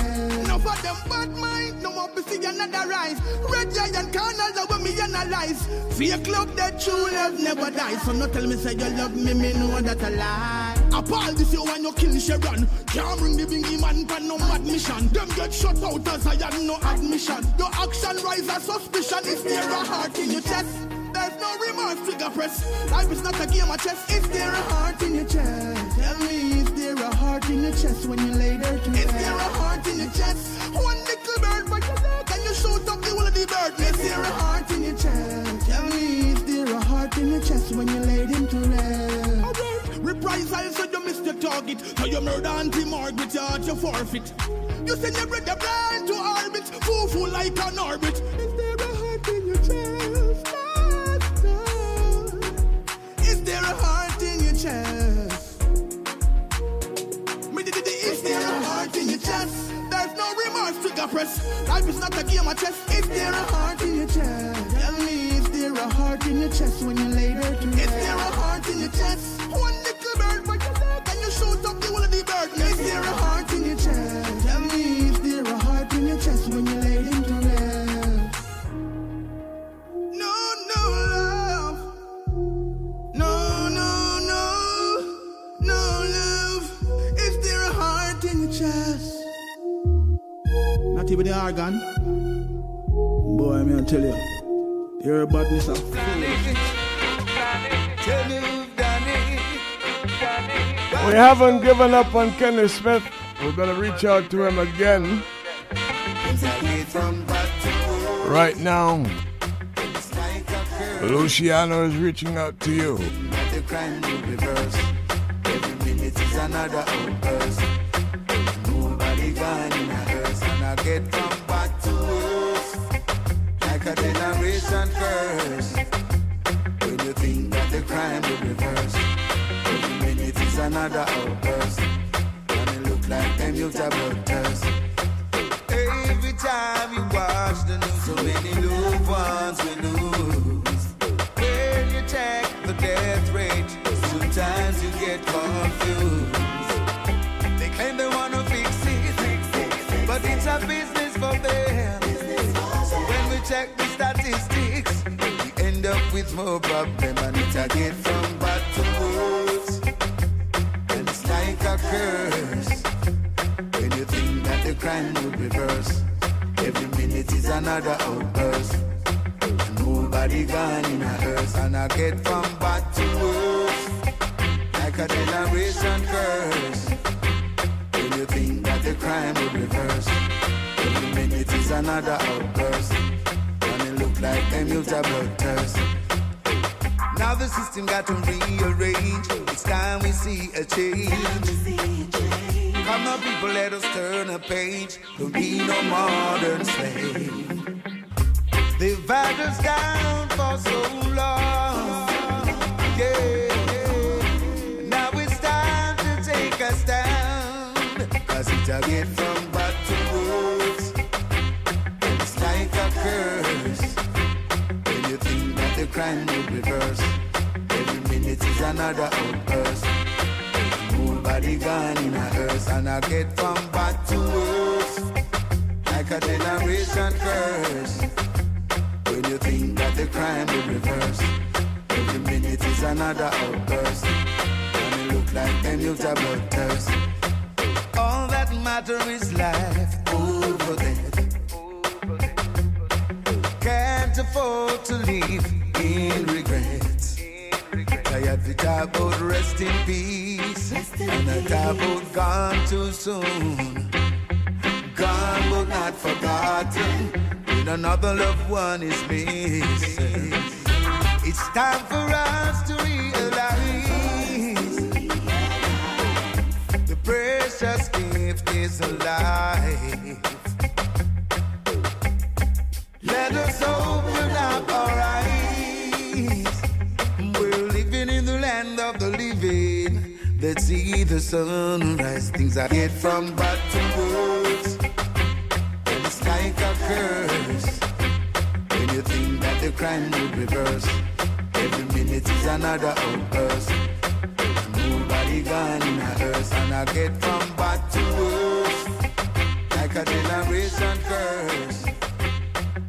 Them bad mind, no want to see another rise. Red giant canals are when me analyze. Fake love that true love never dies. So no tell me say you love me, me know that a lie. Apart this you when you kill Sharon. Can't bring the bingy man for no mad mission. Them get shut out as I had no admission. Your action rise a suspicion. Is there a heart in your chest? There's no remorse, trigger press. Life is not a game of chess. Is there a heart in your chest? Tell me, there a heart in your chest when you lay there to rest? Is there a heart in your chest? One little bird, but you love and you shoot up the whole of the bird. Is there a heart in your chest? Tell me, is there a heart in your chest when you laid him to rest? Oh, Alright, reprisal so you missed your target. So you murder Auntie Margaret, you out your forfeit. You send your brother blind to orbit, foo foo like an orbit. Is there a heart in your chest? Is there a heart in your chest? Is there a heart in your chest? There's no remorse, trigger press. Life is not a game of chess. Is there a heart in your chest? Tell me, is there a heart in your chest when you lay there to Is there a heart in your chest? One little bird by your leg and you shoot up the whole of the bird. Is there a heart Not even the organ. Boy, I'm gonna tell you. Your badness of We haven't given up on Kenny Smith. We're gonna reach out to him again. Right now, Luciano is reaching out to you. The crime will. Every minute is another outburst. Nobody gone get from bad to worse, like a generation curse. When you think that the crime will reverse, every minute is another outburst, and it look like them are thirst. Every time you watch the news, so many loved ones we it, a business for them. When we check the statistics, we end up with more problem and it's a get from bad to worse. And it's like a curse. When you think that the crime will reverse, every minute is another outburst. Nobody gone in a hearse, and I get from bad to worse, like a generation curse. When you think that the crime will reverse, another outburst, and it look like are bloodthirst. Now the system got to rearrange. It's time we see a change. Come on, people, let us turn a page. Don't be no modern slave. They've had us down for so long. Yeah. Now it's time to take us down. Cause it's a get from crime will reverse, every minute is another outburst. Nobody gone in a hearse, and I get from bad to worse. Like a generation curse. When you think that the crime will reverse, every minute is another outburst. And it look like them youth are bloodthirst. All that matter is life over death. Can't afford to live in regret. Tired to talk about rest in peace. And talk about gone too soon. Gone but not forgotten. When another loved one is missing. It's time for us to realize the precious gift is alive. Let us open up our eyes. Living in the land of the living. Let's see the sunrise. Things I get from to worse. And it's like a curse. When you think that the crime will reverse, every minute is another outburst. Nobody gone in a hearse, and I get from bad to worse. Like a generation curse.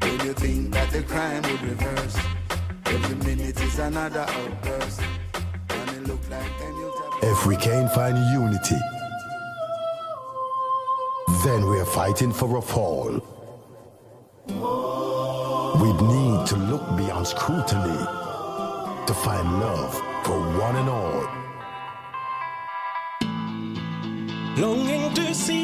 When you think that the crime will reverse, is another outburst. And it look like them If we can't find unity, then we're fighting for a fall. We need to look beyond scrutiny to find love for one and all. Longing to see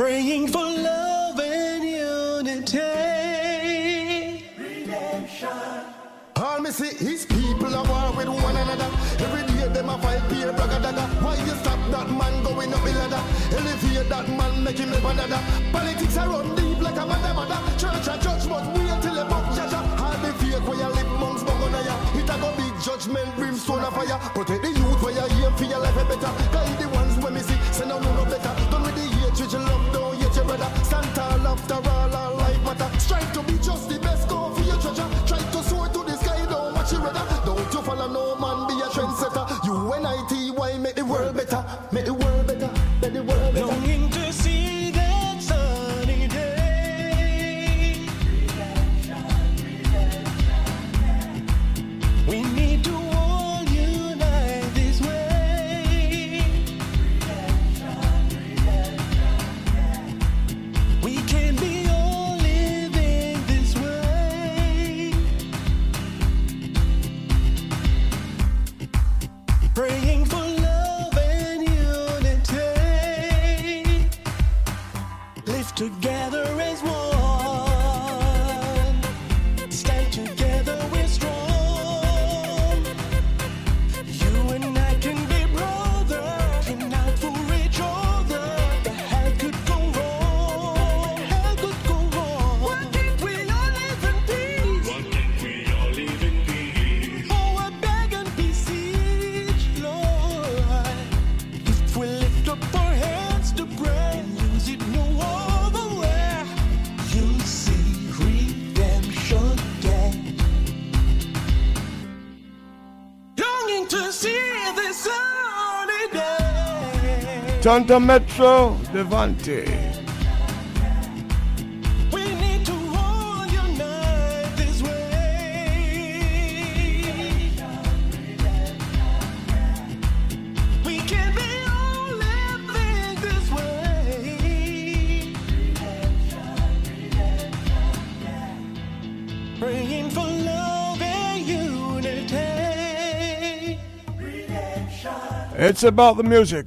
Praying for love and unity. Redemption. All me see is people are war with one another. Every day them a fight peer bragga dagga. Why you stop that man going up the ladder? Elevate that man, make him live another. Politics are run deep like a mother mother. Church a judge must wait judgment, brimstone of fire. Protect the youth where you aim for your life a better. Guide the ones when me see, say no no better. Done with the hatred, you love, don't hate your brother. Stand tall after all, our life matter. Strive to be just the best, love and unity. It's about the music.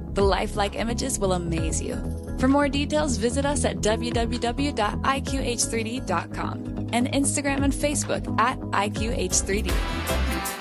The lifelike images will amaze you. For more details, visit us at www.iqh3d.com and Instagram and Facebook at IQH3D.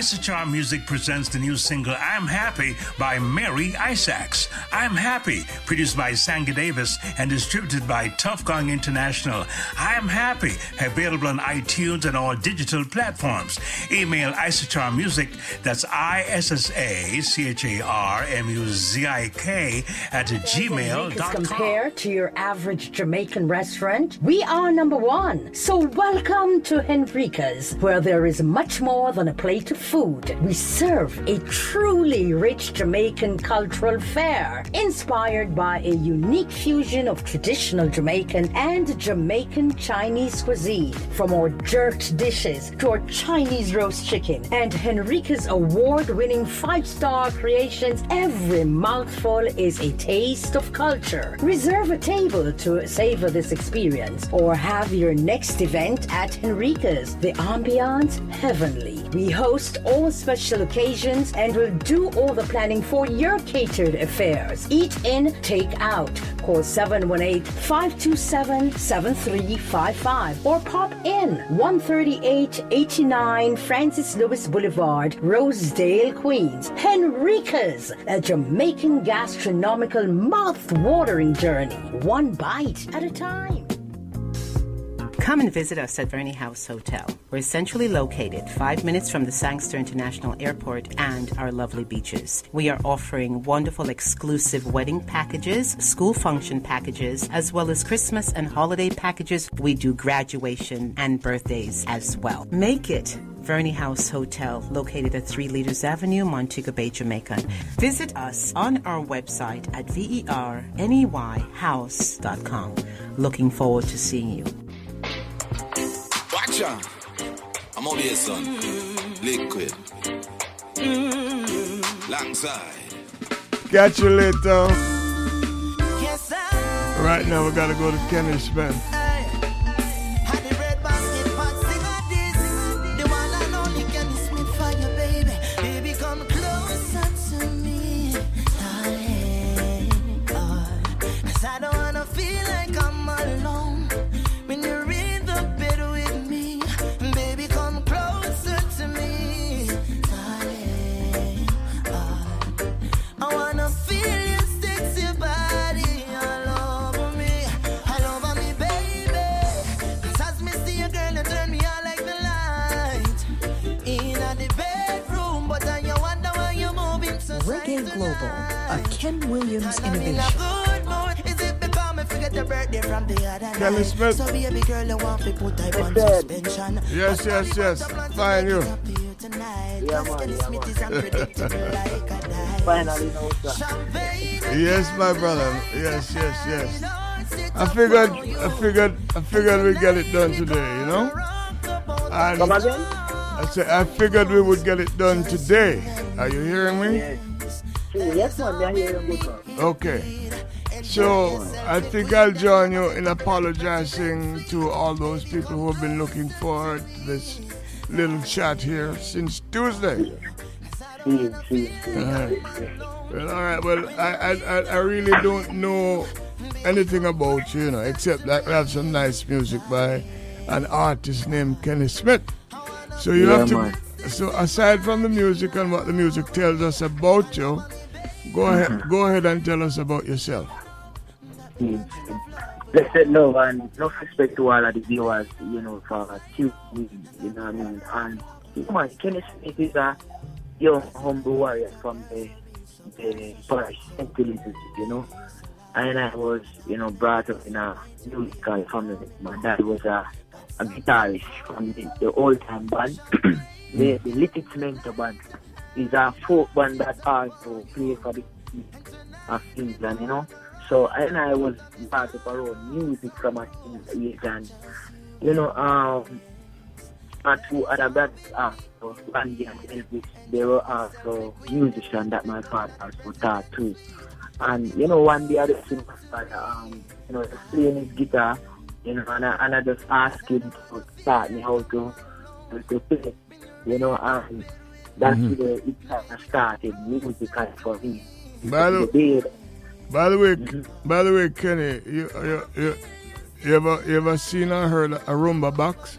Issachar Muzik presents the new single I'm Happy by Mary Isaacs. I'm Happy, produced by Sanga Davis and distributed by Tuff Gong International. I'm Happy, available on iTunes and all digital platforms. Email Issachar Muzik, that's I S S A C H A R M U Z I K, at gmail.com. compared to your average Jamaican restaurant, we are number one. So welcome to Henrica's, where there is much more than a plate of food. We serve a truly rich Jamaican cultural fare, inspired by a unique fusion of traditional Jamaican and Jamaican Chinese cuisine. From our jerked dishes to our Chinese roast chicken and Henrica's award-winning five-star creations, every mouthful is a taste of culture. Reserve a table to savor this experience or have your next event at Henrica's. The ambiance heavenly. We host all special occasions and will do all the planning for your catered affairs. Eat in, take out. Call 718-527-7355 or pop in 13889 Francis Lewis Boulevard, Rosedale, Queens. Henrica's, a Jamaican gastronomical mouth-watering journey, one bite at a time. Come and visit us at Verney House Hotel. We're centrally located, five minutes from the Sangster International Airport and our lovely beaches. We are offering wonderful exclusive wedding packages, school function packages, as well as Christmas and holiday packages. We do graduation and birthdays as well. Make it Verney House Hotel, located at 3 Leaders Avenue, Montego Bay, Jamaica. Visit us on our website at verneyhouse.com. Looking forward to seeing you. Watch. I'm on here, son. Liquid. Long side. Catch you later. Right now, we gotta go to Kenny Smith. You want to put type on suspension. Yes, yes, yes. Fine, you. Yeah, man, Smith is unpredictable like a die. Finally, no. Yes, my brother. Yes, yes, yes. I figured, I figured, I figured we'd get it done today, you know? And Come again? I said, I figured we would get it done today. Are you hearing me? True, Yes, man, me are hearing good. Okay. So I think I'll join you in apologizing to all those people who have been looking forward to this little chat here since Tuesday. Alright. Well, all right. Well, I, I, I- I really don't know anything about you, you know, except that we have some nice music by an artist named Kenny Smith. So you Yeah, have to. man. So aside from the music and what the music tells us about you, go ahead, mm-hmm. go ahead and tell us about yourself. Mm-hmm. Blessed love and no respect to all of the viewers, you know, for tuning in, you know what I mean? And, you know, Kenny Smith is a young, humble warrior from the, the parish, St. Elizabeth, you know? And I was, you know, brought up in a musical family. My dad was a, a guitarist from the, the old time band, the, the Lytics Mento band. Is a folk band that also play for the of England, you know. So and I was part of around music from a age and you know, um and two other brothers also, Randy and Elvis, they were also musicians that my father also taught too. And you know, one day I just father, um, you know, playing his guitar, you know, and I, and I just asked him to start me how to, to play, you know, and that's Mhm. where it kind of started musical for me. By the, by the way, by the way, Kenny, you you, you, you ever you ever seen or heard a rumba box?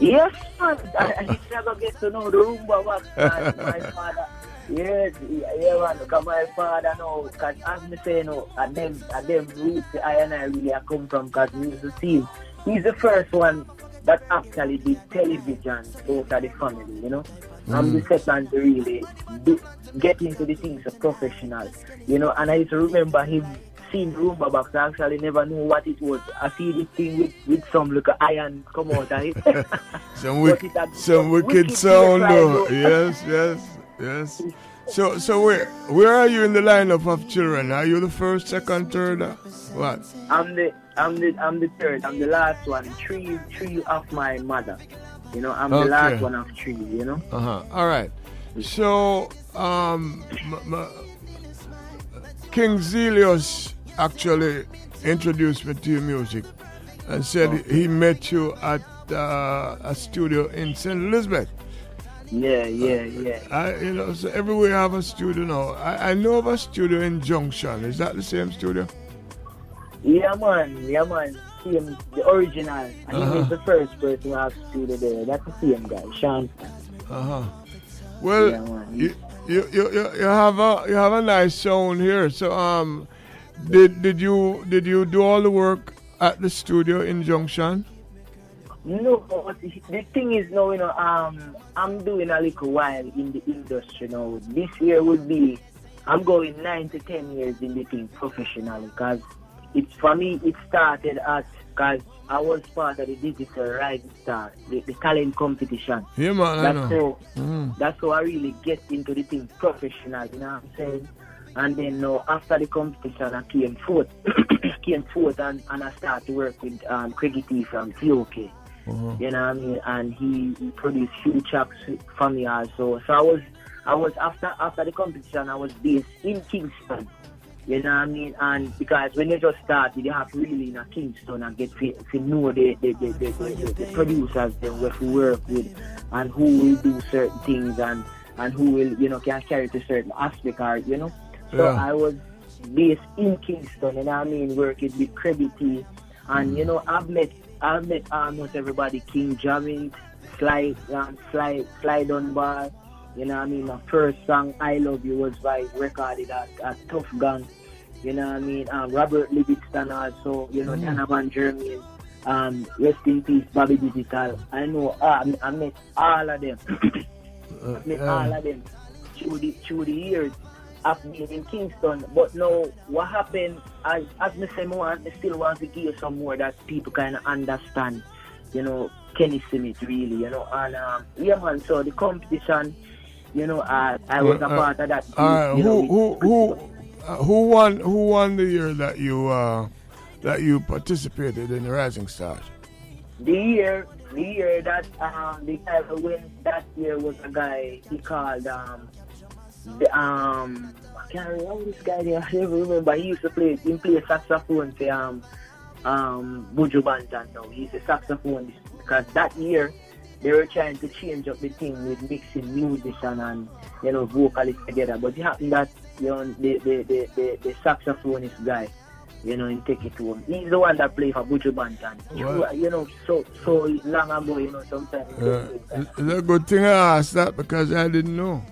Yes, man. I, I never get to know the rumba box, man. My father. Yes, yeah, man. Because my father know, because as me say, no, at them, at them roots, I and I really are come from, because he's the team. He's the first one that actually did television out of the family, you know. I'm the Mm. second to really do, get into the things of professional, you know. And I used to remember him seeing rumba box. I actually never knew what it was. I see this thing with, with some little iron come out of it. Some wicked, it had some wicked wicked sound, though. Yes, yes, yes. So, so where, where are you in the lineup of children? Are you the first, second, third? or What? I'm the I'm the I'm the third. I'm the last one. Three three of my mother. You know, I'm Okay. the last one of three. You know. Uh huh. All right. So, um, King Zelius actually introduced me to your music and said he met you at uh, a studio in St. Elizabeth. Yeah, yeah, yeah. I, you know, so everywhere I have a studio now. I, I know of a studio in Junction. Is that the same studio? Yeah, man. Yeah, man. Same, the original. And Uh-huh. he was the first person to have studio there. That's the same guy, Sean. Uh huh. Well, Yeah, you, you, you, you, have a you have a nice sound here. So um, did did you did you do all the work at the studio in Junction? No, but the the thing is now, you know, um, I'm doing a little while in the industry now. This year would be, I'm going nine to ten years in the thing professionally because it's for me, it started as, because I was part of the Digicel Rising Star, the, the talent competition. Yeah, man, I That's know. how, Mm. that's how I really get into the thing professional, you know what I'm saying? And then now after the competition, I came fourth, came forth, and, and I started to work with um, Craigie T from TOK. Uh-huh. You know what I mean? And he, he produced few tracks for me also. So I was, I was after after the competition, I was based in Kingston. You know what I mean? And because when you just started, you have to really in a Kingston and get to, to know the the, the, the, the, the producers them where to work with and who will do certain things and and who will you know can carry to certain aspect or you know. So Yeah. I was based in Kingston, you know what I mean, working with Craigie T and you know I've met I've met almost everybody, King Jammy, Sly, um, Sly, Slide on Bar. You know what I mean? My first song I Love You was by recorded at, at Tuff Gong. You know what I mean? Um, Robert Livingston also, you know, Mm. Donovan Germain. Um, rest in peace, Bobby Digital. I know uh, I met all of them. Uh, I met yeah. all of them through the through the years of being in Kingston. But now what happened as as me say, want still want to give some more that people kind of understand, you know, Kenny Smith really, you know. And um, yeah man, so the competition, you know, uh, I was a Uh, part of that. All right, you know, who who who uh, who won who won the year that you uh, that you participated in the Rising Stars? The year, the year that um the guy who win that year was a guy he called um the um I can't remember this guy there. I never remember. He used to play he play saxophone for um um Buju Banton now. He's a saxophonist because that year they were trying to change up the thing with mixing musician and you know vocalists together. But it happened that you know the the the, the, the saxophonist guy you know, and take it to him. He's the one that played for Buju Banton. Well- You know, so so long ago, you know, sometimes. Uh, it's a good thing I asked that because I didn't know.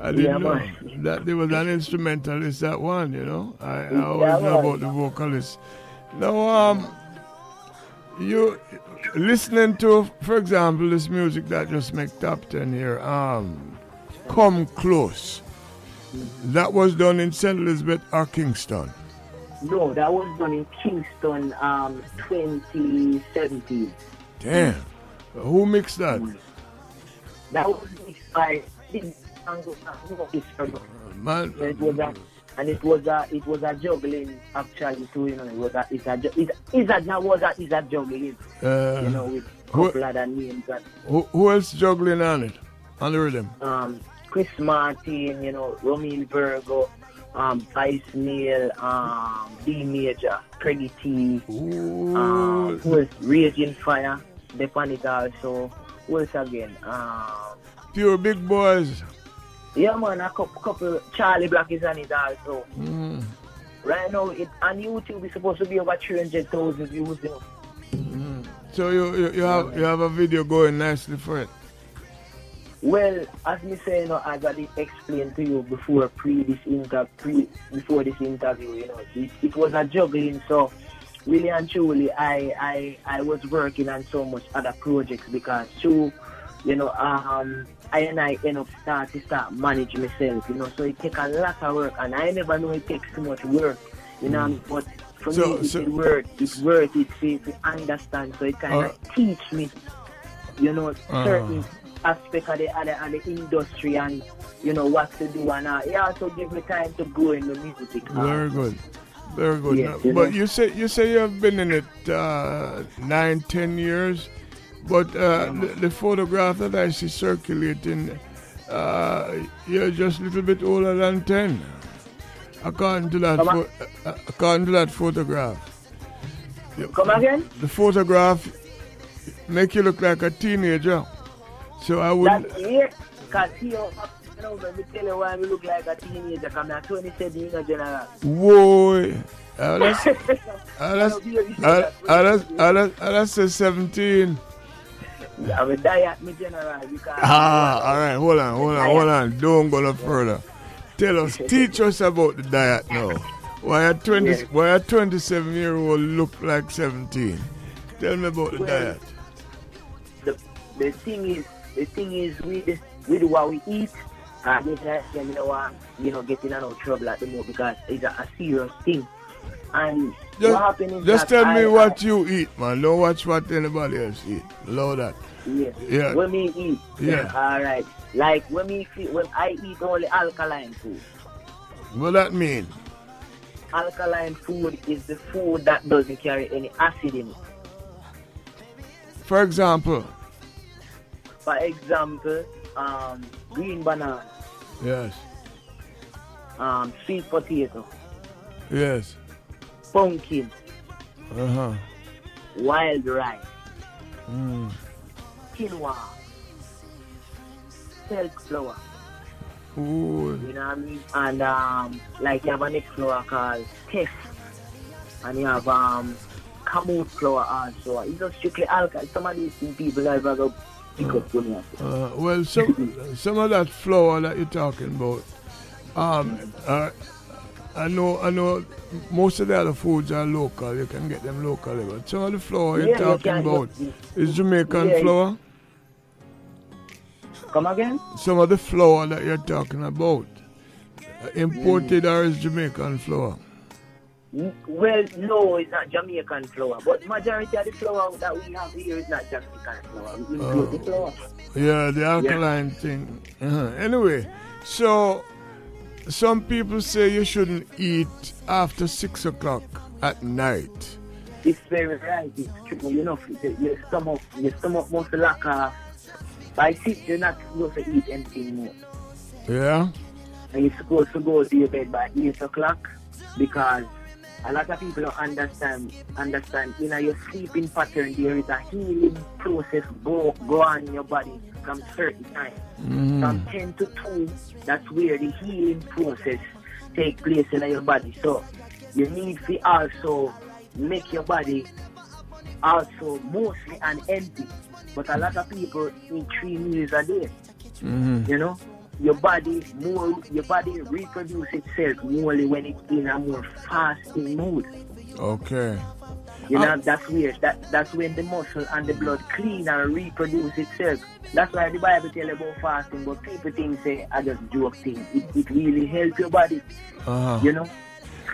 I didn't Yeah, know man. that there was an instrumentalist that one. You know, I, I Yeah, always know about the vocalist. Now, um, you listening to, for example, this music that just make top ten here. Um, come close. That was done in St. Elizabeth or Kingston. No, that was done in Kingston, um, 2017. Damn. Who mixed that? That was mixed by Man, it was a, and it was a it was a juggling actually too. You know, it was a it's a ju- it's, a that was a it's a juggling. Uh, you know, with who- couple other names and Who, who else juggling on it? On the rhythm? um, Chris Martin, you know, Romain Virgo, um, Vice Neil, um, D Major, Craigie T, um, who is Raging Fire, they on it also. Who else again? Um, Pure big boys. Yeah, man, a couple, couple Charlie Black is on it also. Mm. Right now, it on YouTube it's supposed to be over 300,000 views. You know. So you, you, you have you have a video going nicely for it. Well, as me say, you know, as I did explain to you before pre this inter pre before this interview, you know, it, it was a juggling. So really and truly, I I I was working on so much other projects because through, you know, um, and I end up start to start manage myself, you know. So it take a lot of work, and I never know it takes too much work, you know. But for So- me, it's so- worth it's worth it to, to understand. So it kind of Uh, teach me, you know, Uh. certain aspect of the, of the, of the industry and you know what to do and uh, it also give me time to grow in the music. uh, Very good. Very good. Yeah, you but know. you say you say you have been in it uh, nine, ten years, but uh, the, the photograph that I see circulating, uh, you're just a little bit older than ten, according to that. Pho- uh, according to that photograph. Come again? The photograph make you look like a teenager. So I would. That's it. Because he, you know, let me tell you why we look like a teenager. Because I'm 27, you know, General. Whoa. Uh, that's, uh, that's, uh, uh, that's, uh, that's, uh, that's a 17. I'm a diet, me general. Because Ah, all right. Hold on, hold on, hold on. Don't go no further. Tell us, teach us about the diet now. Why a 20, Yes. why a 27 year old look like 17? Tell me about the Well, diet. the, the thing is, the thing is, we do what we eat. And this is, you know, what, you know, getting out of trouble at the moment because it's a, a serious thing. And Just, just tell me I- what you eat, man. Don't watch what anybody else eat. Allow that. Yeah. Yeah. When me eat. Yeah. All right. Like when me feel, when I eat only alkaline food. What that mean? Alkaline food is the food that doesn't carry any acid in it. For example, For example, um, green banana, yes, um, sweet potato, yes, pumpkin, uh huh. wild rice, Mm. quinoa, silk flour. Ooh. You know what I mean? And um, like you have a next flour called Teff, and you have um, Kamut flour also. It's just strictly alcohol. Some of these people like to pick up Uh, well, some some of that flour that you're talking about, um, uh, I know I know most of the other foods are local. You can get them locally, but some of the flour you're Yeah, talking can, about is Jamaican Yeah. flour. Come again? Some of the flour that you're talking about, uh, imported or is Jamaican flour. Well, no, it's not Jamaican flour, but majority of the flour that we have here is not Jamaican flour. We flour. Yeah, the alkaline thing. Uh-huh. Anyway, so some people say you shouldn't eat after six o'clock at night. It's very right. It's true. You know, your stomach, your stomach must lack of. By six, you're not supposed to eat anything more. Yeah. and you're supposed to go to your bed by 8 o'clock because a lot of people don't understand understand you know your sleeping pattern there is a healing process go go on in your body from certain time Mhm. from 10 to 2 that's where the healing process take place in your body so you need to also make your body also mostly and empty but a lot of people eat three meals a day Mhm. you know, your body more your body reproduce itself morely when it's in a more fasting mood. Okay. You know, that's where that that's when the muscle and the blood clean and reproduce itself. That's why the Bible tell about fasting, but people think say I just joke thing. It, it really help your body. Uh-huh. You know?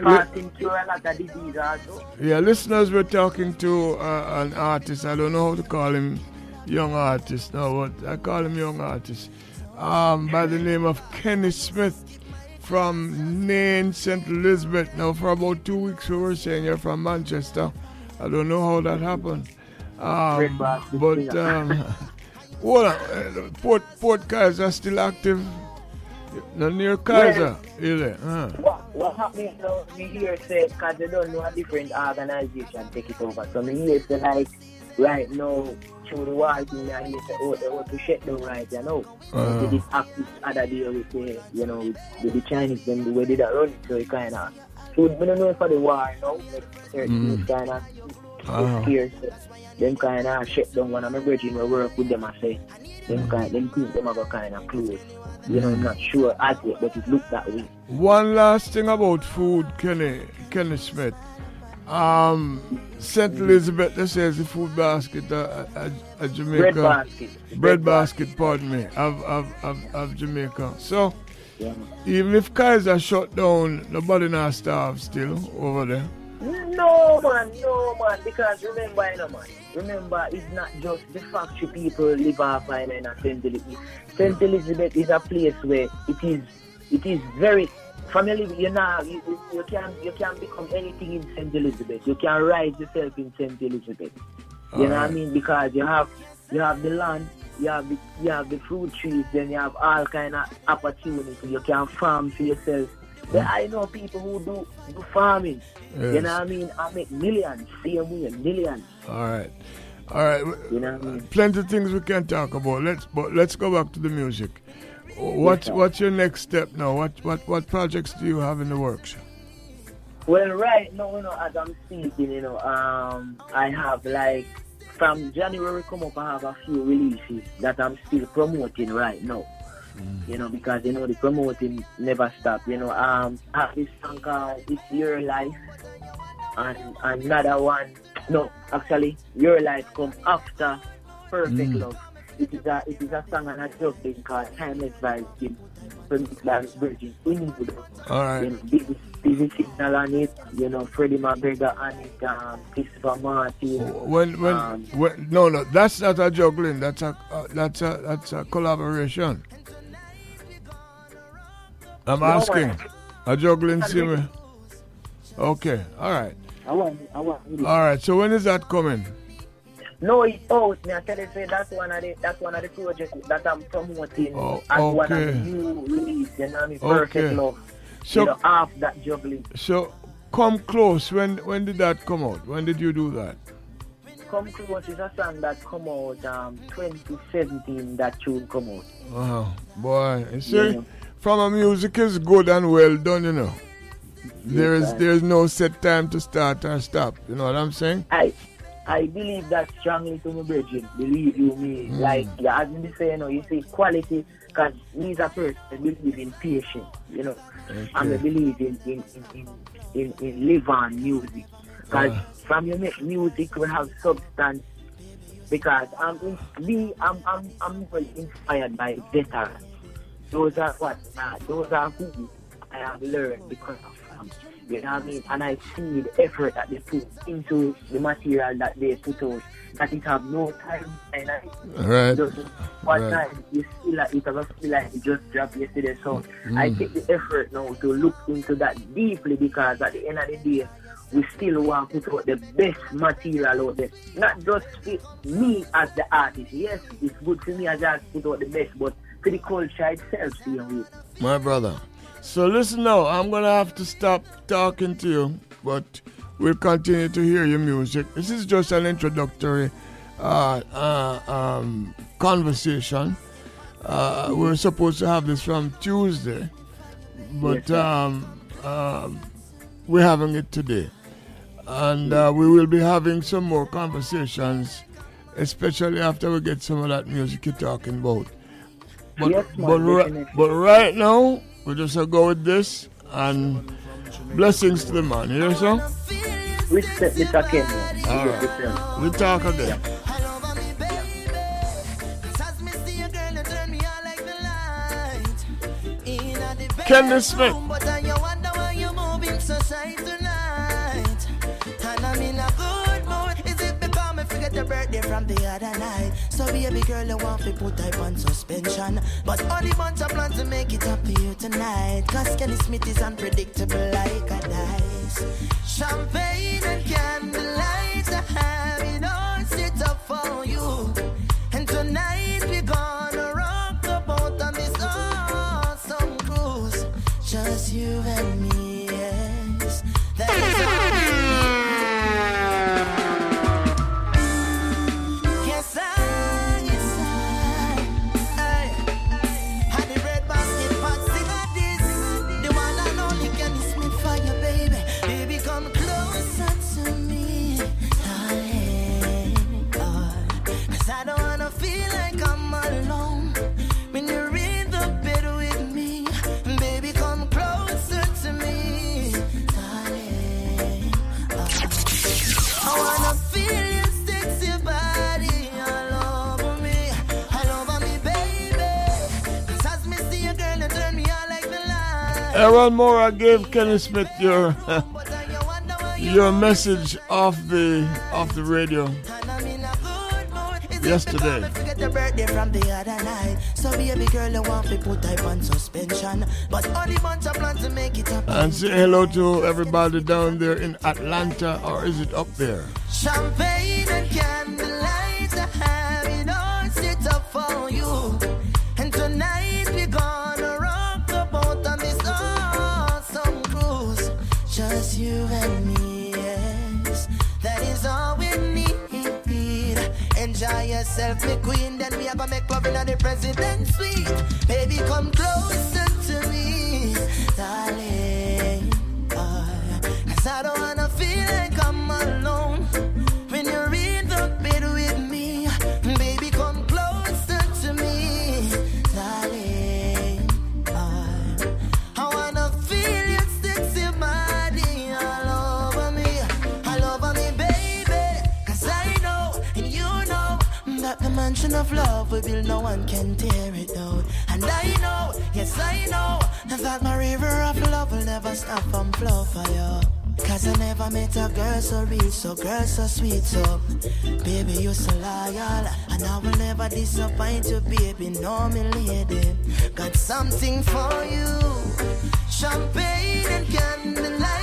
Fasting cure a lot of disease also. Yeah, listeners, we're talking to uh, an artist. I don't know how to call him young artist now, but I call him young artist. Um, by the name of Kenny Smith from Nain, St. Elizabeth. Now, for about two weeks, we were saying you're from Manchester. I don't know how that happened. Um, but, um, well, uh, Port, Port Kaiser still active. No, near Kaiser, is it? Uh. What what happened now, me hear say, because they don't know a different organization take it over. So me hear say like, right now, through the war thing, I hear say, oh, they want to shut down right, you know. Uh. They did act this other day with the, you know, with, with the Chinese, them, the way they run it, so it kind of, so we don't know for the war, you know, like Mm. kind of scared, so them kind of shut down one of my brethren will work with them, I say, them kind, them think them have a kind of close. You know, I'm not sure as yet, but it looks that way. One last thing about food, Kenny, Kenny Smith. Um, St. Elizabeth, this says the food basket uh, uh, uh, Jamaica. Bread basket. Bread, Bread basket, pardon me, of, of, of, of Jamaica. So, Yeah. even if Kaiser shut down, nobody not starve still over there. No man, no man, because remember, you know, man, remember it's not just the factory people live off in in St. Elizabeth. St. Elizabeth is a place where it is, it is very, family. you know, you, you, can you can become anything in St. Elizabeth. You can rise yourself in St. Elizabeth. You know what I mean? Because you have you have the land, you have the you have the fruit trees, then you have all kind of opportunities. You can farm for yourself. But I know people who do, do farming. You know what I mean? I make millions, same way, millions. All right. All right. You know I mean? Plenty of things we can talk about. Let's but let's go back to the music. What's sir. what's your next step now? What what what projects do you have in the works? Well, right now, you know, as I'm speaking, you know, um, I have like from January come up, I have a few releases that I'm still promoting right now. You know, because you know the promoting never stop. You know, um, I have this song called "It's Your Life," and another one. No, actually, "Your Life" come after "Perfect Mm. Love." It is a it is a song and a joke thing called "Timeless Vibes." In Premix Virgin Inwood. All right. You know, Busy, busy signal on it. You know, Freddie McGregor on it. Um, Christopher Martin. When when, um, when no no that's not a juggling. That's a uh, that's a that's a collaboration. I'm No, asking. A juggling singer. Okay. All right. I want, I want. All right. So when is that coming? No, it's out. Me, I tell you, say that's one of the that's one of the projects that I'm promoting Oh, as one of okay. the new release. You know what I mean? Perfect Okay. Love. So- you know, half that juggling. So come close. When when did that come out? When did you do that? Come Close is a song that come out um 2017. That tune come out. Uh-huh. Boy, you see, Yeah. from a music is good and well done, you know. There is there is no set time to start or stop. You know what I'm saying? I I believe that strongly to my brethren. Believe you me. Mm. Like yeah, as me say, you know, you see quality because he's a person that believe in patience, you know. And I Okay. believe in in in in, in, in live on music. Because Uh. from you make music we have substance. Because I'm in, me I'm I'm I'm well inspired by veterans. Those are what nah, those are who I have learned because of them. You know what I mean? And I see the effort that they put into the material that they put out. That it have no time and I Right. just one Right. time you feel like it doesn't feel like it just dropped yesterday. So I Mm. take the effort now to look into that deeply because at the end of the day we still want to put out the best material out there. Not just for me as the artist. Yes, it's good for me as I put out the best, but for the culture itself, see you. My brother. So listen now, I'm gonna have to stop talking to you, but we'll continue to hear your music. This is just an introductory uh, uh, um, conversation. Uh, we're supposed to have this from Tuesday, but um, um, we're having it today. And uh, we will be having some more conversations, especially after we get some of that music you're talking about. But, Yes, but, ri- but right now, we just gonna go with this and blessings to the man. You hear so? Respect Mr. Ken. All right. We talk again. Kenny Smith. But I wonder why you moving so tonight. And I'm in a good your birthday from the other night? So baby girl, you want to put type on suspension. But only bunch of plans to make it up to you tonight. Cause Kenny Smith is unpredictable like a dice. Champagne and candlelight, I have Aaron Moore gave Kenny Smith your your message off the off the radio yesterday. And say hello to everybody down there in Atlanta, or is it up there? Champagne and candlelight, Enjoy yourself, me queen. Then we are gonna make love in the president suite. Baby, come closer to of love we build, no one can tear it down. And I know, yes, I know, that my river of love will never stop from flow for you. Cause I never met a girl so real, so girl so sweet, so baby you so loyal, and I will never disappoint you, baby. No, me lady, got something for you, champagne and candlelight.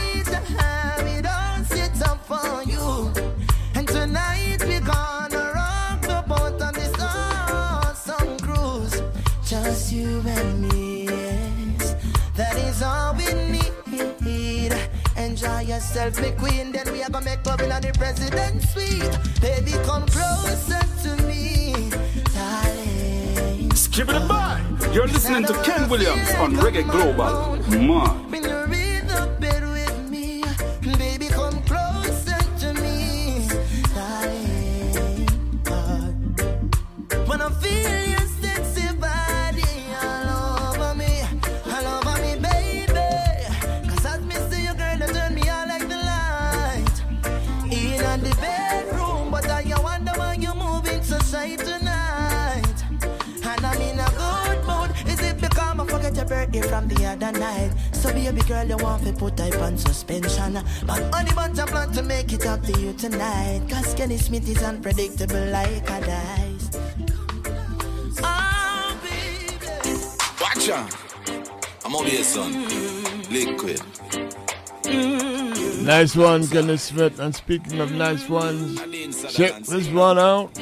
Enjoy yourself, me queen. Then we are gonna make love in the president suite. Baby, come closer to me, darling. Skip it by. You're listening to Ken Williams on Reggae Global. Man. Birthday from the other night? So baby girl, you want to put type on suspension. But only bunch of plan to make it up to you tonight. Cause Kenny Smith is unpredictable like a dice. Oh, baby. Watch out. I'm over here, son. Liquid. Nice one, Kenneth Smith. And speaking of nice ones, check this one out.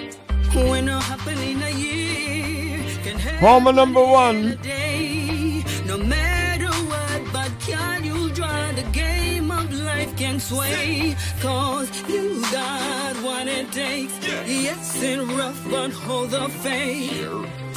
When a happen in a year can happen Homer number one. Sway? Cause you got what it takes. Yes, it's rough, but hold the faith.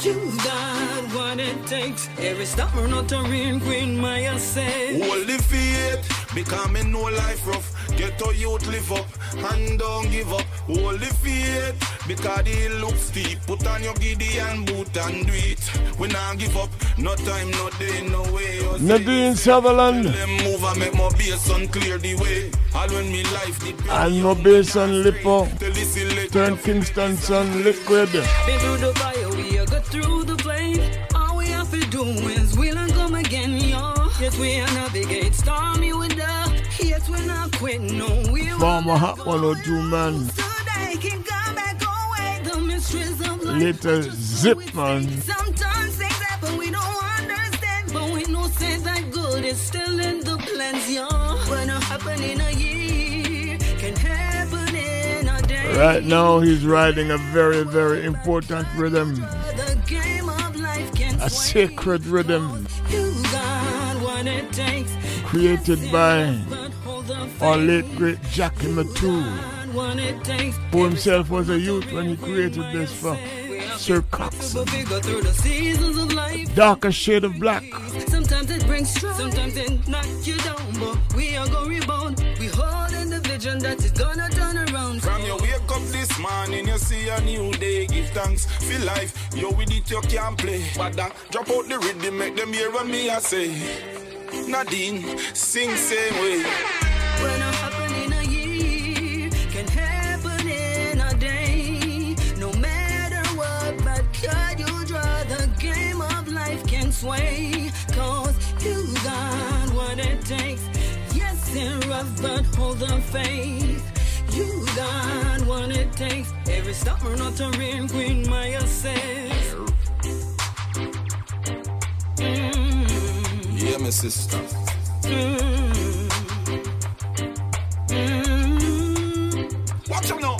You got what it takes. Every stubborn not a real queen, Maya said. Hold the faith, me know life rough. Get a youth live up and don't give up. Hold the faith, because the look steep. Put on your Gideon boot and do it. We not give up. No time, no day, no way. Nadine Sutherland Them move and make my bass and clear the way. All when me life did and no bass on Lippo. Turn Kingston Sun Liquid. Been through the fire, we are got through the flame. All we have to do is we'll and come again, yo. Yes, we are navigate stormy with the. Yes, we're not quit, no, we will. Former Hot 102 man. Little Zip man. Sometimes things happen we don't understand, but we know say that good is still in the plans, it happen in a year, can happen in a day. Right now, he's riding a very, very important rhythm. The game of life can A sacred rhythm You got what it takes. created by our late great Jackie Mittoo, What it takes. who himself was a youth when he created this for Sir Cox. But we go through the seasons of life. Darker shade of black. Sometimes it brings strife, sometimes it knock you down, but we are gonna rebound. We hold in the vision that is gonna turn around. From your wake up this morning, you see a new day. Give thanks for life. You with it, you can't play. But then drop out the rhythm, make them hear what me I say. Nadine, sing same way. Sway? Cause you got what it takes. Yes, it's rough, but hold the faith. You got what it takes. Every stubborn real queen, Maya says. Mm. Yeah, my sister. Mm. Watch him now.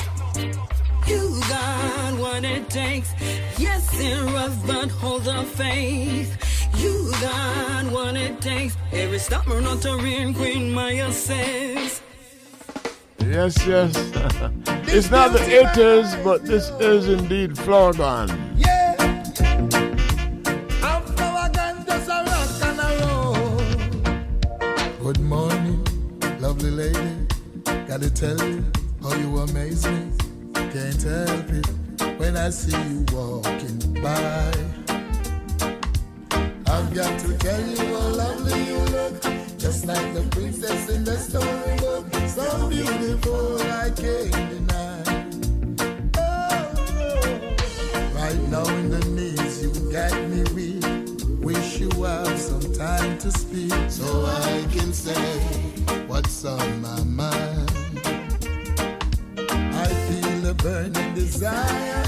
You got what it takes. Yes, it's rough, but hold the faith. You got what it takes. Every stubborn not a real queen, Maya says. Yes, yes. it's not the 80s, but this is indeed Flourgon. Yeah. I'm Flourgon, just a rock and a roll. Good morning, lovely lady. Gotta tell you how you amaze me. Can't help it when I see you walking by. I've got to tell you how lovely you look, just like the princess in the storybook. So beautiful, I can't deny. Oh, right now in the knees, you got me weak. Wish you have some time to speak, so I can say what's on my mind. I feel a burning desire.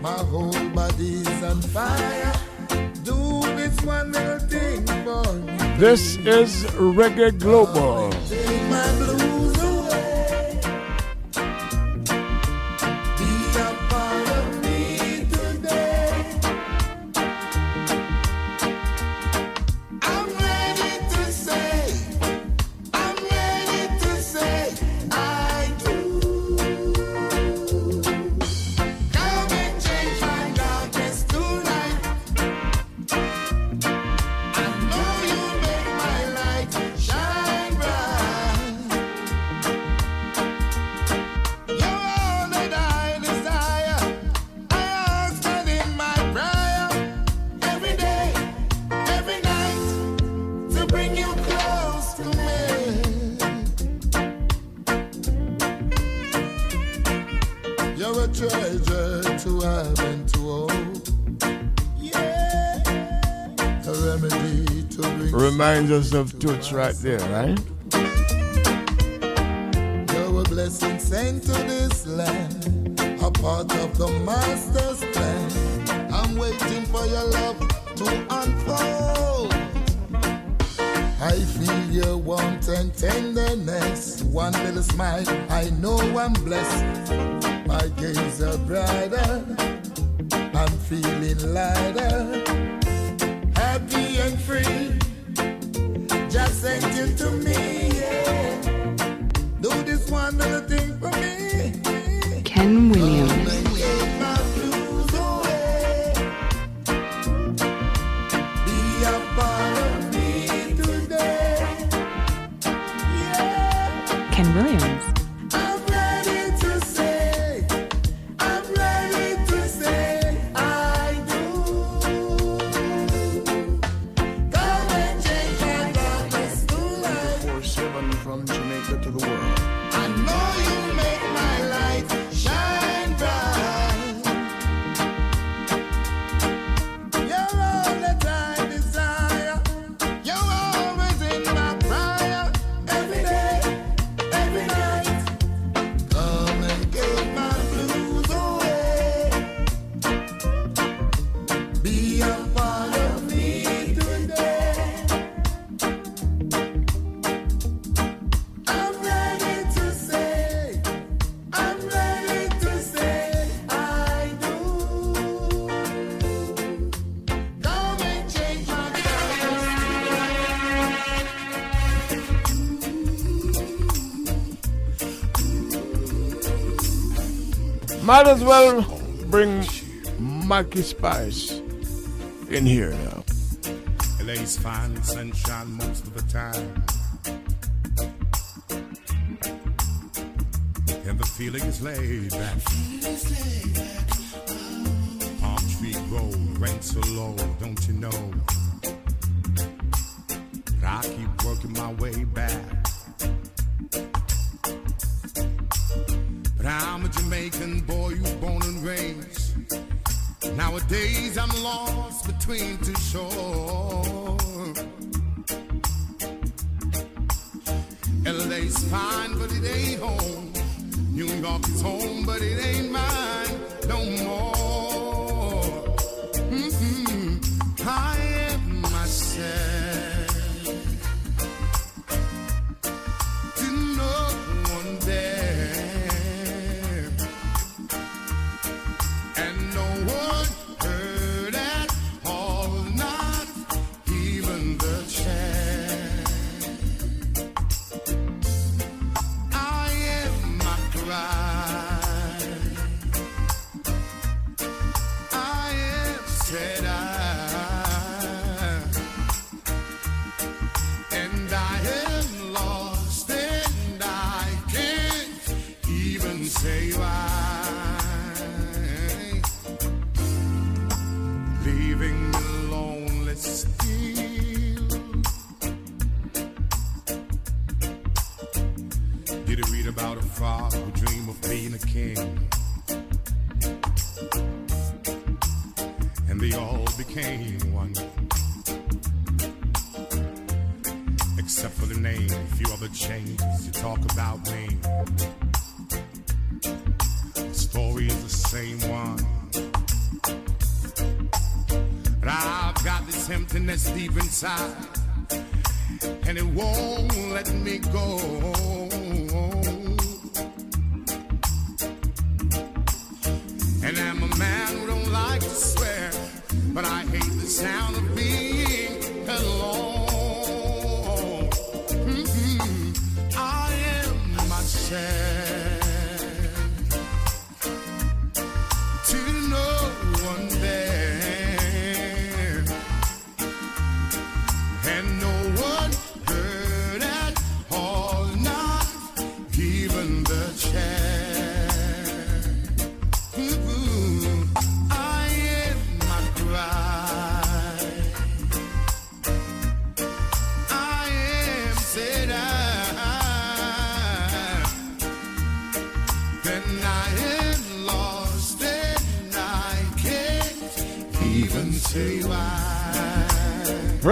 My whole body's on fire. Do this is Reggae Global. Reminds us of Toots right there, right? You're a blessing sent to this land, a part of the master's plan. I'm waiting for your love to unfold. I feel your warmth and tenderness, one little smile. I know I'm blessed. My days are brighter. I'm feeling lighter, happy and free. Sent you to me, yeah. Do this one thing for me. Ken Williams. Might as well bring Mikey Spice in here now. LA's fine sunshine most of the time. And the feeling is laid back. Palm tree grow, rain so low, don't you know?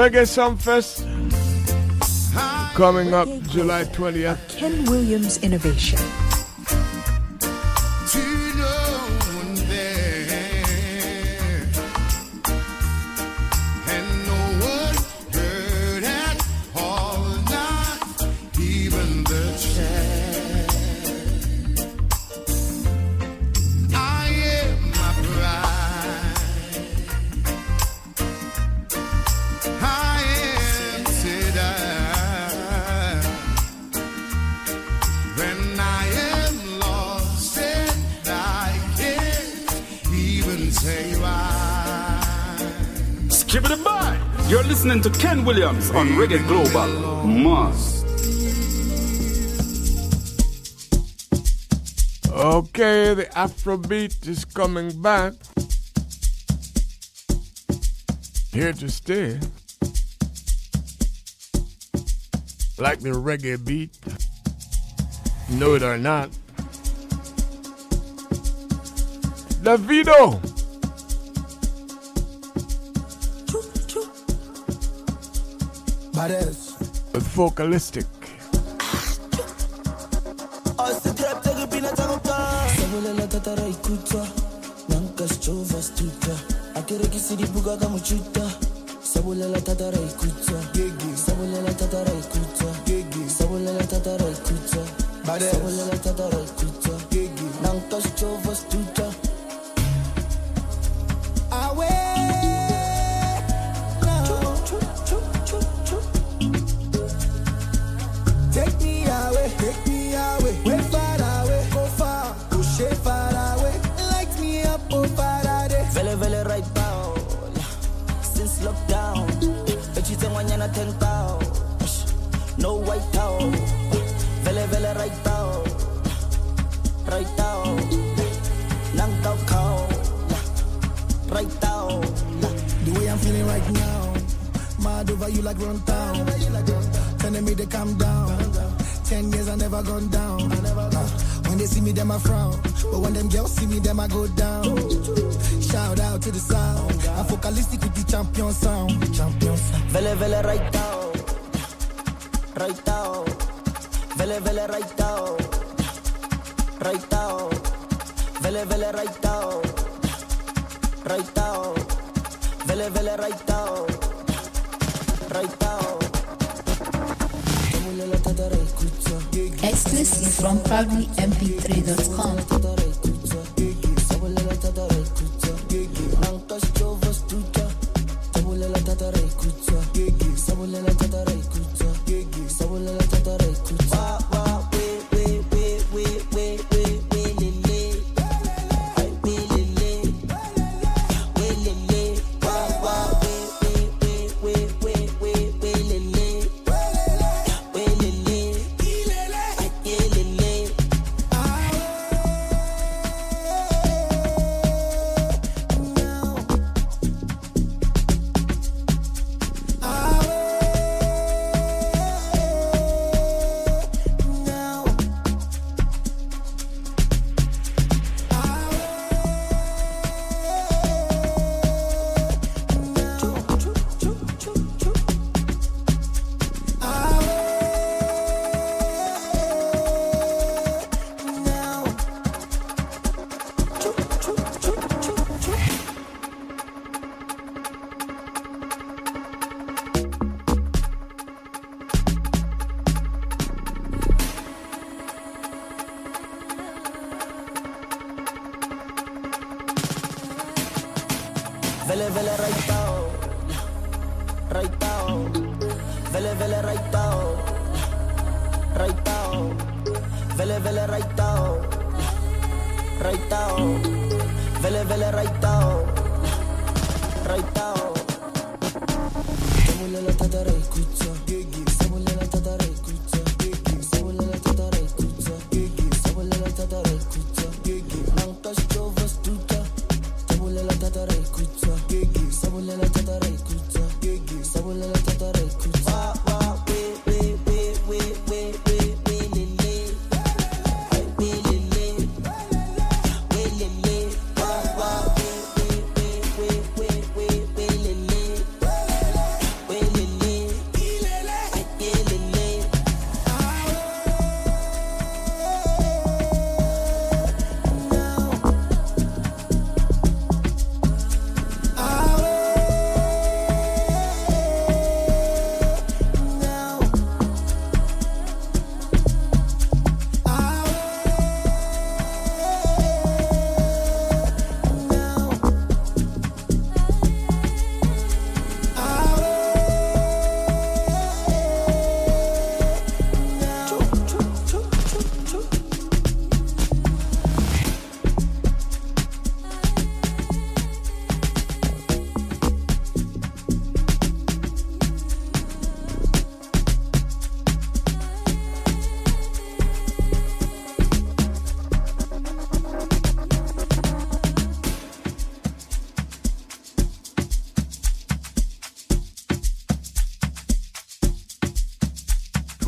Reggae Sumfest coming up July 20th. Ken Williams Innovation. Reggae Global. Must. Okay, the Afrobeat is coming back. Here to stay. Like the reggae beat. Know it or not. Davido! Stuka a ke rekise dibuka ka mochuta sabolela thata ra ikutlwa sabolela thata ra ikutlwa sabolela thata ra ikutlwa sabolela thata ra ikutlwa nanka sjova stuka lockdown bechitse ngwanyana 10 tao no white tao vele vele right now right now nang tao kao right The way I'm feeling right now, mad over you like run town. Telling me to calm down. Ten years I never gone down. Uh, When they see me, them I frown. But when them girls see me, them I go down. Shout out to the sound. I'm Focalistic with the champion sound. Champion sound. vele vele right now right now vele vele right now right now vele vele right now right now vele vele right now right now Exclusive from proudlymp3.com.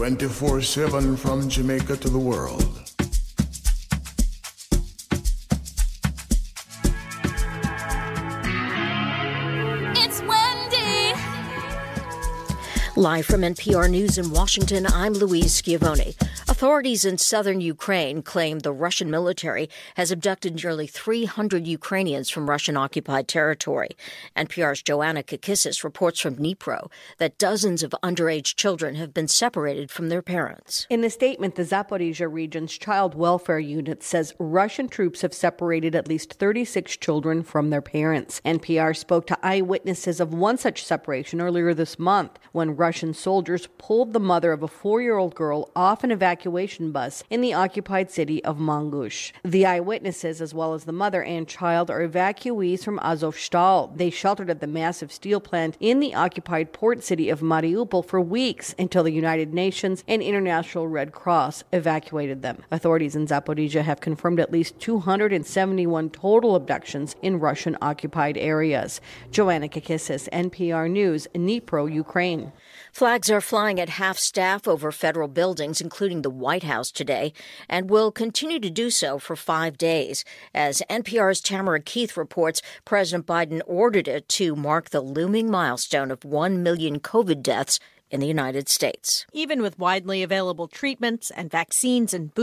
24 7 from Jamaica to the world. It's Wendy. Live from NPR News in Washington, I'm Louise Schiavone. Authorities in southern Ukraine claim the Russian military has abducted nearly 300 Ukrainians from Russian occupied territory. NPR's Joanna Kakissis reports from Dnipro that dozens of underage children have been separated from their parents. In a statement, the Zaporizhia region's child welfare unit says Russian troops have separated at least 36 children from their parents. NPR spoke to eyewitnesses of one such separation earlier this month when Russian soldiers pulled the mother of a four year old girl off an evacuation bus in the occupied city of Mangush. The eyewitnesses, as well as the mother and child, are evacuees from Azovstal. They sheltered at the massive steel plant in the occupied port city of Mariupol for weeks until the United Nations and International Red Cross evacuated them. Authorities in Zaporizhia have confirmed at least 271 total abductions in Russian occupied areas. Joanna Kakissis, NPR News, Dnipro, Ukraine. Flags are flying at half staff over federal buildings, including the White House today, and will continue to do so for five days. As NPR's Tamara Keith reports, President Biden ordered it to mark the looming milestone of 1 million COVID deaths in the United States. Even with widely available treatments and vaccines and boosters,